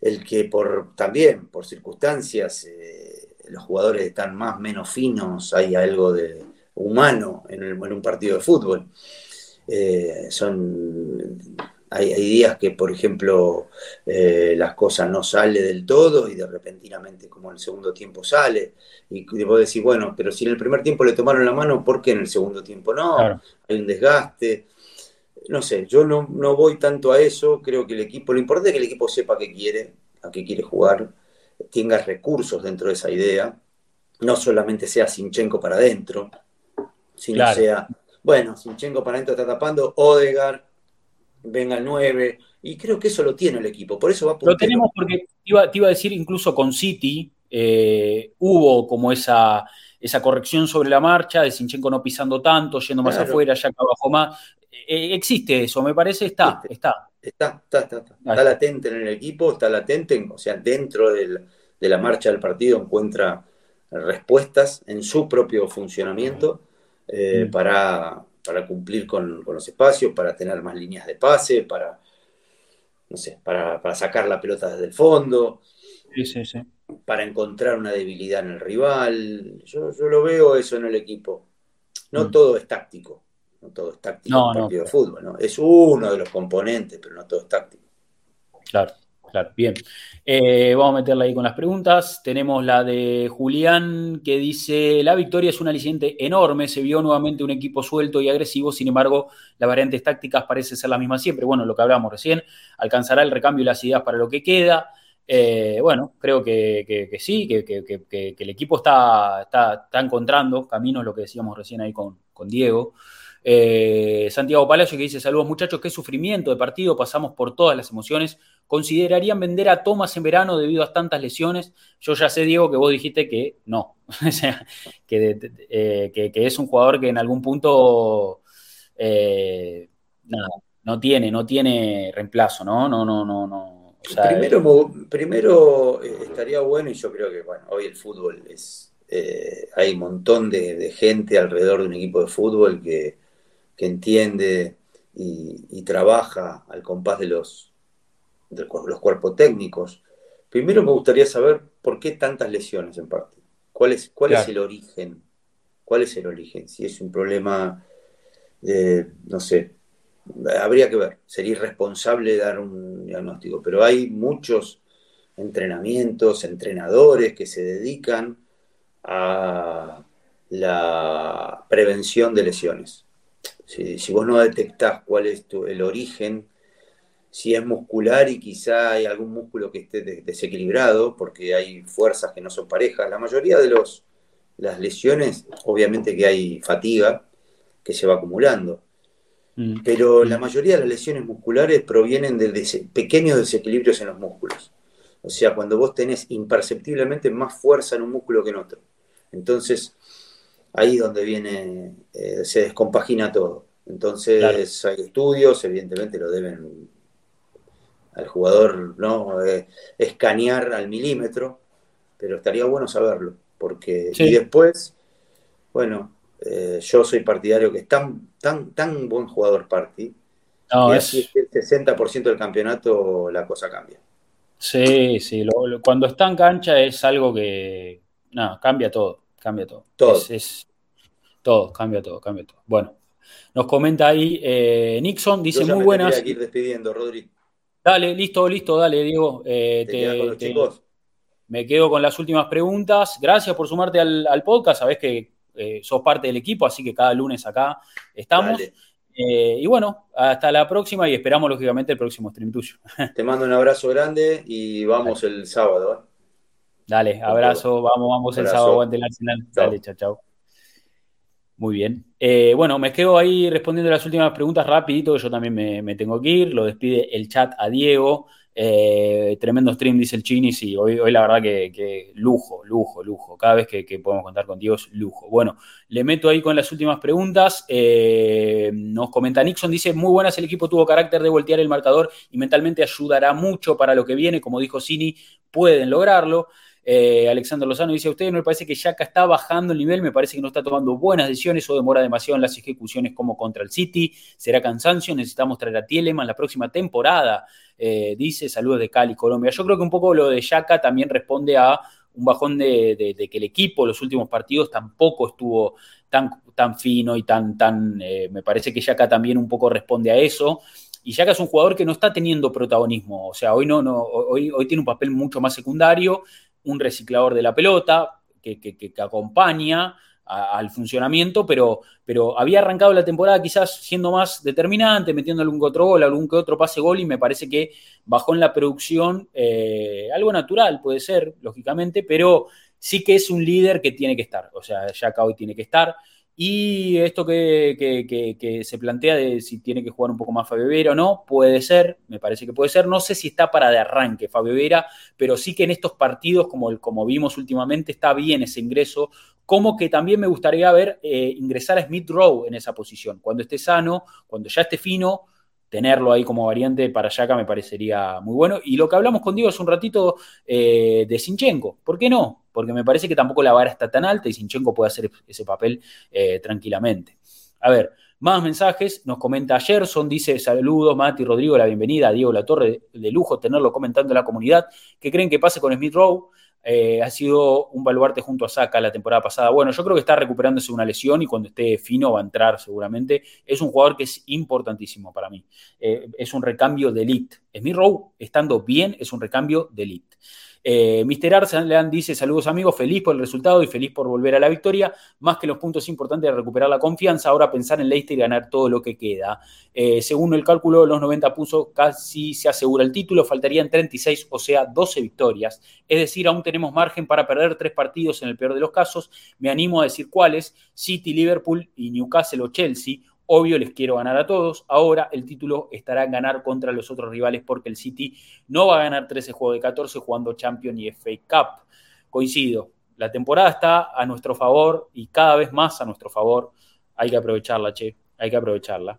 el que por también por circunstancias eh, los jugadores están más o menos finos, hay algo de humano en, un partido de fútbol. Eh, son hay, días que, por ejemplo, eh, las cosas no salen del todo y de repentinamente, como en el segundo tiempo, sale. Y vos decir bueno, pero si en el primer tiempo le tomaron la mano, ¿por qué en el segundo tiempo no? Hay un desgaste. No sé, yo no, no voy tanto a eso. Creo que el equipo, lo importante es que el equipo sepa qué quiere, a qué quiere jugar, tenga recursos dentro de esa idea. No solamente sea Sinchenko para adentro, sino sea, bueno, Sinchenko para adentro está tapando, Odegar venga el 9, y creo que eso lo tiene el equipo, por eso va Lo tenemos porque te iba, a decir, incluso con City eh, hubo como esa, esa corrección sobre la marcha, de Sinchenko no pisando tanto, yendo más afuera, ya abajo más. Eh, existe eso, me parece, está, está. Está, está, está, está. latente en el equipo, está latente, o sea, dentro de la marcha del partido encuentra respuestas en su propio funcionamiento eh, mm. para, para cumplir con, los espacios, para tener más líneas de pase, para, no sé, para, sacar la pelota desde el fondo, para encontrar una debilidad en el rival. Yo, lo veo eso en el equipo. No mm. todo es táctico, no todo es táctico en un partido de fútbol, ¿no? Es uno de los componentes, pero no todo es táctico. Claro. Claro, bien. Eh, vamos a meterla ahí con las preguntas. Tenemos la de Julián que dice, la victoria es un aliciente enorme, se vio nuevamente un equipo suelto y agresivo, sin embargo, las variantes tácticas parecen ser las mismas siempre. Bueno, lo que hablábamos recién, alcanzará el recambio y las ideas para lo que queda. Eh, bueno, creo que, sí, que, el equipo está, está, encontrando caminos, lo que decíamos recién ahí con, con Diego. Eh, Santiago Palacio que dice, saludos muchachos, qué sufrimiento de partido, pasamos por todas las emociones. ¿Considerarían vender a Thomas en verano debido a tantas lesiones? Yo ya sé, Diego, que vos dijiste que no, o sea, eh, que, que, es un jugador que en algún punto eh, no tiene, no tiene reemplazo, ¿no? No, no, no, no. primero, primero estaría bueno, y yo creo que bueno, hoy el fútbol es, hay un montón de, gente alrededor de un equipo de fútbol que, que entiende y, trabaja al compás de los, de los cuerpos técnicos. Primero me gustaría saber por qué tantas lesiones en parte. ¿Cuál es, cuál es el origen? ¿Cuál es el origen? Si es un problema, de, no sé, habría que ver. Sería irresponsable dar un diagnóstico, pero hay muchos entrenamientos, entrenadores que se dedican a la prevención de lesiones. Si, vos no detectás cuál es el origen, si es muscular y quizá hay algún músculo que esté desequilibrado, porque hay fuerzas que no son parejas. La mayoría de los, las lesiones, obviamente que hay fatiga que se va acumulando. Mm. Pero la mayoría de las lesiones musculares provienen de pequeños desequilibrios en los músculos. O sea, cuando vos tenés imperceptiblemente más fuerza en un músculo que en otro. Entonces, ahí donde viene, eh, se descompagina todo. Entonces hay estudios, evidentemente lo deben al jugador no eh, escanear al milímetro, pero estaría bueno saberlo, porque y después, bueno, eh, yo soy partidario que es tan, tan, tan buen jugador Party, no, es... el 60% del campeonato la cosa cambia. Sí, sí, cuando está en cancha es algo que, no, cambia todo cambia todo. Todo. Es, todo, cambia todo, cambia todo. Bueno, nos comenta ahí eh, Nixon, dice muy buenas. ir despidiendo, Rodri. Dale, listo, listo, dale, Diego. Eh, ¿Te, me quedo con las últimas preguntas. Gracias por sumarte al, podcast. Sabés que eh, sos parte del equipo, así que cada lunes acá estamos. y bueno, hasta la próxima y esperamos lógicamente el próximo stream tuyo. Te mando un abrazo grande y vamos el sábado. Dale, abrazo, vamos, vamos el sábado ante el Arsenal. Dale, chao, chao. Muy bien. Eh, bueno, me quedo ahí respondiendo las últimas preguntas rapidito, yo también me, tengo que ir. Lo despide el chat a Diego. Eh, tremendo stream, dice el Chini. Sí, hoy, hoy la verdad que, lujo, lujo, lujo. Cada vez que, podemos contar con Diego es lujo. Bueno, le meto ahí con las últimas preguntas. Eh, nos comenta Nixon, dice, muy buenas, el equipo tuvo carácter de voltear el marcador y mentalmente ayudará mucho para lo que viene. Como dijo Cini, pueden lograrlo. Eh, Alexander Lozano dice, a ustedes no me parece que Yaka está bajando el nivel, me parece que no está tomando buenas decisiones o demora demasiado en las ejecuciones como contra el City, será cansancio, necesitamos traer a Tieleman la próxima temporada, eh, dice, saludos de Cali, Colombia. Yo creo que un poco lo de Yaka también responde a un bajón de, que el equipo los últimos partidos tampoco estuvo tan, tan fino y tan, tan, eh, me parece que Yaka también un poco responde a eso. Y Yaka es un jugador que no está teniendo protagonismo. O sea, hoy, no, no, hoy, hoy tiene un papel mucho más secundario, un reciclador de la pelota que, acompaña al funcionamiento, pero, pero había arrancado la temporada quizás siendo más determinante, metiendo algún que otro gol, algún que otro pase gol, y me parece que bajó en la producción eh, algo natural, puede ser, lógicamente, pero sí que es un líder que tiene que estar. O sea, acá hoy tiene que estar. Y esto que, se plantea de si tiene que jugar un poco más Fabio Vera o no, puede ser, me parece que puede ser. No sé si está para de arranque Fabio Vera, pero sí que en estos partidos, como, como vimos últimamente, está bien ese ingreso. Como que también me gustaría ver eh, ingresar a Smith Rowe en esa posición. Cuando esté sano, cuando ya esté fino, tenerlo ahí como variante para Yaka me parecería muy bueno. Y lo que hablamos con Diego hace un ratito eh, de Sinchenko, ¿por qué no? Porque me parece que tampoco la vara está tan alta y Sinchenko puede hacer ese papel eh, tranquilamente. A ver, más mensajes, nos comenta Gerson, dice saludos Mati, Rodrigo, la bienvenida, Diego La Torre, de lujo tenerlo comentando en la comunidad. ¿Qué creen que pase con Smith Rowe? Eh, ha sido un baluarte junto a Saka la temporada pasada. Bueno, yo creo que está recuperándose una lesión y cuando esté fino va a entrar seguramente. Es un jugador que es importantísimo para mí. Eh, es un recambio de elite. Smith Rowe, estando bien, es un recambio de elite. Eh, Mr. Arsenal dice: Saludos amigos, feliz por el resultado y feliz por volver a la victoria. Más que los puntos importantes de recuperar la confianza, ahora pensar en Leicester y ganar todo lo que queda. Eh, según el cálculo, los 90 puso casi se asegura el título, faltarían 36, o sea, 12 victorias. Es decir, aún tenemos margen para perder tres partidos en el peor de los casos. Me animo a decir cuáles: City, Liverpool y Newcastle o Chelsea Obvio, les quiero ganar a todos. Ahora el título estará en ganar contra los otros rivales porque el City no va a ganar 13 juegos de 14 jugando Champions y FA Cup. Coincido. La temporada está a nuestro favor y cada vez más a nuestro favor. Hay que aprovecharla, che. Hay que aprovecharla.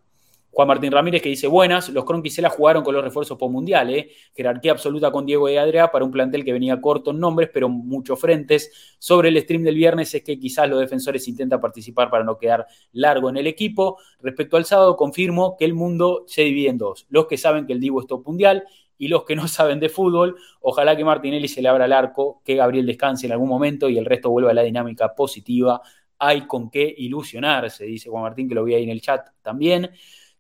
Juan Martín Ramírez que dice, buenas, los Cronquisela jugaron con los refuerzos por mundial, ¿eh? jerarquía absoluta con Diego y Adria para un plantel que venía corto en nombres, pero muchos frentes. Sobre el stream del viernes es que quizás los defensores intentan participar para no quedar largo en el equipo. Respecto al sábado, confirmo que el mundo se divide en dos, los que saben que el Divo es top mundial y los que no saben de fútbol. Ojalá que Martinelli se le abra el arco, que Gabriel descanse en algún momento y el resto vuelva a la dinámica positiva. Hay con qué ilusionarse, dice Juan Martín, que lo vi ahí en el chat también.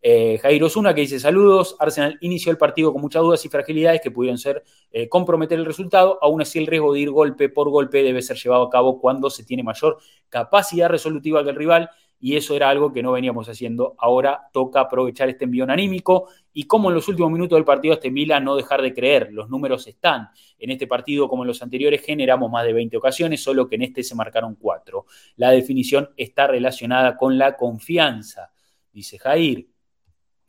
Eh, Jairo que dice saludos, Arsenal inició el partido con muchas dudas y fragilidades que pudieron ser eh, comprometer el resultado, aún así el riesgo de ir golpe por golpe debe ser llevado a cabo cuando se tiene mayor capacidad resolutiva que el rival y eso era algo que no veníamos haciendo. Ahora toca aprovechar este envión anímico y como en los últimos minutos del partido este Milan no dejar de creer, los números están. En este partido como en los anteriores generamos más de 20 ocasiones, solo que en este se marcaron 4. La definición está relacionada con la confianza, dice Jair.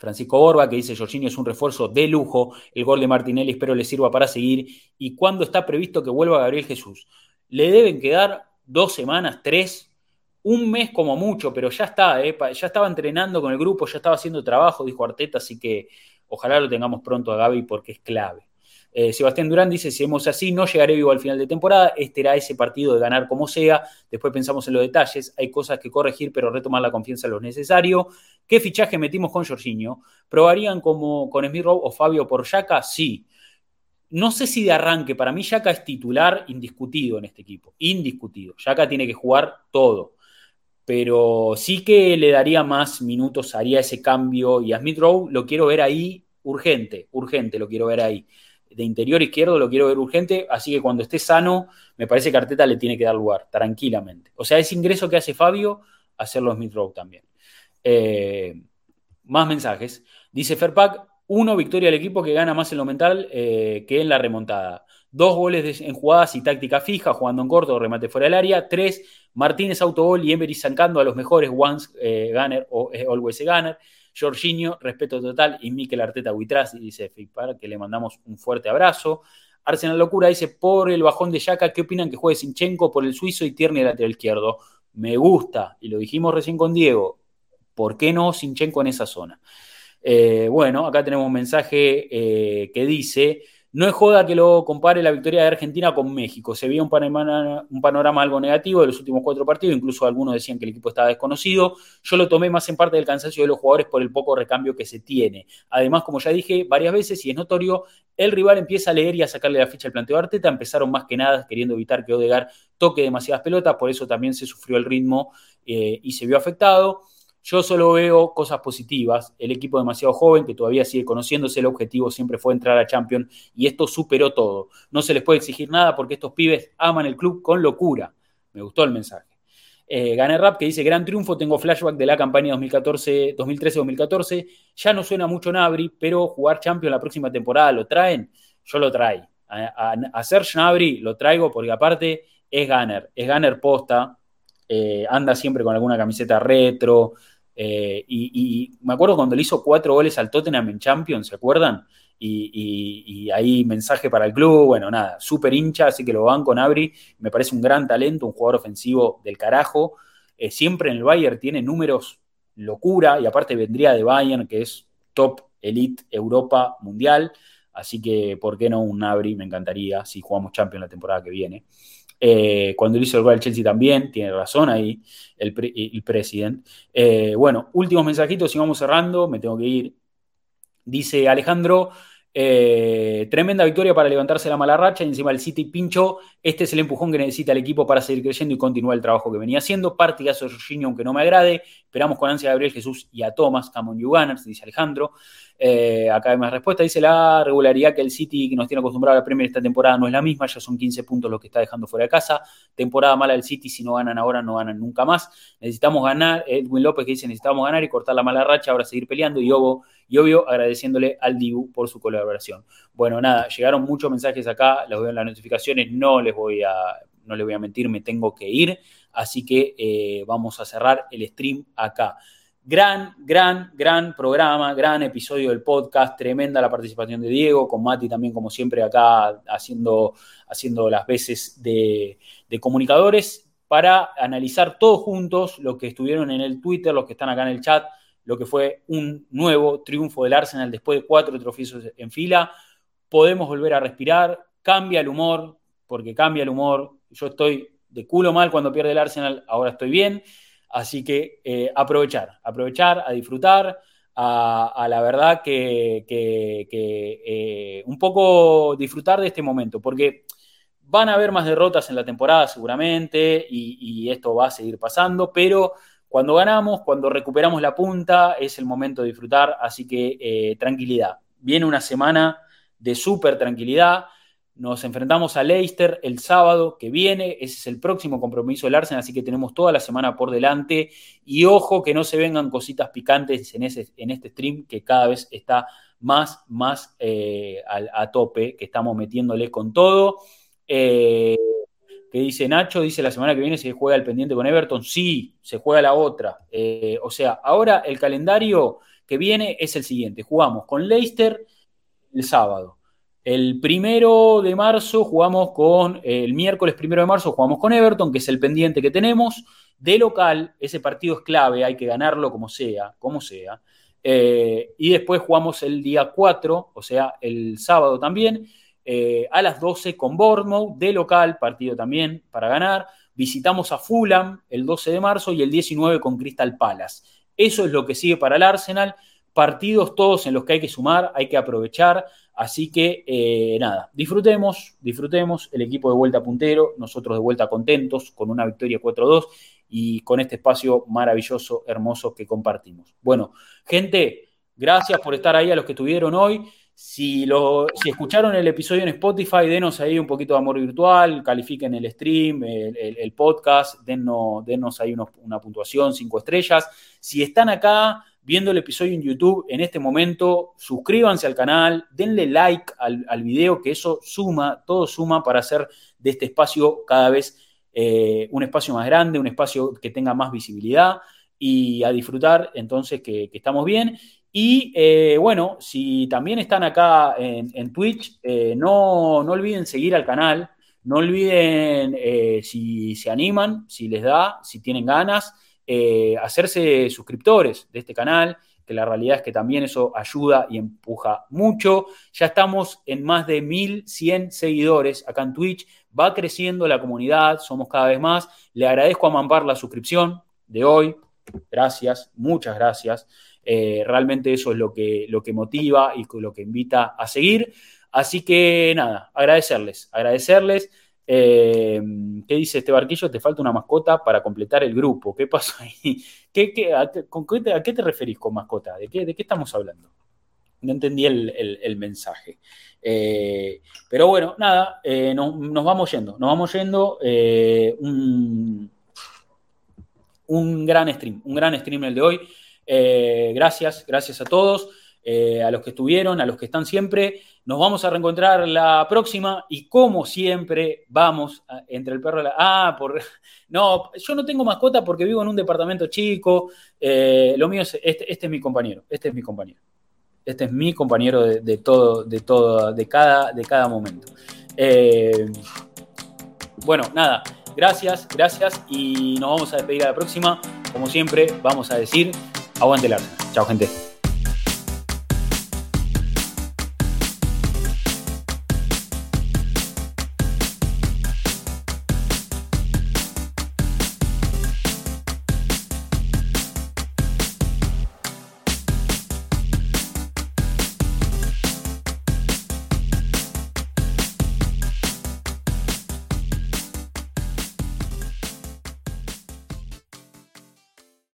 Francisco Borba, que dice Jorginho es un refuerzo de lujo, el gol de Martinelli espero le sirva para seguir. ¿Y cuándo está previsto que vuelva Gabriel Jesús? Le deben quedar dos semanas, tres, un mes como mucho, pero ya está, eh, ya estaba entrenando con el grupo, ya estaba haciendo trabajo, dijo Arteta, así que ojalá lo tengamos pronto a Gaby porque es clave. Eh, Sebastián Durán dice, si hemos así, no llegaré vivo al final de temporada. Este era ese partido de ganar como sea. Después pensamos en los detalles. Hay cosas que corregir, pero retomar la confianza lo necesario. ¿Qué fichaje metimos con Jorginho? ¿Probarían como con Smith Rowe o Fabio por Yaka? Sí. No sé si de arranque. Para mí Yaka es titular indiscutido en este equipo. Indiscutido. Yaka tiene que jugar todo. Pero sí que le daría más minutos, haría ese cambio. Y a Smith Rowe lo quiero ver ahí urgente, urgente lo quiero ver ahí de interior izquierdo lo quiero ver urgente, así que cuando esté sano, me parece que Arteta le tiene que dar lugar, tranquilamente. O sea, ese ingreso que hace Fabio, hacerlo Smith Rowe también. Eh, más mensajes. Dice Ferpac, uno, victoria del equipo que gana más en lo mental eh, que en la remontada. Dos goles en jugadas y táctica fija, jugando en corto, remate fuera del área. Tres, Martínez autogol y Emery zancando a los mejores once eh, gunner o always gunner. Jorginho, respeto total, y Mikel Arteta Huitraz, dice Fipar, que le mandamos un fuerte abrazo. Arsenal Locura dice, por el bajón de Yaka, ¿qué opinan que juegue Sinchenko por el suizo y Tierney lateral izquierdo? Me gusta, y lo dijimos recién con Diego, ¿por qué no Sinchenko en esa zona? Eh, bueno, acá tenemos un mensaje eh, que dice, no es joda que lo compare la victoria de Argentina con México. Se veía un panorama, un panorama, algo negativo de los últimos cuatro partidos, incluso algunos decían que el equipo estaba desconocido. Yo lo tomé más en parte del cansancio de los jugadores por el poco recambio que se tiene. Además, como ya dije varias veces y es notorio, el rival empieza a leer y a sacarle la ficha al planteo de Arteta. Empezaron más que nada queriendo evitar que Odegar toque demasiadas pelotas, por eso también se sufrió el ritmo eh, y se vio afectado. Yo solo veo cosas positivas. El equipo demasiado joven que todavía sigue conociéndose, el objetivo siempre fue entrar a Champions y esto superó todo. No se les puede exigir nada porque estos pibes aman el club con locura. Me gustó el mensaje. Eh, Rap que dice, gran triunfo, tengo flashback de la campaña 2013-2014. Ya no suena mucho Nabri, pero jugar Champions la próxima temporada, ¿lo traen? Yo lo traigo. A, hacer Nabri lo traigo porque aparte es Gunner, es Gunner posta, eh, anda siempre con alguna camiseta retro, eh, y, me acuerdo cuando le hizo cuatro goles al Tottenham en Champions, ¿se acuerdan? Y, ahí mensaje para el club, bueno, nada, súper hincha, así que lo van con Abri, me parece un gran talento, un jugador ofensivo del carajo, eh, siempre en el Bayern tiene números locura, y aparte vendría de Bayern, que es top elite Europa mundial, así que, ¿por qué no un Abri? Me encantaría si jugamos Champions la temporada que viene. Eh, cuando hizo el gol al Chelsea también, tiene razón ahí el, presidente. Eh, bueno, últimos mensajitos y vamos cerrando, me tengo que ir. Dice Alejandro, eh, tremenda victoria para levantarse la mala racha y encima el City pincho. Este es el empujón que necesita el equipo para seguir creyendo y continuar el trabajo que venía haciendo. Partidazo de Jorginho, aunque no me agrade. Esperamos con ansia a Gabriel Jesús y a Thomas, Camon You dice Alejandro. Eh, acá hay más respuesta. Dice la regularidad que el City que nos tiene acostumbrado a la Premier esta temporada no es la misma. Ya son 15 puntos los que está dejando fuera de casa. Temporada mala del City. Si no ganan ahora, no ganan nunca más. Necesitamos ganar. Edwin López que dice necesitamos ganar y cortar la mala racha. Ahora seguir peleando. Y, obvio, obvio agradeciéndole al Dibu por su colaboración. Bueno, nada, llegaron muchos mensajes acá. Los veo en las notificaciones. No les voy a, no les voy a mentir, me tengo que ir. Así que eh, vamos a cerrar el stream acá. Gran, gran, gran programa, gran episodio del podcast, tremenda la participación de Diego, con Mati también como siempre acá haciendo, haciendo las veces de, comunicadores para analizar todos juntos lo que estuvieron en el Twitter, los que están acá en el chat, lo que fue un nuevo triunfo del Arsenal después de cuatro trofiezos en fila. Podemos volver a respirar, cambia el humor, porque cambia el humor. Yo estoy de culo mal cuando pierde el Arsenal, ahora estoy bien. Así que eh, aprovechar, aprovechar, a disfrutar, a, la verdad que, eh, un poco disfrutar de este momento, porque van a haber más derrotas en la temporada seguramente y, esto va a seguir pasando, pero cuando ganamos, cuando recuperamos la punta, es el momento de disfrutar, así que eh, tranquilidad. Viene una semana de súper tranquilidad. Nos enfrentamos a Leicester el sábado que viene, ese es el próximo compromiso del Arsenal, así que tenemos toda la semana por delante. Y ojo que no se vengan cositas picantes en, en este stream que cada vez está más, más eh, a, tope, que estamos metiéndole con todo. Eh, que dice Nacho, dice la semana que viene se juega el pendiente con Everton. Sí, se juega la otra. Eh, o sea, ahora el calendario que viene es el siguiente. Jugamos con Leicester el sábado. El primero de marzo jugamos con, el miércoles primero de marzo jugamos con Everton, que es el pendiente que tenemos. De local, ese partido es clave, hay que ganarlo como sea, como sea. Eh, y después jugamos el día 4, o sea, el sábado también, eh, a las 12 con Bournemouth, de local, partido también para ganar. Visitamos a Fulham el 12 de marzo y el 19 con Crystal Palace. Eso es lo que sigue para el Arsenal. Partidos todos en los que hay que sumar, hay que aprovechar. Así que eh, nada, disfrutemos, disfrutemos el equipo de vuelta puntero, nosotros de vuelta contentos con una victoria 4-2 y con este espacio maravilloso, hermoso que compartimos. Bueno, gente, gracias por estar ahí a los que estuvieron hoy. Si, si escucharon el episodio en Spotify, denos ahí un poquito de amor virtual, califiquen el stream, el, podcast, denos, denos ahí una puntuación, cinco estrellas. Si están acá, viendo el episodio en YouTube en este momento, suscríbanse al canal, denle like al, video, que eso suma, todo suma para hacer de este espacio cada vez eh, un espacio más grande, un espacio que tenga más visibilidad y a disfrutar entonces que, estamos bien. Y eh, bueno, si también están acá en, Twitch, eh, no, no, olviden seguir al canal, no olviden si se animan, si les da, si tienen ganas. Eh, hacerse suscriptores de este canal, que la realidad es que también eso ayuda y empuja mucho. Ya estamos en más de 1100 seguidores acá en Twitch, va creciendo la comunidad, somos cada vez más. Le agradezco a Mampar la suscripción de hoy, gracias, muchas gracias. Eh, realmente eso es lo que, lo que motiva y lo que invita a seguir. Así que nada, agradecerles, agradecerles. Eh, ¿Qué dice este barquillo? Te falta una mascota para completar el grupo. ¿Qué pasó ahí? ¿Qué, a, qué te, referís con mascota? ¿De qué, estamos hablando? No entendí el, mensaje. Eh, pero bueno, nada, eh, nos vamos yendo. Nos vamos yendo. un, un gran stream, un gran stream el de hoy. gracias, gracias a todos. a los que estuvieron, a los que están siempre. Nos vamos a reencontrar la próxima y como siempre vamos entre el perro y la... Ah, por... No, yo no tengo mascota porque vivo en un departamento chico. Eh, lo mío es... Este, este, es mi compañero, este es mi compañero. Este es mi compañero de, todo, de todo, de cada, de cada momento. Eh, bueno, nada, gracias, gracias y nos vamos a despedir a la próxima. Como siempre, vamos a decir, aguante el. Chao, gente.